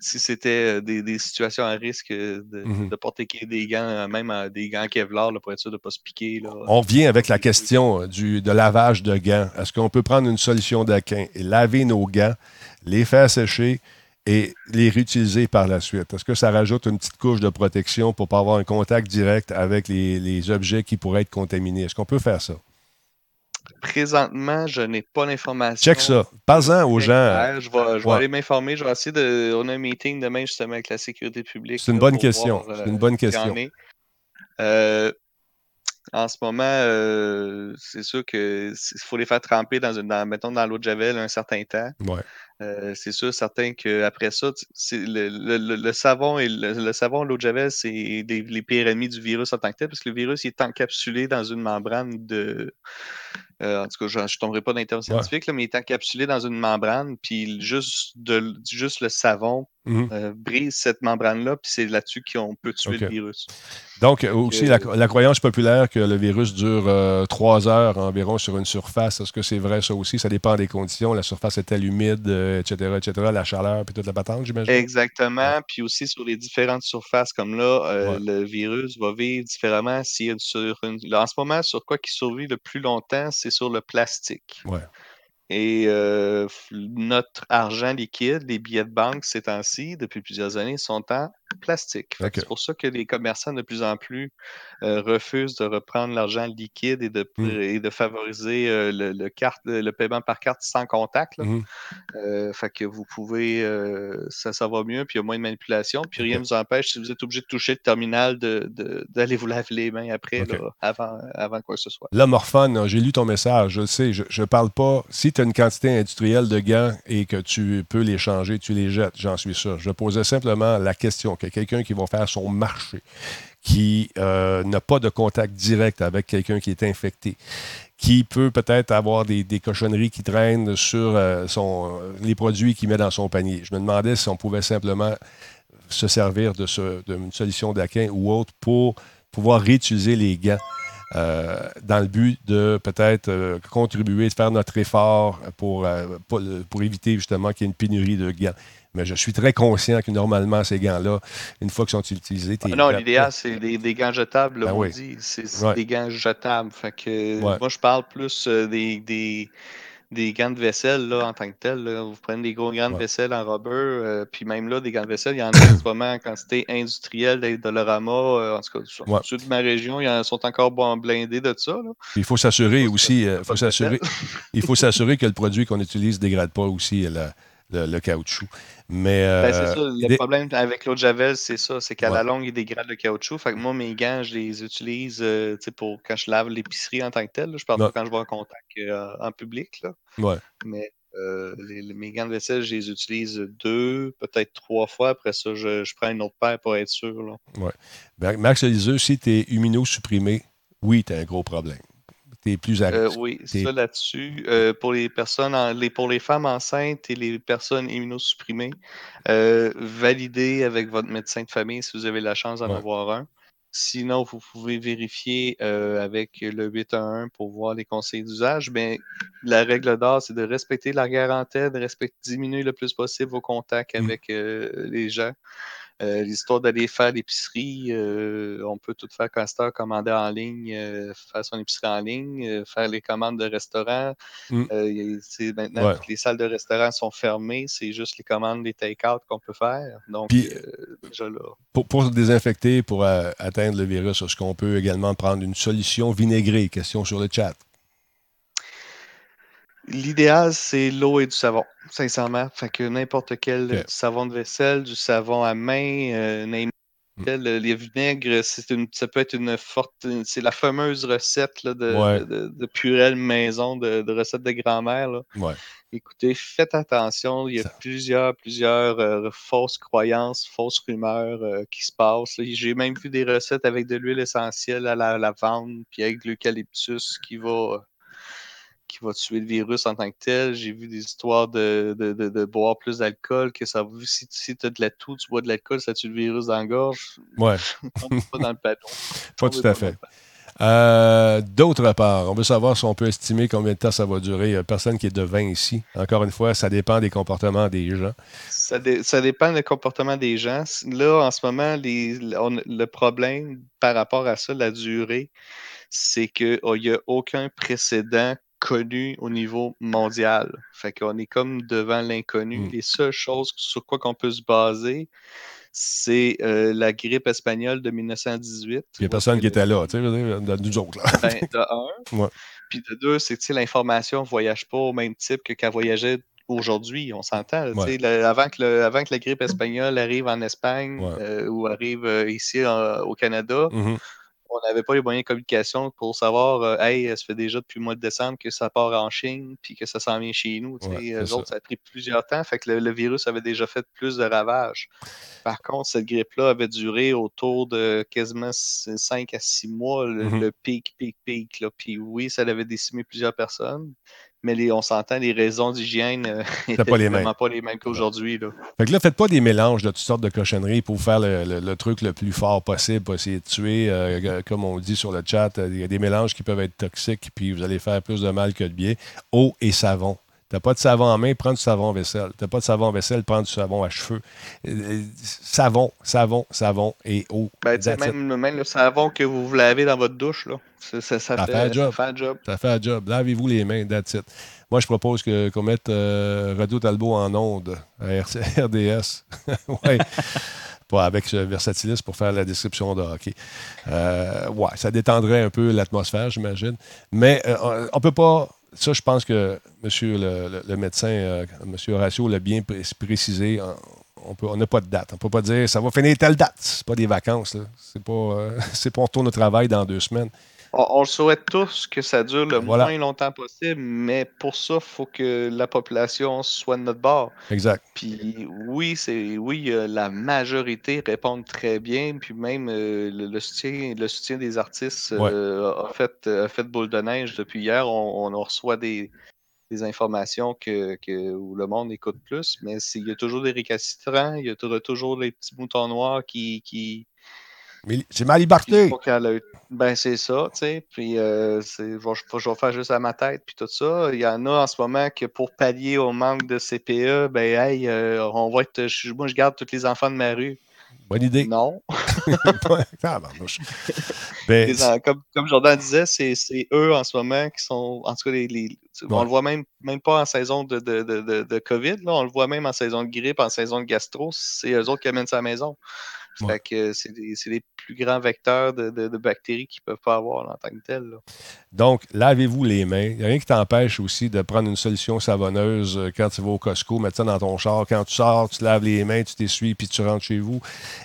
si c'était euh, des, des situations à risque euh, de, Mhm. de porter des gants, euh, même des gants Kevlar là, pour être sûr de ne pas se piquer. Là. On revient avec la question du, de lavage de gants. Est-ce qu'on peut prendre une solution d'aquin et laver nos gants, les faire sécher et les réutiliser par la suite? Est-ce que ça rajoute une petite couche de protection pour ne pas avoir un contact direct avec les, les objets qui pourraient être contaminés? Est-ce qu'on peut faire ça? Présentement, je n'ai pas l'information. Check ça. Parle-en aux gens. Je vais, je vais Ouais. aller m'informer. Je vais essayer de. On a un meeting demain justement avec la sécurité publique. C'est une bonne question. voir, C'est une euh, bonne question. est. Euh, en ce moment, euh, c'est sûr qu'il faut les faire tremper dans une, dans, mettons, dans l'eau de javel un certain temps. Ouais. Euh, c'est sûr, certain qu'après ça, c'est le, le- le- le savon et le, le savon, l'eau de javel, c'est des- les pires ennemis du virus en tant que tel, parce que le virus il est encapsulé dans une membrane de. Euh, en tout cas, je ne tomberai pas dans les termes scientifiques, là, mais il est encapsulé dans une membrane, puis juste, de, juste le savon Mhm. euh, brise cette membrane-là, puis c'est là-dessus qu'on peut tuer le virus. Donc, euh, aussi, la, la croyance populaire que le virus dure euh, trois heures environ sur une surface, est-ce que c'est vrai ça aussi? Ça dépend des conditions. La surface est-elle humide, euh, etc., etc., la chaleur, puis toute la patente, j'imagine? Exactement. Puis aussi sur les différentes surfaces, comme là, euh, le virus va vivre différemment sur une. en ce moment, sur quoi qui survit le plus longtemps, c'est sur le plastique. Ouais. Et euh, notre argent liquide, les billets de banque ces temps-ci, depuis plusieurs années, sont en plastique. C'est pour ça que les commerçants de plus en plus euh, refusent de reprendre l'argent liquide et de, Mm. et de favoriser euh, le, le carte, le paiement par carte sans contact. là. Mhm. Euh, fait que vous pouvez, ça, ça va mieux, puis il y a moins de manipulation, puis rien ne vous empêche, si vous êtes obligé de toucher le terminal, de- de- d'aller vous laver les mains après, là, avant, avant quoi que ce soit. Là, Morphone, hein, j'ai lu ton message, je le sais, je ne parle pas. Si tu as une quantité industrielle de gants et que tu peux les changer, tu les jettes, j'en suis sûr. Je posais simplement la question que quelqu'un qui va faire son marché, qui euh, n'a pas de contact direct avec quelqu'un qui est infecté, qui peut peut-être avoir des, cochonneries qui traînent sur euh, les produits qu'il met dans son panier. Je me demandais si on pouvait simplement se servir de d'une solution d'Aquin ou autre pour pouvoir réutiliser les gants. euh, dans le but de peut-être contribuer, de faire notre effort pour, pour éviter justement qu'il y ait une pénurie de gants. Mais je suis très conscient que normalement, ces gants-là, une fois qu'ils sont utilisés, t'es- Ah non, l'idéal, c'est des, des gants jetables, là, Ben on oui. dit. C'est Ouais. des gants jetables. Fait que Ouais. moi, je parle plus euh, des, des, des gants de vaisselle là, en tant que tel. là. Vous prenez des gros gants de Ouais. vaisselle en rubber, euh, puis même là, des gants de vaisselle, il y en a en ce moment en quantité industrielle des Dolorama. euh, en tout cas, sur- ceux de ma région, ils en sont encore blindés de ça. là. Il faut s'assurer aussi, euh, faut il faut s'assurer que le produit qu'on utilise ne dégrade pas aussi la- le, le caoutchouc. Mais Ben, c'est euh, ça, le des- problème avec l'eau de Javel, c'est ça, c'est qu'à Ouais. la longue, il dégrade le caoutchouc. Fait que moi, mes gants, je les utilise euh, pour quand je lave l'épicerie en tant que tel. là. Je parle Ouais. pas quand je vais en contact euh, en public. Là. ouais. Mais euh, les- les- mes gants de vaisselle, je les utilise deux, peut-être trois fois. Après ça, je, je prends une autre paire pour être sûr. Là. Ouais. Max Eliseux, si tu es immunosupprimé, oui, tu as un gros problème. Plus à Euh, risque. oui, T'es- ça là-dessus. euh, pour les personnes, en- les, pour les femmes enceintes et les personnes immunosupprimées, euh, validez avec votre médecin de famille si vous avez la chance d'en Ouais. avoir un. Sinon, vous pouvez vérifier euh, avec le 811 pour voir les conseils d'usage. Mais la règle d'or, c'est de respecter la quarantaine, de respecter, diminuer le plus possible vos contacts Mm. avec euh, les gens. Euh, L'histoire d'aller faire l'épicerie, euh, on peut tout faire Castor, commander en ligne, euh, faire son épicerie en ligne, faire les commandes de restaurant. Mm. Maintenant, Ouais. toutes les salles de restaurant sont fermées, c'est juste les commandes, les take-out qu'on peut faire. Donc, Puis- déjà là. Pour, pour se désinfecter, pour atteindre le virus, est-ce qu'on peut également prendre une solution vinaigrée? Question sur le chat. L'idéal, c'est l'eau et du savon, sincèrement. Fait que n'importe quel euh, du savon de vaisselle, du savon à main, euh, Mm. euh, les vinaigres, c'est une, ça peut être une forte. C'est la fameuse recette là, de, Ouais. de, de, purée maison, de, de recette de grand-mère. Ouais. Écoutez, faites attention. Il y a Ça- plusieurs, plusieurs euh, fausses croyances, fausses rumeurs euh, qui se passent. J'ai même vu des recettes avec de l'huile essentielle à la lavande, puis avec de l'eucalyptus qui va qui va tuer le virus en tant que tel. J'ai vu des histoires de, de, de, de boire plus d'alcool, que ça si, si tu as de la toux, tu bois de l'alcool, ça tue le virus dans la gorge. Ouais, pas dans le panneau. pas tout à fait. Euh, D'autre part, on veut savoir si on peut estimer combien de temps ça va durer. A personne qui est devin ici. Encore une fois, ça dépend des comportements des gens. Ça, dé- ça dépend du comportement des gens. Là, en ce moment, les, on- le problème par rapport à ça, la durée, c'est qu'il n'y a aucun précédent connu au niveau mondial. Fait qu'on est comme devant l'inconnu. Mm. Les seules choses sur quoi qu'on peut se baser, c'est euh, la grippe espagnole de 1918. Il n'y a personne qui était là, tu sais, nous autres. Là. ben, de un. Ouais. Puis de deux, c'est que l'information ne voyage pas au même type que qu'elle voyageait aujourd'hui. On s'entend. Ouais. avant, que le- avant que la grippe espagnole arrive en Espagne Ouais. euh, ou arrive euh, ici en- au Canada, Mhm. On n'avait pas les moyens de communication pour savoir, euh, hey, ça fait déjà depuis le mois de décembre que ça part en Chine puis que ça s'en vient chez nous. Ouais, autres, ça a pris plusieurs temps, fait que le, le virus avait déjà fait plus de ravages. Par contre, cette grippe-là avait duré autour de quasiment 5 à 6 mois, le, le pic, pic, pic. Là. Puis oui, ça avait décimé plusieurs personnes, mais les, on s'entend, les raisons d'hygiène euh, étaient pas les mêmes. vraiment pas les mêmes qu'aujourd'hui. là. Fait que là, faites pas des mélanges de toutes sortes de cochonneries pour faire le, le- le truc le plus fort possible, pour essayer de tuer. euh, comme on dit sur le chat, euh, il y a des mélanges qui peuvent être toxiques, puis vous allez faire plus de mal que de bien. Eau et savon. T'as pas de savon en main, prends du savon en vaisselle. T'as pas de savon en vaisselle, prends du savon à cheveux. Euh, euh, savon, savon, savon et eau. Ben, même, même le savon que vous vous lavez dans votre douche, là, ça, ça, ça Ça fait, fait un job. fait un job. Ça fait un job. Lavez-vous les mains, that's it. Moi, je propose qu'on mette euh, Radio Talbot en onde à RDS. ouais. Pas avec ce Versatilis pour faire la description de hockey. Euh, ouais, ça détendrait un peu l'atmosphère, j'imagine. Mais euh, on ne peut pas. Ça, je pense que monsieur le, médecin, euh, M. Horacio, l'a bien pré- précisé. On n'a pas de date. On ne peut pas dire ça va finir telle date. C'est pas des vacances. là. C'est pas, euh, pas on retourne au travail dans deux semaines. On, on le souhaite tous que ça dure le Voilà. moins longtemps possible, mais pour ça, il faut que la population soit de notre bord. Exact. Puis oui, c'est oui, euh, la majorité répondent très bien, puis même euh, le, le soutien, le soutien des artistes euh, a, fait, a fait boule de neige depuis hier. On, on reçoit des, des informations que, que- où le monde écoute plus, mais il y a toujours des récalcitrants, il y a tou- toujours les petits moutons noirs qui, c'est ma liberté. Ben, c'est ça, tu sais. Puis, euh, je vais, je vais faire juste à ma tête, puis tout ça. Il y en a en ce moment que pour pallier au manque de CPE, ben, hey, euh, on va être. je- moi, je garde tous les enfants de ma rue. Bonne idée. Non. Ben, comme, comme Jordan disait, c'est eux en ce moment qui sont. En tout cas, les, les- on le voit même, même pas en saison de, de, de, de, COVID, là, on le voit même en saison de grippe, en saison de gastro. C'est eux autres qui amènent ça à la maison. Ouais. C'est les plus grands vecteurs de, de, de bactéries qu'ils peuvent pas avoir en tant que tel. là. Donc, lavez-vous les mains. Il n'y a rien qui t'empêche aussi de prendre une solution savonneuse euh, quand tu vas au Costco, mettre ça dans ton char. Quand tu sors, tu laves les mains, tu t'essuies, puis tu rentres chez vous.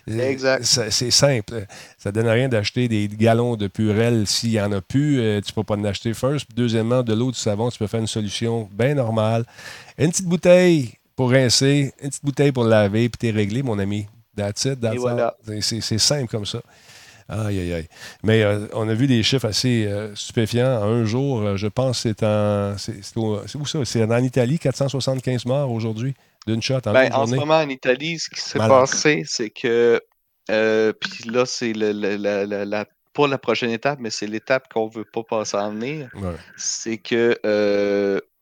Exact. C'est simple. Ça ne donne rien d'acheter des gallons de purelle s'il n'y en a plus. euh, tu ne peux pas en acheter first. Deuxièmement, de l'eau, du savon, tu peux faire une solution bien normale. Une petite bouteille pour rincer, une petite bouteille pour laver, puis t'es réglé, mon ami. That's it, that's Et voilà. all. C'est- simple comme ça. Aïe, aïe, aïe. Mais euh, on a vu des chiffres assez euh, stupéfiants. Un jour, euh, je pense que c'est en. C'est où ça? C'est en Italie, 475 morts aujourd'hui, d'une shot en Ben, en ce moment, en Italie, ce qui s'est passé, c'est que. Puis là, c'est la, la- la- pas la prochaine étape, mais c'est l'étape qu'on veut pas passer en venir. Ouais. C'est que.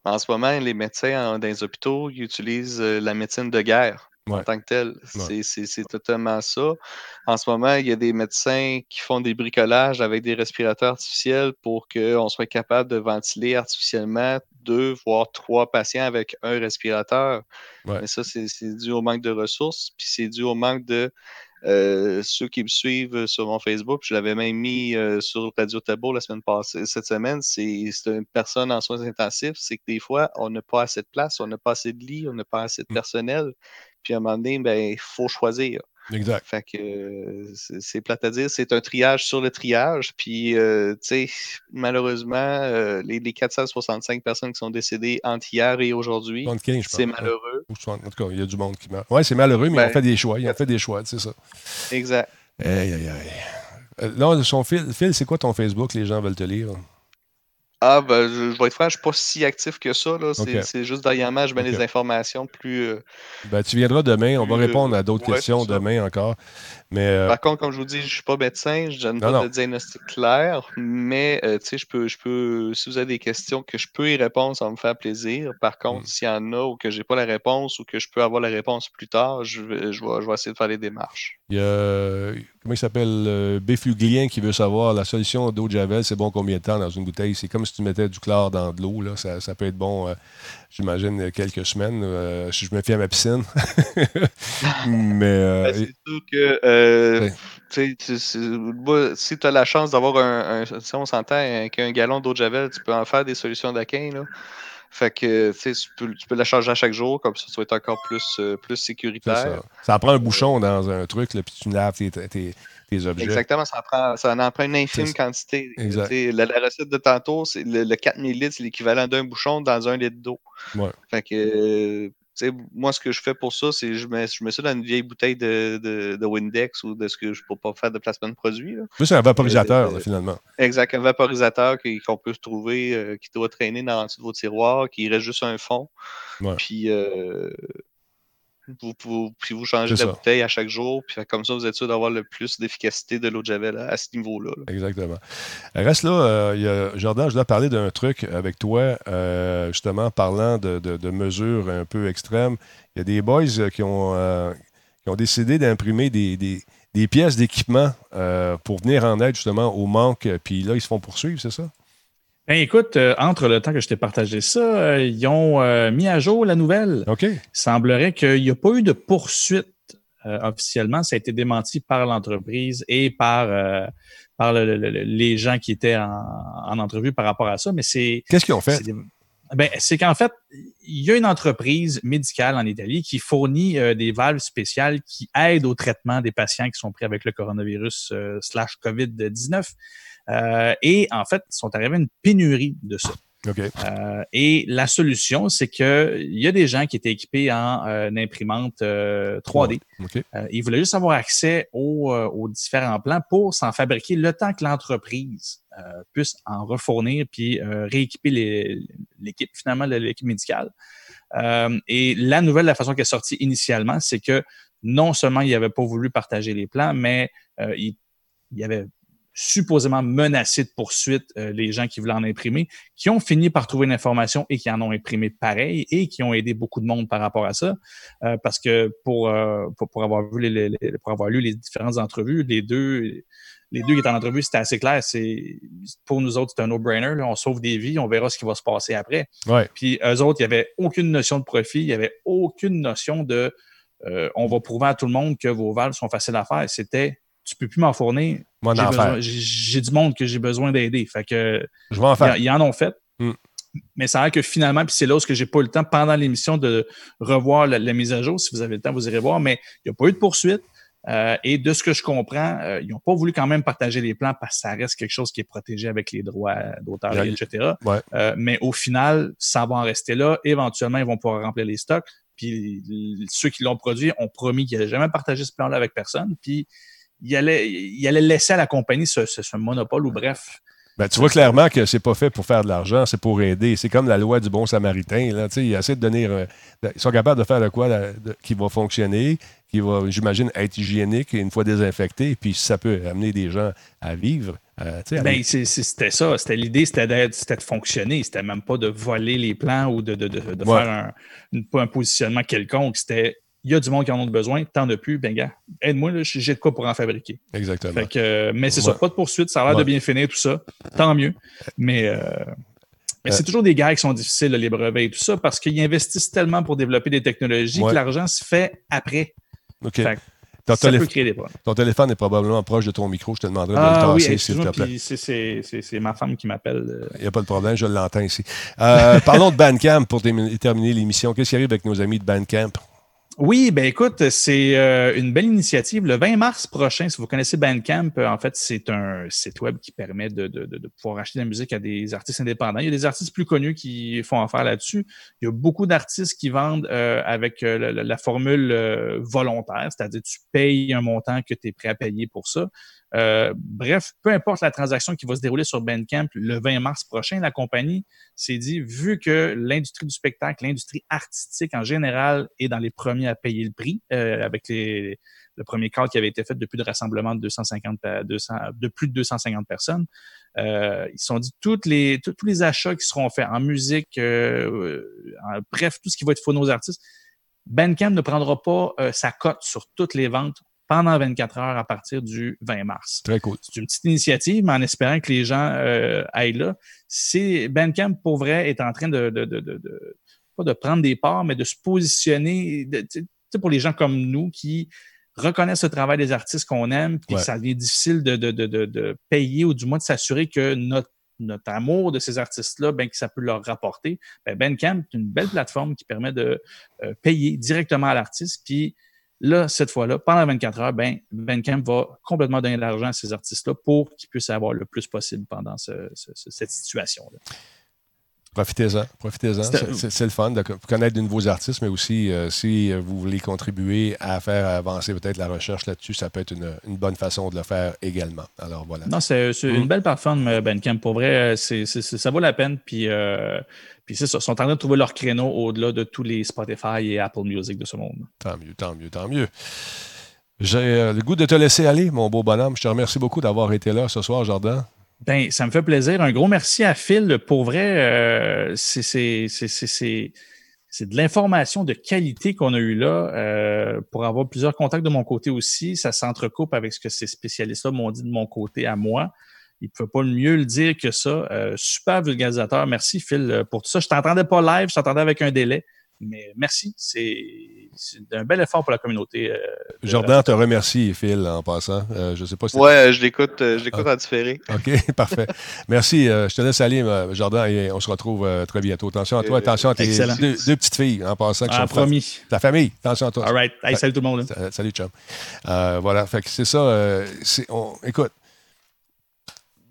en ce moment, les médecins en- dans les hôpitaux ils utilisent la médecine de guerre. En tant que tel. C'est- totalement ça. En ce moment, il y a des médecins qui font des bricolages avec des respirateurs artificiels pour qu'on soit capable de ventiler artificiellement deux, voire trois patients avec un respirateur. Ouais. Mais ça, c'est dû au manque de ressources, puis c'est dû au manque de euh, ceux qui me suivent sur mon Facebook. Je l'avais même mis euh, sur Radio Tabo la semaine passée. Cette semaine, c'est c'est une personne en soins intensifs. C'est que des fois, on n'a pas assez de place, on n'a pas assez de lits, on n'a pas assez de personnel. Puis à un moment donné, ben, il faut choisir. Exact. Fait que euh, c'est plate à dire, c'est un triage sur le triage. Puis, euh, tu sais, malheureusement, euh, les, les 465 personnes qui sont décédées entre hier et aujourd'hui, 75, je pense. c'est malheureux. Ou 60, En tout cas, il y a du monde qui meurt. Oui, c'est malheureux, mais ils Ben, ont fait des choix. Ils ont fait des choix, c'est ça. Exact. Aïe, aïe, aïe. Là, son fil, Phil, c'est quoi ton Facebook? Les gens veulent te lire. Ah, ben, je, je vais être franc, je suis pas si actif que ça. là. C'est Ok. c'est juste dernièrement, je mets les informations plus. euh, Ben, tu viendras demain. On va Euh, répondre à d'autres ouais, questions demain encore. Mais euh, Par contre, comme je vous dis, je suis pas médecin, je donne Non, pas non. de diagnostic clair, mais euh, tu sais, je peux, je peux, si vous avez des questions que je peux y répondre, ça va me faire plaisir. Par contre, Mm. s'il y en a ou que j'ai pas la réponse ou que je peux avoir la réponse plus tard, je vais, je vais, je vais essayer de faire les démarches. il y a, comment il s'appelle, euh, Béfuglien qui veut savoir la solution d'eau de Javel, c'est bon combien de temps dans une bouteille? C'est comme si tu mettais du chlore dans de l'eau. là. Ça, ça peut être bon, euh, j'imagine, quelques semaines, euh, si je me fie à ma piscine. Mais Ben, c'est sûr que moi, si tu as la chance d'avoir un, un- si on s'entend qu'un gallon d'eau de javel, tu peux en faire des solutions d'aquin. Fait que tu sais, tu peux, tu peux la charger à chaque jour, comme ça, ça va être encore plus, euh, plus sécuritaire. ça. Ça prend un bouchon dans un truc, là, puis tu laves tes, tes- tes objets. Exactement, ça en prend, ça en prend une infime quantité. Tu La, la recette de tantôt, c'est le, le 4000 litres, c'est l'équivalent d'un bouchon dans un litre d'eau. Ouais. Fait que, moi, ce que je fais pour ça, c'est je mets, je mets ça dans une vieille bouteille de, de, de Windex ou de ce que je peux pas faire de placement de produit. là. Plus c'est un vaporisateur, Euh, là, finalement. Exact, un vaporisateur qu'on peut trouver, euh, qui doit traîner dans de vos tiroirs, qui reste juste un fond. Ouais. Puis, euh, vous, vous- puis vous changez la ça. bouteille à chaque jour. Puis comme ça, vous êtes sûr d'avoir le plus d'efficacité de l'eau de javel à, ce niveau-là. là. Exactement. Reste là, euh, il y a, Jordan, je dois parler d'un truc avec toi, euh, justement, parlant de, de- de mesures un peu extrêmes. Il y a des boys euh, qui ont, euh, qui ont décidé d'imprimer des, des- des pièces d'équipement pour venir en aide, justement, au manque. Puis là, ils se font poursuivre, c'est ça? Ben écoute, euh, entre le temps que je t'ai partagé ça, euh, ils ont euh, mis à jour la nouvelle. OK. Il semblerait qu'il n'y a pas eu de poursuite officiellement. Ça a été démenti par l'entreprise et par, par le- le- le- les gens qui étaient en, en entrevue par rapport à ça. Mais c'est. Qu'est-ce qu'ils ont fait? c'est Ben, c'est qu'en fait, il y a une entreprise médicale en Italie qui fournit des valves spéciales qui aident au traitement des patients qui sont pris avec le coronavirus slash COVID-19. Euh, et en fait, ils sont arrivés à une pénurie de ça. OK. Euh, et la solution, c'est que il y a des gens qui étaient équipés en euh, imprimante euh, 3D. OK. Euh, ils voulaient juste avoir accès aux, euh, aux différents plans pour s'en fabriquer le temps que l'entreprise euh, puisse en refournir puis euh, rééquiper l'équipe, finalement, l'équipe médicale. Euh, et la nouvelle, la façon qu'elle est sortie initialement, c'est que non seulement il n'avait pas voulu partager les plans, mais euh, il, il avait supposément menacé de poursuite euh, les gens qui voulaient en imprimer, qui ont fini par trouver l'information et qui en ont imprimé pareil et qui ont aidé beaucoup de monde par rapport à ça. Euh, parce que pour, euh, pour, pour avoir vu les, les- les- pour avoir lu les différentes entrevues, les deux les deux qui étaient en entrevue, c'était assez clair. C'est pour nous autres, c'est un no-brainer. On sauve des vies, on verra ce qui va se passer après. Ouais. Puis eux autres, il n'y avait aucune notion de profit, il n'y avait aucune notion de euh, on va prouver à tout le monde que vos valves sont faciles à faire. C'était tu peux plus m'en fournir. Moi, J'ai du monde que j'ai besoin d'aider. Fait que Je vais en faire. ils, en ont fait. Hmm. Mais ça a l'air que finalement, puis c'est là où j'ai pas eu le temps pendant l'émission de revoir la, la mise à jour. Si vous avez le temps, vous irez voir. Mais il n'y a pas eu de poursuite. Euh, et de ce que je comprends, euh, ils n'ont pas voulu quand même partager les plans parce que ça reste quelque chose qui est protégé avec les droits d'auteur, etc. Ouais. Euh, mais au final, ça va en rester là. Éventuellement, ils vont pouvoir remplir les stocks. Puis ceux qui l'ont produit ont promis qu'ils n'allaient jamais partager ce plan-là avec personne. Puis ils allaient, ils allaient laisser à la compagnie ce, ce- ce monopole ou bref. Ben, tu vois clairement que c'est pas fait pour faire de l'argent, c'est pour aider. C'est comme la loi du bon samaritain. Là, ils essaient de donner. euh, de- ils sont capables de faire de quoi là, de- qui va fonctionner, qui va, j'imagine, être hygiénique une fois désinfecté, puis ça peut amener des gens à vivre. euh, Ben, c'était ça. C'était l'idée, c'était c'était de fonctionner. C'était même pas de voler les plans ou de, de, de, de Ouais. faire un, un positionnement quelconque. C'était il y a du monde qui en a besoin, t'en as plus, ben gars, aide-moi, j'ai de quoi pour en fabriquer. Exactement. Fait que, euh, mais c'est Ouais. ça, pas de poursuite, ça a l'air Ouais. de bien finir, tout ça, tant mieux. Mais, euh, mais Euh. c'est toujours des gars qui sont difficiles, les brevets et tout ça, parce qu'ils investissent tellement pour développer des technologies Ouais. que l'argent se fait après. OK. Fait que Ton, ça télé- peut créer des problèmes. ton téléphone est probablement proche de ton micro. Je te demanderai de le Ah oui, tasser, s'il te plaît. c'est- ma femme qui m'appelle. euh. Il n'y a pas de problème, je l'entends ici. Euh, parlons de Bandcamp pour terminer l'émission. Qu'est-ce qui arrive avec nos amis de Bandcamp? Oui, ben écoute, c'est euh, une belle initiative. Le 20 mars prochain, si vous connaissez Bandcamp, euh, en fait, c'est un site web qui permet de, de- pouvoir acheter de la musique à des artistes indépendants. Il y a des artistes plus connus qui font affaire là-dessus. Il y a beaucoup d'artistes qui vendent euh, avec la, la- formule volontaire, c'est-à-dire tu payes un montant que tu es prêt à payer pour ça. Euh, bref, peu importe la transaction qui va se dérouler sur Bandcamp le 20 mars prochain, la compagnie s'est dit, vu que l'industrie du spectacle, l'industrie artistique en général est dans les premiers à payer le prix, euh, avec le premier call qui avait été fait depuis le rassemblement de 250, pa- 200, de plus de 250 personnes, euh, ils se sont dit toutes les, tous les achats qui seront faits en musique, euh, bref, tout ce qui va être pour nos artistes, Bandcamp ne prendra pas sa cote sur toutes les ventes pendant 24 heures à partir du 20 mars. Très cool. C'est une petite initiative, mais en espérant que les gens euh, aillent là. C'est Bandcamp, pour vrai, est en train de, de, de, de- de- pas de prendre des parts, mais de se positionner de- pour les gens comme nous qui reconnaissent le travail des artistes qu'on aime, puis Ouais. que ça devient difficile de, de, de, de, de payer ou du moins de s'assurer que notre notre amour de ces artistes-là, ben, que ça peut leur rapporter. Ben, Bandcamp est une belle plateforme qui permet de euh, payer directement à l'artiste. Puis là, cette fois-là, pendant 24 heures, ben, Bandcamp va complètement donner de l'argent à ces artistes-là pour qu'ils puissent avoir le plus possible pendant ce- ce- ce- cette situation-là. Profitez-en, profitez-en. C'est- le fun de co- connaître de nouveaux artistes, mais aussi euh, si euh, vous voulez contribuer à faire avancer peut-être la recherche là-dessus, ça peut être une, une bonne façon de le faire également. Alors voilà. Non, c'est c'est Mm. une belle plateforme, Bandcamp. Pour vrai, euh, ça vaut la peine. Puis, euh, puis c'est ça. Ils sont en train de trouver leur créneau au-delà de tous les Spotify et Apple Music de ce monde. Tant mieux, tant mieux, tant mieux. J'ai euh, le goût de te laisser aller, mon beau bonhomme. Je te remercie beaucoup d'avoir été là ce soir, Jordan. Ben, ça me fait plaisir. Un gros merci à Phil. Pour vrai, euh, c'est- de l'information de qualité qu'on a eu là euh, pour avoir plusieurs contacts de mon côté aussi. Ça s'entrecoupe avec ce que ces spécialistes-là m'ont dit de mon côté à moi. Ils ne pouvaient pas mieux le dire que ça. Euh, super vulgarisateur. Merci, Phil, euh, pour tout ça. Je t'entendais pas live, je t'entendais avec un délai. Mais merci. C'est c'est un bel effort pour la communauté. euh, Jordan te remercie, Phil, en passant. Euh, je sais pas si Ouais, je l'écoute, euh, je l'écoute Ah. en différé. OK, parfait. Merci. euh, je te laisse aller, Jordan, et on se retrouve euh, très bientôt. Attention à toi, Euh, attention à tes deux, deux petites filles en passant. Ah, promis. Ta famille, attention à toi. All right. Hey, salut tout le monde. Salut, chum. Euh, voilà, fait que c'est ça. euh, c'est- on- écoute,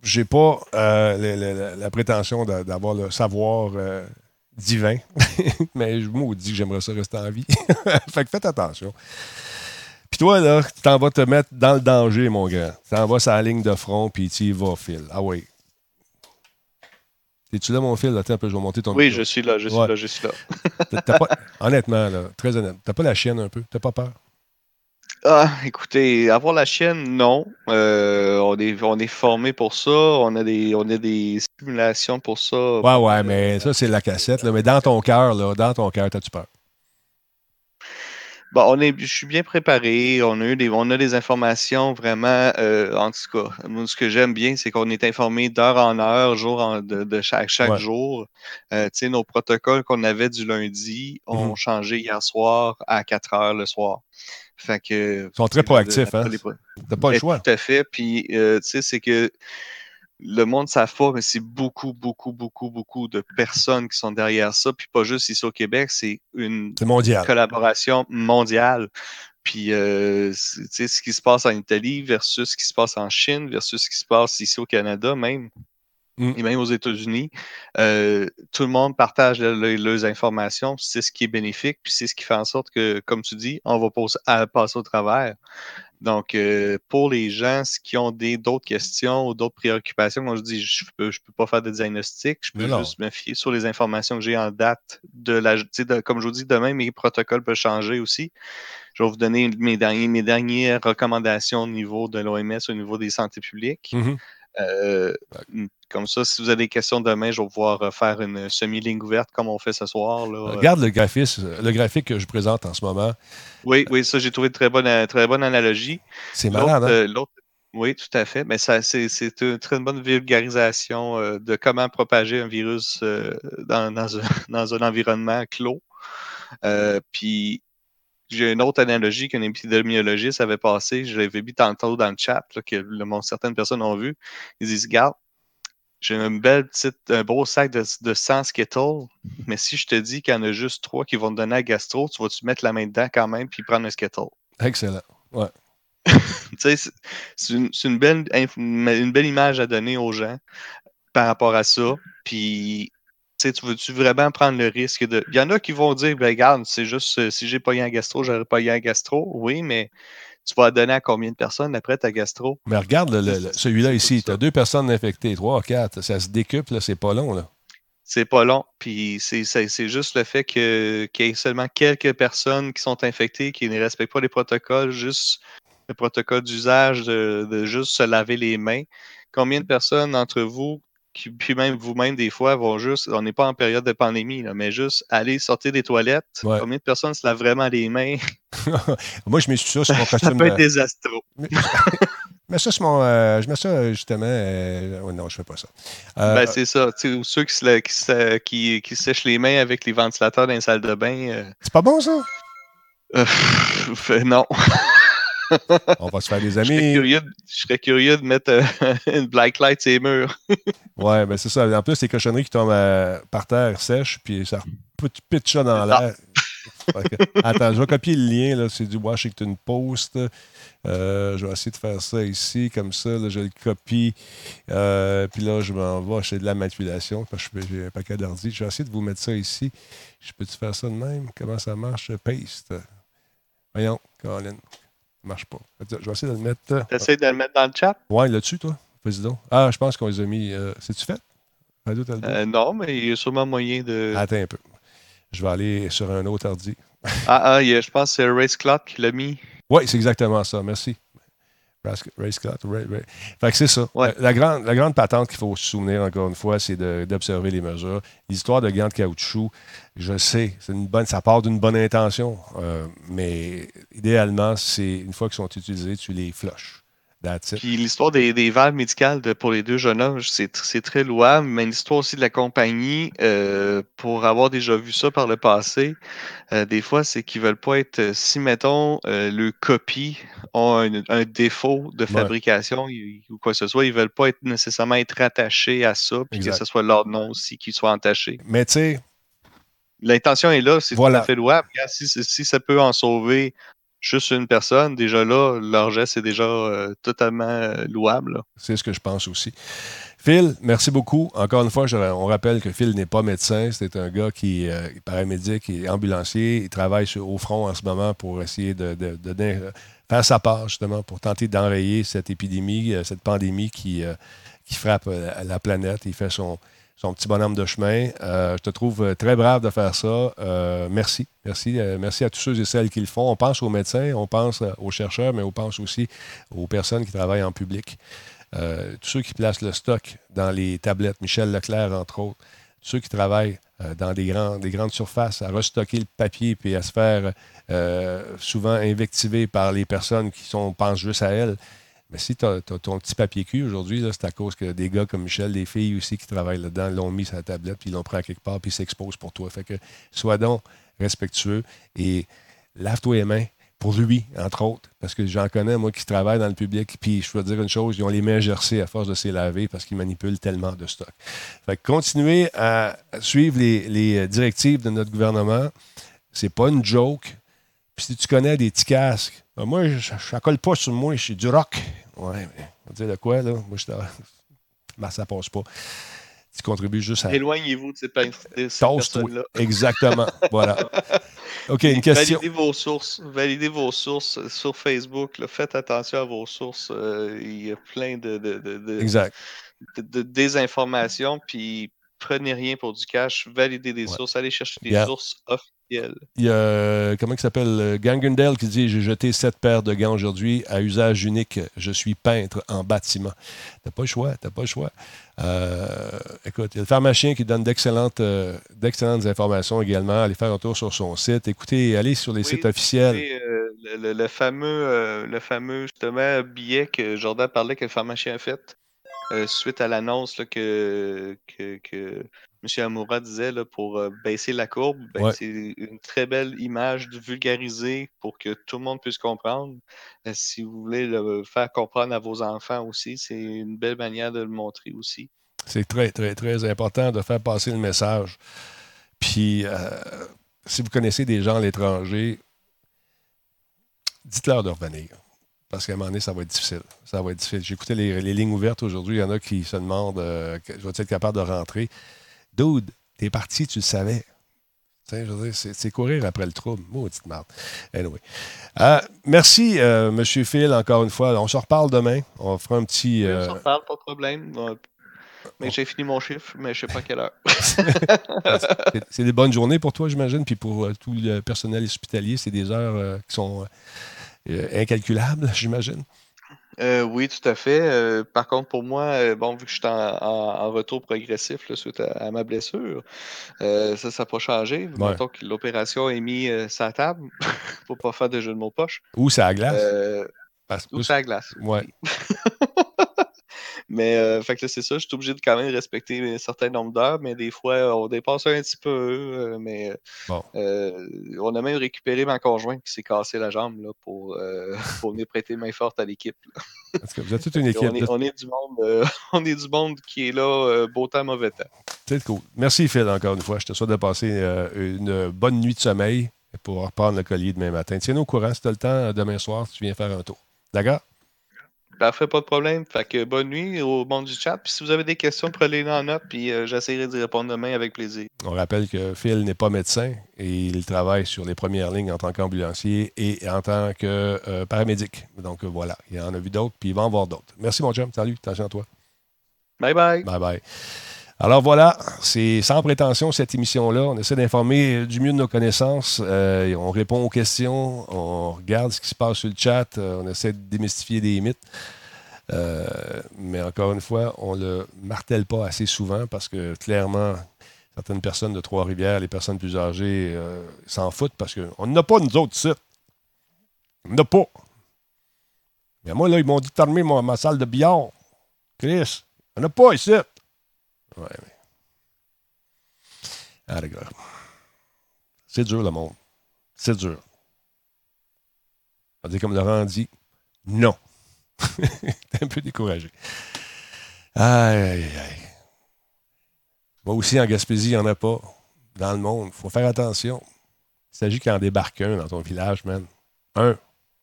j'ai pas euh, la prétention d'a- d'avoir le savoir euh, divin, mais je me dis que j'aimerais ça rester en vie. fait que faites attention. Puis toi, là, tu t'en vas te mettre dans le danger, mon grand. Tu t'en vas sur la ligne de front, puis tu y vas, Phil. Ah oui. Es-tu là, mon fil? Attends un peu, je vais monter ton Oui, micro. je suis là, je suis Ouais. là, je suis là. Pas- honnêtement, là, très honnête, t'as pas la chienne un peu? T'as pas peur? Ah, écoutez, avoir la chienne, non. Euh, on est, on est formé pour ça. On a des, on a des simulations pour ça. Ouais, ouais, mais ça, c'est la cassette. Là. Mais dans ton cœur, là, dans ton cœur, t'as-tu peur? Bon, on est, je suis bien préparé. On a eu des, on a des informations vraiment. euh, en tout cas, moi, ce que j'aime bien, c'est qu'on est informé d'heure en heure, jour en- de, de chaque, chaque Ouais. jour. Euh, tu sais, nos protocoles qu'on avait du lundi ont Mhm. changé hier soir à 4 heures le soir. Fait que. Ils sont très proactifs, hein? T'as pas le Ben, choix. Tout à fait. Puis, euh, tu sais, c'est que le monde ne savent pas, mais c'est beaucoup, beaucoup, beaucoup, beaucoup de personnes qui sont derrière ça. Puis pas juste ici au Québec, c'est une mondial. collaboration mondiale. Puis, euh, tu sais, ce qui se passe en Italie versus ce qui se passe en Chine versus ce qui se passe ici au Canada même. Mm. Et même aux États-Unis, euh, tout le monde partage le- le- leurs informations. C'est ce qui est bénéfique, puis c'est ce qui fait en sorte que, comme tu dis, on va à- passer au travers. Donc, euh, pour les gens qui ont d'autres questions ou d'autres préoccupations, comme je dis, je peux, je peux pas faire de diagnostic, je peux juste me fier sur les informations que j'ai en date de la. de- comme je vous dis, demain, mes protocoles peuvent changer aussi. Je vais vous donner mes, derniers, mes dernières recommandations au niveau de l'OMS, au niveau des santé publiques. Mhm. Euh, comme ça, si vous avez des questions demain, je vais pouvoir euh, faire une semi-ligne ouverte comme on fait ce soir. Là. Regarde le, graphisme, le graphique que je présente en ce moment. Oui, oui, ça, j'ai trouvé une très bonne, très bonne analogie. C'est malade, hein? L'autre, oui, tout à fait. Mais ça, c'est, c'est une très bonne vulgarisation euh, de comment propager un virus euh, dans, dans, un, dans, un, environnement clos. Euh, puis j'ai une autre analogie qu'un épidémiologiste avait passé. Je l'avais mis tantôt dans le chat, là, que le, certaines personnes ont vu. Ils disent Regarde, j'ai une belle petite, un beau sac de, de 100 Skittles, mais si je te dis qu'il y en a juste trois qui vont te donner à gastro, tu vas-tu mettre la main dedans quand même puis prendre un Skittle? Excellent. Ouais. c'est une, une, belle, une belle image à donner aux gens par rapport à ça. Puis, tu veux-tu vraiment prendre le risque de. Il y en a qui vont dire, ben, regarde, c'est juste euh, si j'ai pas eu un gastro, j'aurais pas eu un gastro. Oui, mais tu vas donner à combien de personnes après ta gastro? Mais regarde le, celui-là ici, tu as deux personnes infectées, trois, quatre, ça se décuple, c'est pas long. là. C'est pas long. Puis c'est juste le fait qu'il y ait seulement quelques personnes qui sont infectées, qui ne respectent pas les protocoles, juste le protocole d'usage de, de, juste se laver les mains. Combien de personnes d'entre vous, qui, puis même vous-même des fois, vont juste, on n'est pas en période de pandémie, là, mais juste aller sortir des toilettes. Ouais. Combien de personnes se lavent vraiment les mains? Moi, je mets ça sur mon costume. ça peut être désastreux. Mais ça, c'est mon. Euh, je mets ça justement. Euh, oh non, je fais pas ça. Euh, ben, c'est ça. T'sais, ceux qui se, qui, se, qui, qui sèchent les mains avec les ventilateurs dans les salles de bain. euh, C'est pas bon, ça? non. On va se faire des Je serais amis. curieux, de- je serais curieux de mettre euh, une black light sur les murs. Ouais, ben c'est ça. En plus, les cochonneries qui tombent euh, par terre sèches, puis ça put- pitch ça dans l'air. Attends, je vais copier le lien. là. C'est du Washington Post. Euh, je vais essayer de faire ça ici, comme ça. là, je le copie. Euh, puis là, je m'en vais. C'est de la manipulation. Parce que j'ai un paquet d'ordi. Je vais essayer de vous mettre ça ici. Je peux-tu faire ça de même? Comment ça marche? Paste. Voyons, Colin. Marche pas. Je vais essayer de le mettre. T'essayes de le mettre dans le chat? Ouais, là-dessus, toi. Vas-y donc. Ah, je pense qu'on les a mis. euh, C'est-tu fait? Radio? Euh, non, mais il y a sûrement moyen de. Attends un peu. Je vais aller sur un autre ordi. Ah, ah, je pense que c'est Race Clock qui l'a mis. Oui, c'est exactement ça. Merci. Race- Race Clock, Ra- Ra- Fait que c'est ça. La, grande, la grande patente qu'il faut se souvenir, encore une fois, c'est de- d'observer les mesures. L'histoire de gants de caoutchouc, je sais, c'est une bonne, ça part d'une bonne intention, euh, mais idéalement, c'est une fois qu'ils sont utilisés, tu les flushes. Puis l'histoire des, des valves médicales de- pour les deux jeunes hommes, c'est tr- c'est très louable, mais l'histoire aussi de la compagnie, euh, pour avoir déjà vu ça par le passé, euh, des fois, c'est qu'ils veulent pas être. Si, mettons, euh, le copie ont un, un défaut de fabrication ou quoi que ce soit, ils veulent pas être nécessairement être rattachés à ça, puis Exact. que ce soit leur nom aussi qui soit entaché. Mais tu sais, L'intention est là, c'est Voilà. tout à fait louable. Si- si ça peut en sauver juste une personne, déjà là, leur geste est déjà euh, totalement euh, louable. C'est ce que je pense aussi. Phil, merci beaucoup. Encore une fois, on rappelle que Phil n'est pas médecin. C'est un gars qui euh, est paramédic, il est ambulancier. Il travaille sur- au front en ce moment pour essayer de, faire sa part, justement, pour tenter d'enrayer cette épidémie, euh, cette pandémie qui, euh, qui frappe euh, la planète. Il fait son, son petit bonhomme de chemin. Euh, je te trouve euh, très brave de faire ça. Euh, merci. Merci. Merci à tous ceux et celles qui le font. On pense aux médecins, on pense aux chercheurs, mais on pense aussi aux personnes qui travaillent en public. Tous ceux qui placent le stock dans les tablettes, Michel Leclerc, entre autres, tous ceux qui travaillent dans des, grands, des grandes surfaces à restocker le papier puis à se faire souvent invectiver par les personnes qui sont, pensent juste à elles. Mais si tu as, ton petit papier cul aujourd'hui, c'est à cause que des gars comme Michel, des filles aussi qui travaillent là-dedans, l'ont mis sur la tablette, puis l'ont pris à quelque part, puis s'exposent pour toi. Fait que sois donc respectueux et lave-toi les mains pour lui, entre autres, parce que j'en connais, moi, qui travaillent dans le public, puis je peux te dire une chose, ils ont les mains gercées à force de s'y laver parce qu'ils manipulent tellement de stock. Fait que continuez à suivre les, les directives de notre gouvernement. C'est pas une joke. Puis si tu connais des petits casques, ben moi, je ne colle pas sur moi, je suis du rock. Ouais, mais on va dire de quoi, là? Moi, je ben, ça passe pas. Tu contribues juste à. Éloignez-vous de ces, de personnes-là. Exactement. voilà. OK, une question. Validez vos sources. Validez vos sources sur Facebook. là. Faites attention à vos sources. euh, il y a plein de, de, de, Exact. de- désinformation. Puis prenez rien pour du cash. Validez des sources. Allez chercher des Yeah. sources off-. Il y a, euh, comment il s'appelle, euh, Gangendale qui dit J'ai jeté sept paires de gants aujourd'hui à usage unique. Je suis peintre en bâtiment. T'as pas le choix, t'as pas le choix. Euh, écoute, il y a le pharmacien qui donne d'excellentes, euh, d'excellentes informations également. Allez faire un tour sur son site. Écoutez, allez sur les Oui, sites officiels. Euh, le, le- le fameux, le fameux justement billet que Jordan parlait que le pharmacien a fait euh, suite à l'annonce que, que, que M. Amoura disait là, pour euh, baisser la courbe, ben, Ouais. c'est une très belle image de vulgariser pour que tout le monde puisse comprendre. Euh, si vous voulez le faire comprendre à vos enfants aussi, c'est une belle manière de le montrer aussi. C'est très, très, très important de faire passer le message. Puis, si vous connaissez des gens à l'étranger, dites-leur de revenir. Parce qu'à un moment donné, ça va être difficile. Ça va être difficile. J'ai écouté les, les lignes ouvertes aujourd'hui. Il y en a qui se demandent euh, je vais être capable de rentrer? Dude, t'es parti, tu le savais. C'est, courir après le trouble. Maudite merde. Anyway. Euh, merci, euh, M. Phil, encore une fois. On se reparle demain. On fera un petit. Oui, on euh, s'en reparle, pas de problème. Mais j'ai fini mon chiffre, mais je sais pas quelle heure. c'est, des bonnes journées pour toi, j'imagine. Puis pour tout le personnel hospitalier, c'est des heures qui sont euh, incalculables, j'imagine. Euh, oui, tout à fait. Euh, par contre, pour moi, euh, bon, vu que je suis en, en- en retour progressif là, suite à, à ma blessure, ça, ça n'a pas changé. Ouais. Mettons que l'opération est mise sur la table pour pas faire de jeu de mots poche. Ou c'est à la glace. Parce- ou c'est à la glace. Ouais. Mais euh, fait que c'est ça, je suis obligé de quand même respecter un certain nombre d'heures, mais des fois, on dépasse un petit peu. euh, mais Bon. euh, on a même récupéré ma conjointe qui s'est cassé la jambe là, pour, euh, pour venir prêter main forte à l'équipe. là. Parce que vous êtes toute une équipe. est, on est du monde, on est du monde qui est là, beau temps, mauvais temps. C'est cool. Merci, Phil, encore une fois. Je te souhaite de passer une bonne nuit de sommeil pour reprendre le collier demain matin. Tiens-nous au courant si tu as le temps demain soir, tu viens faire un tour. D'accord? Parfait, pas de problème. Fait que bonne nuit au monde du chat. Puis si vous avez des questions, prenez-les en note, puis euh, j'essaierai d'y répondre demain avec plaisir. On rappelle que Phil n'est pas médecin et il travaille sur les premières lignes en tant qu'ambulancier et en tant que euh, paramédic. Donc euh, voilà, il en a vu d'autres, puis il va en voir d'autres. Merci, mon chum. Salut, attention à toi? Bye bye. Bye bye. Alors voilà, c'est sans prétention cette émission-là. On essaie d'informer du mieux de nos connaissances. Euh, on répond aux questions, on regarde ce qui se passe sur le chat, euh, on essaie de démystifier des mythes. Euh, mais encore une fois, on ne le martèle pas assez souvent parce que clairement, certaines personnes de Trois-Rivières, les personnes plus âgées, s'en foutent parce qu'on n'a pas nous autres sites. On n'a pas. Mais moi, là, ils m'ont dit de ma, ma salle de billard. Chris, on n'a pas ici. Ouais, mais. Ah, les gars. C'est dur, le monde. C'est dur. On dire comme Laurent dit, non. T'es un peu découragé. Aïe, aïe, aïe. Moi aussi, en Gaspésie, il n'y en a pas. Dans le monde. Il faut faire attention. Il s'agit qu'il en débarque un dans ton village, man. Un.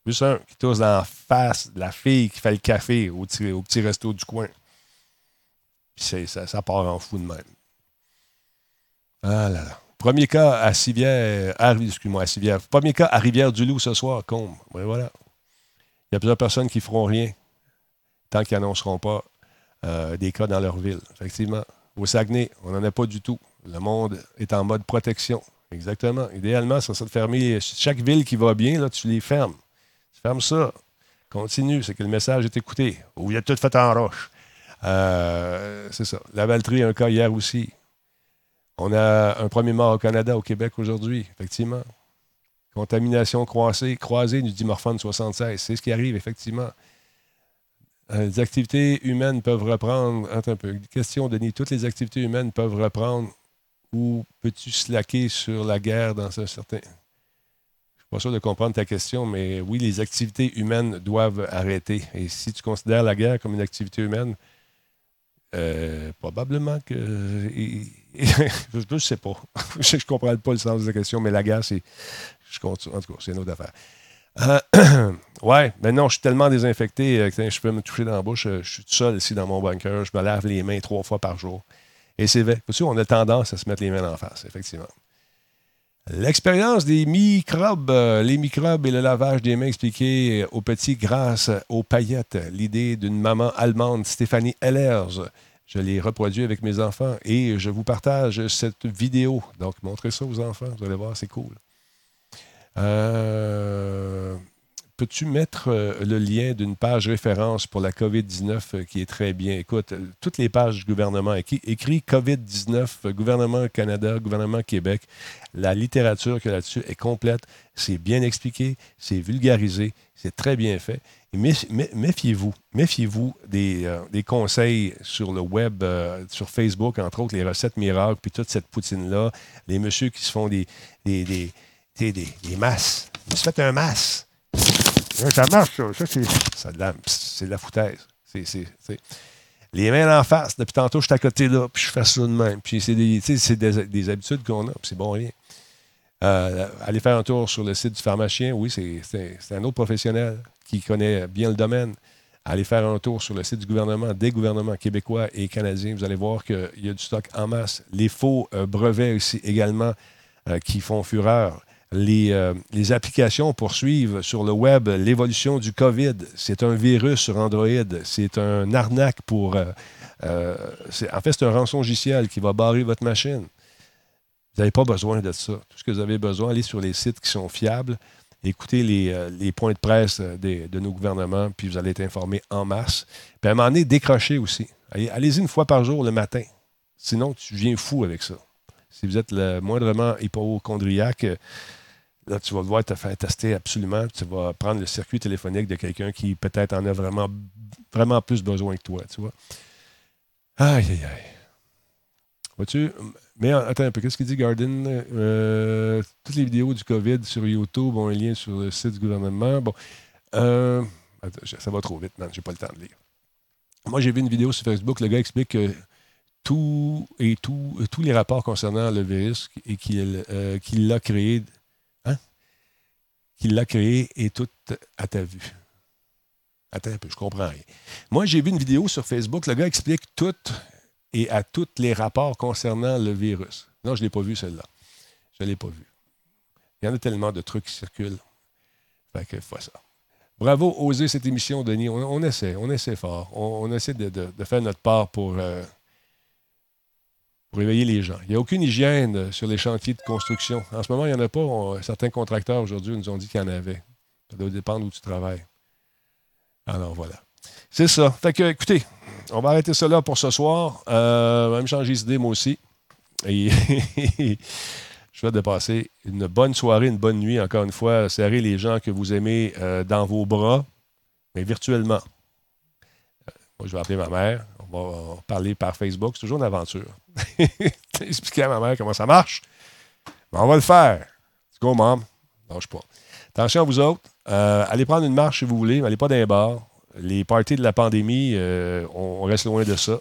Juste un qui tousse dans la face de la fille qui fait le café au petit, au petit resto du coin. Puis ça, part en fou de même. Ah là là. Premier cas à Civière, à, excuse-moi, à Civière. Premier cas à Rivière-du-Loup ce soir, Combe. Ouais, voilà. Il y a plusieurs personnes qui feront rien tant qu'ils n'annonceront pas euh, des cas dans leur ville. Effectivement. Au Saguenay, on n'en a pas du tout. Le monde est en mode protection. Exactement. Idéalement, ça serait de fermer chaque ville qui va bien, là, tu les fermes. Tu fermes ça. Continue, c'est que le message est écouté. Ou il y a tout fait en roche. Euh, c'est ça. La Valtrie, un cas hier aussi. On a un premier mort au Canada, au Québec aujourd'hui, effectivement. Contamination croisée, croisée du dimorphone 76. C'est ce qui arrive, effectivement. Euh, les activités humaines peuvent reprendre. Attends un peu. Question, Denis. Toutes les activités humaines peuvent reprendre ou peux-tu slacker sur la guerre dans un certain. Je ne suis pas sûr de comprendre ta question, mais oui, les activités humaines doivent arrêter. Et si tu considères la guerre comme une activité humaine, euh, probablement que. je ne sais pas. je ne comprends pas le sens de la question, mais la guerre, c'est. Je continue. En tout cas, c'est une autre affaire. Euh, ouais, mais non, je suis tellement désinfecté euh, que je peux me toucher dans la bouche. euh, Je suis tout seul ici dans mon bunker. Je me lave les mains trois fois par jour. Et c'est vrai. Sais, on a tendance à se mettre les mains en face, effectivement. L'expérience des microbes, euh, les microbes et le lavage des mains expliqué euh, aux petits grâce aux paillettes. L'idée d'une maman allemande, Stéphanie Ellers, Je l'ai reproduit avec mes enfants et je vous partage cette vidéo. Donc, montrez ça aux enfants, vous allez voir, c'est cool. Euh, Peux-tu mettre euh, le lien d'une page référence pour la COVID-19 euh, qui est très bien? Écoute, euh, toutes les pages du gouvernement, écrit, écrit COVID-19, euh, gouvernement Canada, gouvernement Québec, la littérature a là-dessus est complète, c'est bien expliqué, c'est vulgarisé, c'est très bien fait. Méfiez-vous, méfiez-vous des, des conseils sur le web, sur Facebook, entre autres, les recettes miracles, puis toute cette poutine-là, les messieurs qui se font des, des, des, des, masses. Suis fait un masse. Ça marche, ça. Ça, c'est, de la, de la foutaise. Les mains en face. Depuis tantôt, je suis à côté là, puis je fais ça de même. Puis c'est des, habitudes qu'on a, puis c'est bon rien. Euh, allez faire un tour sur le site du pharmacien. Oui, c'est un autre professionnel qui connaît bien le domaine. Allez faire un tour sur le site du gouvernement, des gouvernements québécois et canadiens. Vous allez voir qu'il y a du stock en masse. Les faux euh, brevets aussi également euh, qui font fureur. Les, euh, les applications poursuivent sur le web l'évolution du COVID. C'est un virus sur Android. C'est un arnaque pour. euh, euh, en fait, c'est un rançongiciel qui va barrer votre machine. Vous n'avez pas besoin de ça. Tout ce que vous avez besoin, allez sur les sites qui sont fiables, écoutez les, points de presse de nos gouvernements, puis vous allez être informé en masse. Puis à un moment donné, décrochez aussi. Allez- Allez-y une fois par jour le matin. Sinon, tu viens fou avec ça. Si vous êtes le moindrement hypochondriaque, là, tu vas devoir te faire tester absolument. Tu vas prendre le circuit téléphonique de quelqu'un qui peut-être en a vraiment, vraiment plus besoin que toi, tu vois. Aïe, aïe, aïe. Vois-tu? Mais attends un peu, qu'est-ce qu'il dit, Garden? Euh, toutes les vidéos du COVID sur YouTube ont un lien sur le site du gouvernement. Bon. Euh, attends, ça va trop vite, man. J'ai pas le temps de lire. Moi, j'ai vu une vidéo sur Facebook. Le gars explique que tout et tout, tous les rapports concernant le virus et qu'il euh, l'a créé? Qu'il l'a créé est tout à ta vue. Attends un peu, je comprends rien. Moi, j'ai vu une vidéo sur Facebook. Le gars explique tout et à tous les rapports concernant le virus. Non, je ne l'ai pas vu, celle-là. Je ne l'ai pas vu. Il y en a tellement de trucs qui circulent. Fait que, ça. Bravo, oser cette émission, Denis. On, essaie, on essaie fort. On, essaie de faire notre part pour, euh, pour éveiller les gens. Il n'y a aucune hygiène euh, sur les chantiers de construction. En ce moment, il n'y en a pas. Certains contracteurs aujourd'hui nous ont dit qu'il y en avait. Ça doit dépendre où tu travailles. Alors voilà. C'est ça. Fait que, écoutez, on va arrêter là pour ce soir. Euh, on va me changer d'idée, moi aussi. Et je souhaite de passer une bonne soirée, une bonne nuit, encore une fois. Serrez les gens que vous aimez euh, dans vos bras, mais virtuellement. Euh, moi, je vais appeler ma mère. On va parler par Facebook. C'est toujours une aventure. Expliquer à ma mère comment ça marche. Mais on va le faire. Let's go, mom. Lâche pas. Attention à vous autres. Euh, allez prendre une marche si vous voulez, mais allez pas dans les bars. Les parties de la pandémie, euh, on, reste loin de ça.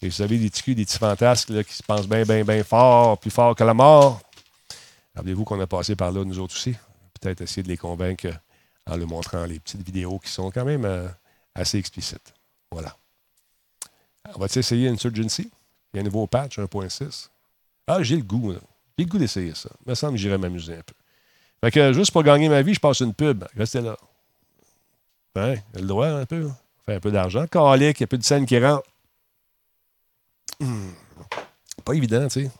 Et vous avez des petits des petits fantasques là, qui se pensent bien, bien, bien fort, plus fort que la mort. Rappelez-vous qu'on a passé par là, nous autres aussi. Peut-être essayer de les convaincre en leur montrant les petites vidéos qui sont quand même euh, assez explicites. Voilà. On va essayer Insurgency? Il y a un nouveau patch 1.6. Ah, j'ai le goût. J'ai le goût d'essayer ça. Il me semble que j'irais m'amuser un peu. Fait que juste pour gagner ma vie, je passe une pub. Restez là. A le droit un peu? Fait un peu d'argent. Calique, il y a plus de scène qui rentre. Hmm. Pas évident, tu sais.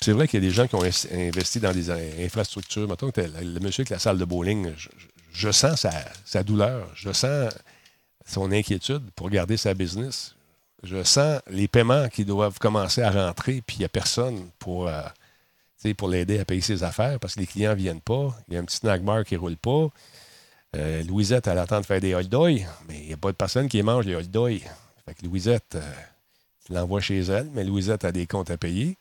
C'est vrai qu'il y a des gens qui ont investi dans des in- infrastructures. Mettons que le, monsieur avec la salle de bowling, je sens sa, sa douleur. Je sens son inquiétude pour garder sa business. Je sens les paiements qui doivent commencer à rentrer, puis il n'y a personne pour, euh, pour l'aider à payer ses affaires parce que les clients ne viennent pas. Il y a un petit snack bar qui ne roule pas. Euh, Louisette, elle attend de faire des dogs, mais il n'y a pas de personne qui mange les dogs. Fait que Louisette, euh, tu l'envoies chez elle, mais Louisette a des comptes à payer.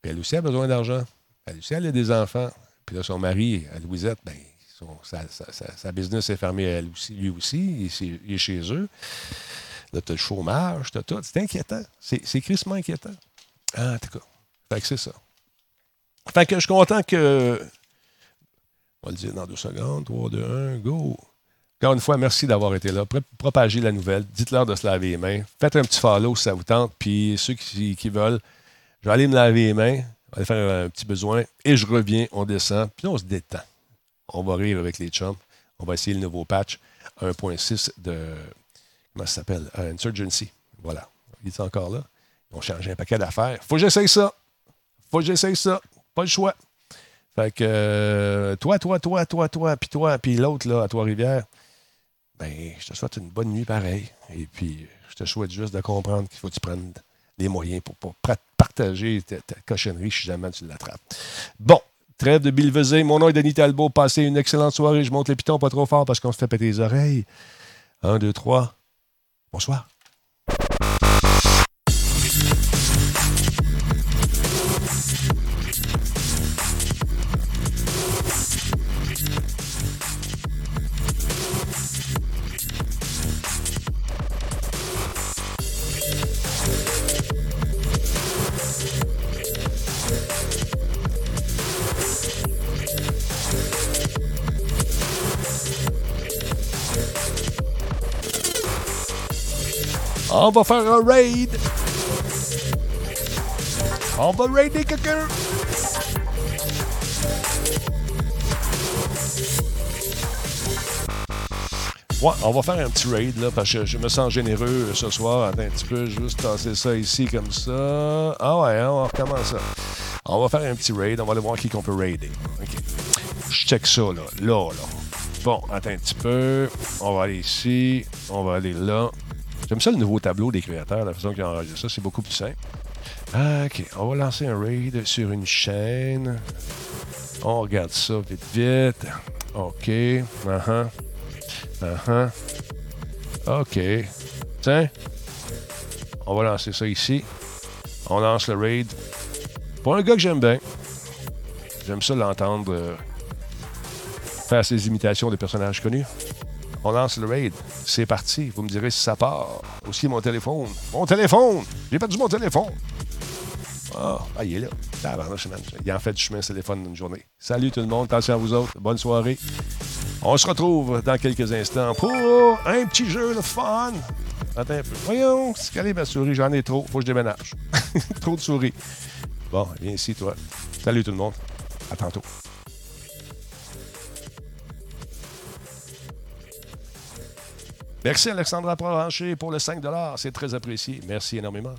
Puis elle aussi a besoin d'argent. Elle aussi, elle a des enfants. Puis là, son mari, à Louisette, ben, son- sa, sa- sa- business est fermée elle aussi, lui aussi. Il est chez eux. Là, tu le chômage, tu as tout. C'est inquiétant. C'est crissement inquiétant. Ah, en tout cas. Fait que c'est ça. Fait que je suis content que. On va le dire dans deux secondes. 3, 2, 1, go. Encore une fois, merci d'avoir été là. Pro- Propagez la nouvelle. Dites-leur de se laver les mains. Faites un petit follow si ça vous tente. Puis ceux qui, qui veulent, je vais aller me laver les mains. On va aller faire un petit besoin. Et je reviens, on descend. Puis on se détend. On va rire avec les chums. On va essayer le nouveau patch 1.6 de. Comment ça s'appelle? Euh, Insurgency. Voilà. Il est encore là. Ils ont changé un paquet d'affaires. Faut que j'essaye ça. Faut que j'essaye ça. Pas le choix. Fait que euh, toi, toi, toi, toi, toi, puis toi, puis l'autre, là, à Trois-Rivières, ben, je te souhaite une bonne nuit pareil. Et puis, je te souhaite juste de comprendre qu'il faut que tu prennes les moyens pour, pour partager ta, cochonnerie si jamais tu l'attrapes. Bon, trêve de Bilvezé. Mon nom est Denis Talbot. Passez une excellente soirée. Je monte les pitons pas trop fort parce qu'on se fait péter les oreilles. Un, deux, trois. Bonsoir. On va faire un raid. On va raider quelqu'un. Ouais, on va faire un petit raid là, parce que je me sens généreux ce soir. Attends un petit peu, juste tasser ça ici comme ça. Ah ouais, hein, on recommence ça. On va faire un petit raid, on va aller voir qui qu'on peut raider. OK. Je check ça là, là, là. Bon, attends un petit peu. On va aller ici, on va aller là. J'aime ça le nouveau tableau des créateurs, la façon qu'ils ont enregistré ça, c'est beaucoup plus simple. Ah, OK, on va lancer un raid sur une chaîne. On regarde ça vite, vite. OK. Uh-huh. Uh-huh. OK. Tiens. On va lancer ça ici. On lance le raid. Pour un gars que j'aime bien. J'aime ça l'entendre euh, faire ses imitations de personnages connus. On lance le raid. C'est parti. Vous me direz si ça part. Aussi mon téléphone. Mon téléphone! J'ai perdu mon téléphone. Ah, ah, il est là. Il en fait du chemin ce téléphone d'une journée. Salut tout le monde. Attention à vous autres. Bonne soirée. On se retrouve dans quelques instants pour un petit jeu de fun. Attends un peu. Voyons, c'est calé ma souris. J'en ai trop. Faut que je déménage. trop de souris. Bon, viens ici, toi. Salut tout le monde. À tantôt. Merci Alexandra Provencher pour le 5 C'est très apprécié. Merci énormément.